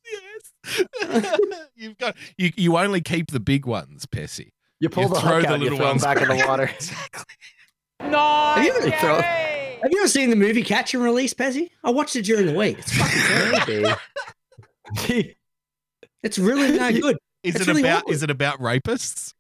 Yes. <laughs> You've got you, you only keep the big ones, Pessy. You pull You the throw hook the out, you little throw them ones back in the back. water. <laughs> Have you, ever, throw- have you ever seen the movie Catch and Release, Pessy? I watched it during the week. It's fucking terrible. <laughs> It's really no good. Is It's it really about awkward. is it about rapists?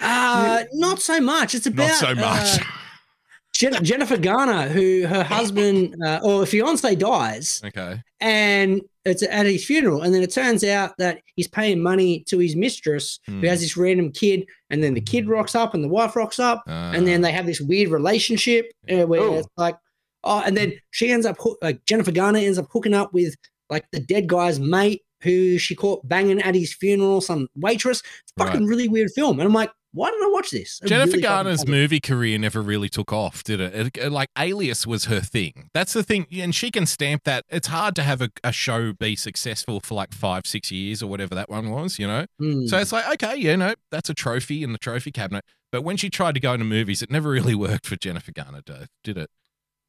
Uh, not so much. It's about Not so much. uh, <laughs> Jen- Jennifer Garner, who her <laughs> husband uh, or fiance dies, okay. and it's at his funeral, and then it turns out that he's paying money to his mistress, Hmm. who has this random kid, and then the kid rocks up, and the wife rocks up, and then they have this weird relationship uh, where Oh. it's like, oh, and then she ends up like Jennifer Garner ends up hooking up with like the dead guy's mate, who she caught banging at his funeral, some waitress. It's fucking Right. really weird film, and I'm like, why did I watch this? I Jennifer really Garner's movie career never really took off, did it? It- Like Alias was her thing. That's the thing, and she can stamp that. It's hard to have a, a show be successful for like five, six years or whatever that one was, you know. Hmm. So it's like, okay, you know, that's a trophy in the trophy cabinet. But when she tried to go into movies, it never really <laughs> worked for Jennifer Garner, did it?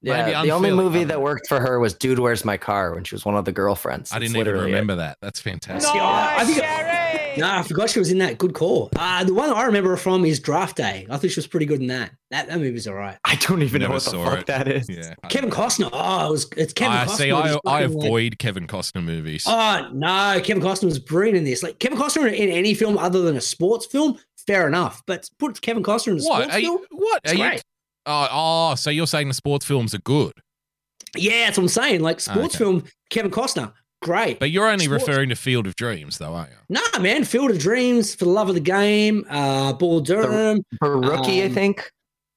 Yeah, Maybe the only movie that worked for her was Dude, Where's My Car when she was one of the girlfriends. I That's didn't even literally it. remember that. That's fantastic. Yeah, I think no, I forgot she was in that. Good call. Uh, the one I remember her from is Draft Day. I think she was pretty good in that. That that movie's all right. I don't even Never know what the fuck it. that is. Yeah. Kevin Costner. Oh, it was it's Kevin I Costner. see. I, I fucking, like- avoid Kevin Costner movies. Oh no, Kevin Costner was brilliant in this. Like Kevin Costner in any film other than a sports film, fair enough. But put Kevin Costner in a what? sports Are you, film, what? it's Are you, great. Oh, oh, so you're saying the sports films are good, Yeah, that's what I'm saying. Like sports Okay. film, Kevin Costner, great. but you're only Sports- referring to Field of Dreams, though, aren't you? Nah, man, Field of Dreams, For the Love of the Game, uh, Bull Durham. For rookie, I um, think.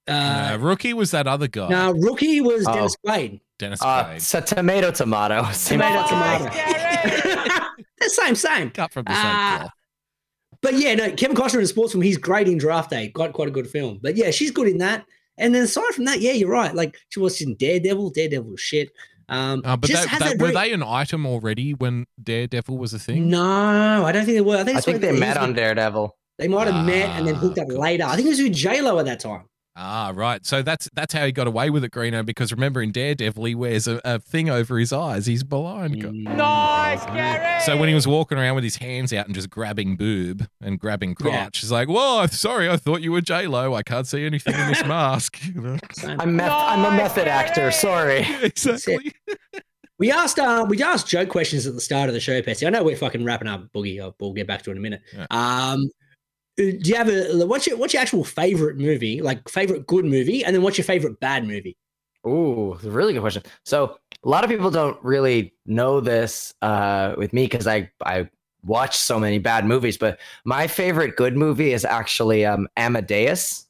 Uh, Uh, rookie was that other guy, no, rookie was Oh. Dennis Quaid. Dennis Uh, Quaid, it's <laughs> a tomato, tomato. Tomato, tomato. <laughs> the same, same. cut from the same uh, cloth. But yeah, no, Kevin Costner in a sports film, he's great in Draft Day. Got quite a good film. But yeah, she's good in that. And then aside from that, yeah, you're right. Like she was in Daredevil. Daredevil shit. Um, Uh, but that, that, that were very- they an item already when Daredevil was a thing? No, I don't think they were. I think, I think they he met on Daredevil. They might have met and then Ah, hooked up later. I think it was with J Lo at that time. Ah, right. So that's that's how he got away with it, Greeno. Because remember, in Daredevil, he wears a, a thing over his eyes. He's blind. Mm. Nice, Gary. So when he was walking around with his hands out and just grabbing boob and grabbing Yeah. crotch, he's like, "Whoa, sorry, I thought you were J Lo. I can't see anything in this <laughs> mask." You <laughs> know? I'm, meth- I'm a method actor. Sorry. <laughs> exactly. We asked uh, we asked joke questions at the start of the show, Patsy. I know we're fucking wrapping up, Boogie. We'll get back to it in a minute. Yeah. Um, do you have a what's your what's your actual favorite movie? Like favorite good movie, and then what's your favorite bad movie? A really good question. So a lot of people don't really know this uh, with me because I I watch so many bad movies. But my favorite good movie is actually um, Amadeus.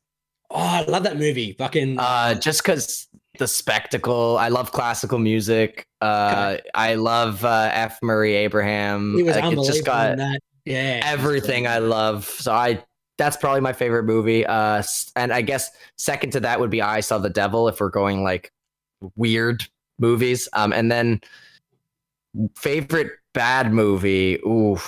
Oh, I love that movie. Fucking Uh, just because the spectacle. I love classical music. Uh, I love uh, F. Murray Abraham. He was Like, unbelievable. it's just got in that. Yeah, everything I love. So I that's probably my favorite movie. Uh, and I guess second to that would be I Saw the Devil if we're going like weird movies. Um, and then favorite bad movie. Ooh,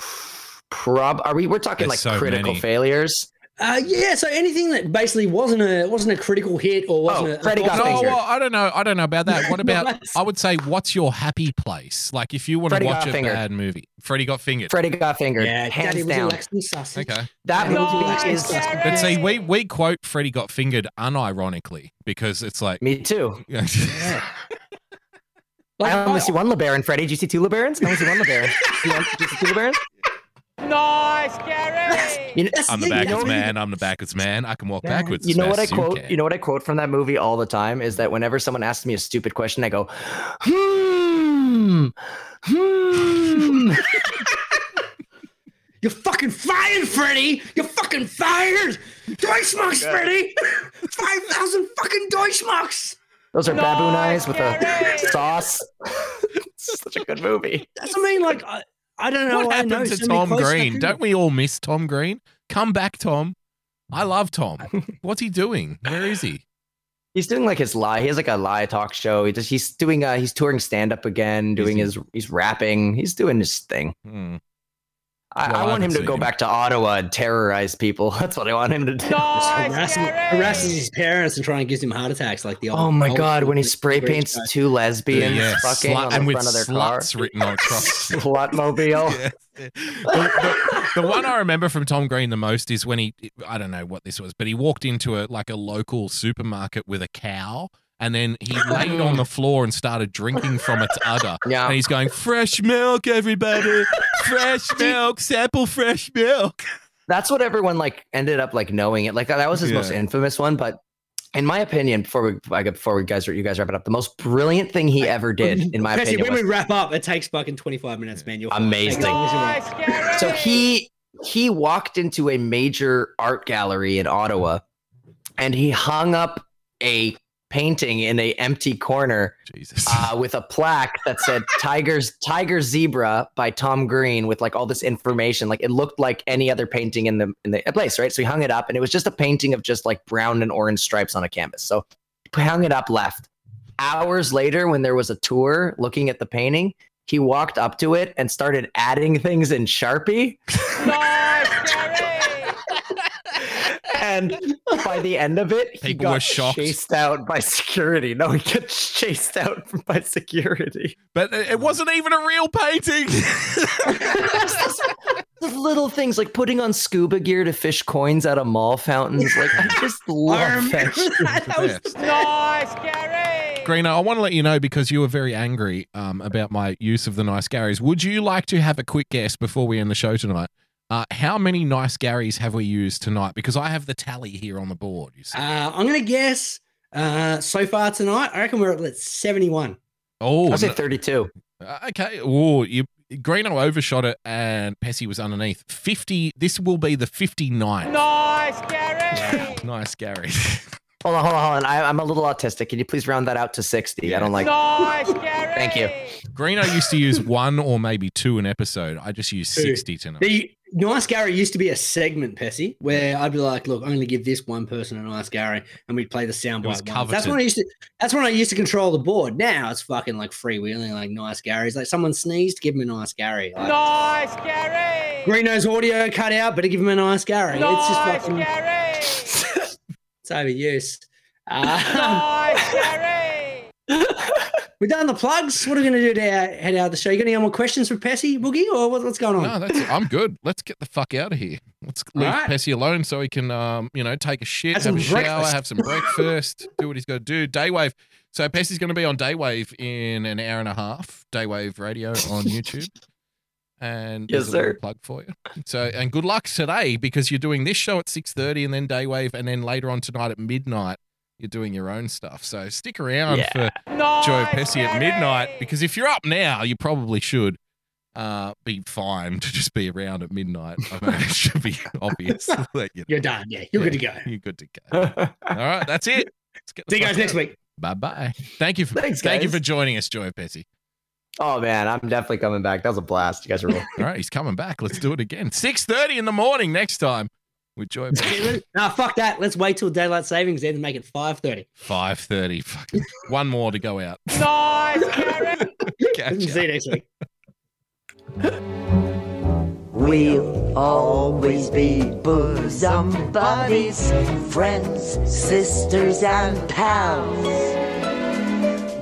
prob. Are we? We're talking There's like so critical many. failures. Uh, yeah, so anything that basically wasn't a wasn't a critical hit or wasn't Oh, a, Freddy a got No, fingered. well, I don't know. I don't know about that. What <laughs> about? Nice. I would say, what's your happy place? Like, if you want to watch a fingered. bad movie, Freddie got fingered. Freddy got fingered. yeah, hands Daddy was down. Alexi. Okay, That Daddy movie was is. Alexi but see, we we quote Freddie got fingered unironically because it's like, Me too. <laughs> Like, I only I- see one LeBaron. Freddie, Do you see two LeBarons? I only see one LeBaron. <laughs> You want- you see two LeBarons? Nice, Gary! You know, I'm the Yeah, backwards that's- man. I'm the backwards man. I can walk backwards. You know what I quote? can. You know what I quote from that movie all the time is that whenever someone asks me a stupid question, I go, hmm, hmm. <laughs> You're fucking fired, Freddy! You're fucking fired! Deutschmarks, Freddy! 5,000 fucking Deutschmarks! Those are baboon eyes with a sauce. <laughs> it's such a good movie. That's what I mean, like, I, I don't know. what I know happened to Tom Green? Don't we all miss Tom Green? Come back, Tom. I love Tom. <laughs> What's he doing? Where is he? He's doing like his lie. He has like a lie talk show. He just he's doing uh he's touring stand up again, doing he? his he's rapping. He's doing his thing. Hmm. I, Well, I I want him to go him. back to Ottawa and terrorize people. <laughs> That's what I want him to do. Nice, Harassing, Gary! harasses his parents and trying to give him heart attacks like the old. Oh my old god, when he spray paints guy. two lesbians Yeah, fucking slut- on the and with front of their car. written on across. <laughs> Slutmobile. <laughs> Yeah. The, the- the one I remember from Tom Green the most is when he I don't know what this was, but he walked into a like a local supermarket with a cow and then he <coughs> laid on the floor and started drinking from its udder. Yeah. And he's going, Fresh milk, everybody. Fresh <laughs> milk, sample fresh milk. That's what everyone like ended up like knowing it. Like that was his most infamous one, but in my opinion, before we I get before we guys you guys wrap it up, the most brilliant thing he ever did, in my Jesse, opinion, when was we wrap up, it takes fucking 25 minutes, man. You're. Amazing. Take it easy, man. Nice, Gary! So he he walked into a major art gallery in Ottawa and he hung up a painting in a empty corner Jesus. uh, with a plaque that said Tiger's Tiger Zebra by Tom Green with like all this information. Like it looked like any other painting in the in the place, right? So he hung it up and it was just a painting of just like brown and orange stripes on a canvas. So he hung it up left. Hours later, when there was a tour looking at the painting, he walked up to it and started adding things in Sharpie. <laughs> <laughs> Nice, Gary! and by the end of it, he People got chased out by security. No, he gets chased out <laughs> by security. But it it wasn't even a real painting. <laughs> <laughs> The little things like putting on scuba gear to fish coins out of mall fountains. Like I just love remember that. that. That was Nice, Gary! Greeno, I want to let you know because you were very angry um, about my use of the nice Garys. Would you like to have a quick guess before we end the show tonight? Uh, how many nice Garys have we used tonight? Because I have the tally here on the board. You see. Uh, I'm gonna guess. Uh, so far tonight, I reckon we're at 71. oh, I'll say 32. uh, okay. Oh, you Greeno overshot it, and Pessy was underneath. Fifty. This will be the 59. Nice, Gary! <laughs> Nice Gary. <laughs> Hold on, hold on, hold on. I, I'm a little autistic. Can you please round that out to 60? I don't like. Nice, <laughs> Gary! Thank you. Greeno used to use one or maybe two an episode. I just use 60 tonight. The Nice Gary used to be a segment, Pessy, where I'd be like, "Look, I'm going to give this one person a Nice Gary," and we'd play the soundbite. It. That's when. I used to. That's when I used to control the board. Now it's fucking like freewheeling, like Nice Gary's. Like someone sneezed, give him a Nice Gary. Like, Nice, Gary! Greeno's audio cut out, better give him a Nice Gary. it's just Nice, fucking. Gary! It's overuse. Um, Nice, we're done the plugs. What are we going to do to head out of the show? You got any more questions for Pessy Boogie, or what, what's going on? No, that's I'm good. Let's get the fuck out of here. Let's leave Alright. Pessy alone so he can, um, you know, take a shit, Have have, some a shower, breakfast. have some breakfast, <laughs> do what he's got to do. Daywave. So Pessy's going to be on Daywave in an hour and a half. Daywave Radio on <laughs> YouTube. And Yes, there's a little sir. plug for you. So and good luck today because you're doing this show at six thirty and then Daywave and then later on tonight at midnight you're doing your own stuff. So stick around Yeah. for Nice, Joe Pesci at midnight because if you're up now, you probably should uh, be fine <laughs> to just be around at midnight. I mean, it should be <laughs> obvious. <laughs> that you- You're done. Yeah, you're good to go. You're good to go. All right, that's it. Let's get the See you fuck guys next week. Bye bye. Thank you for Thanks, thank you for joining us, Joe Pesci. Oh man, I'm definitely coming back. That was a blast. You guys are real. <laughs> All right, he's coming back. Let's do it again. Six thirty in the morning next time. with Joy. <laughs> nah, fuck that. Let's wait till daylight savings ends and make it five thirty. Five thirty. Fucking one more to go out. <laughs> Nice, Gary. Catch See you next week. We'll always be bosom buddies, friends, sisters, and pals.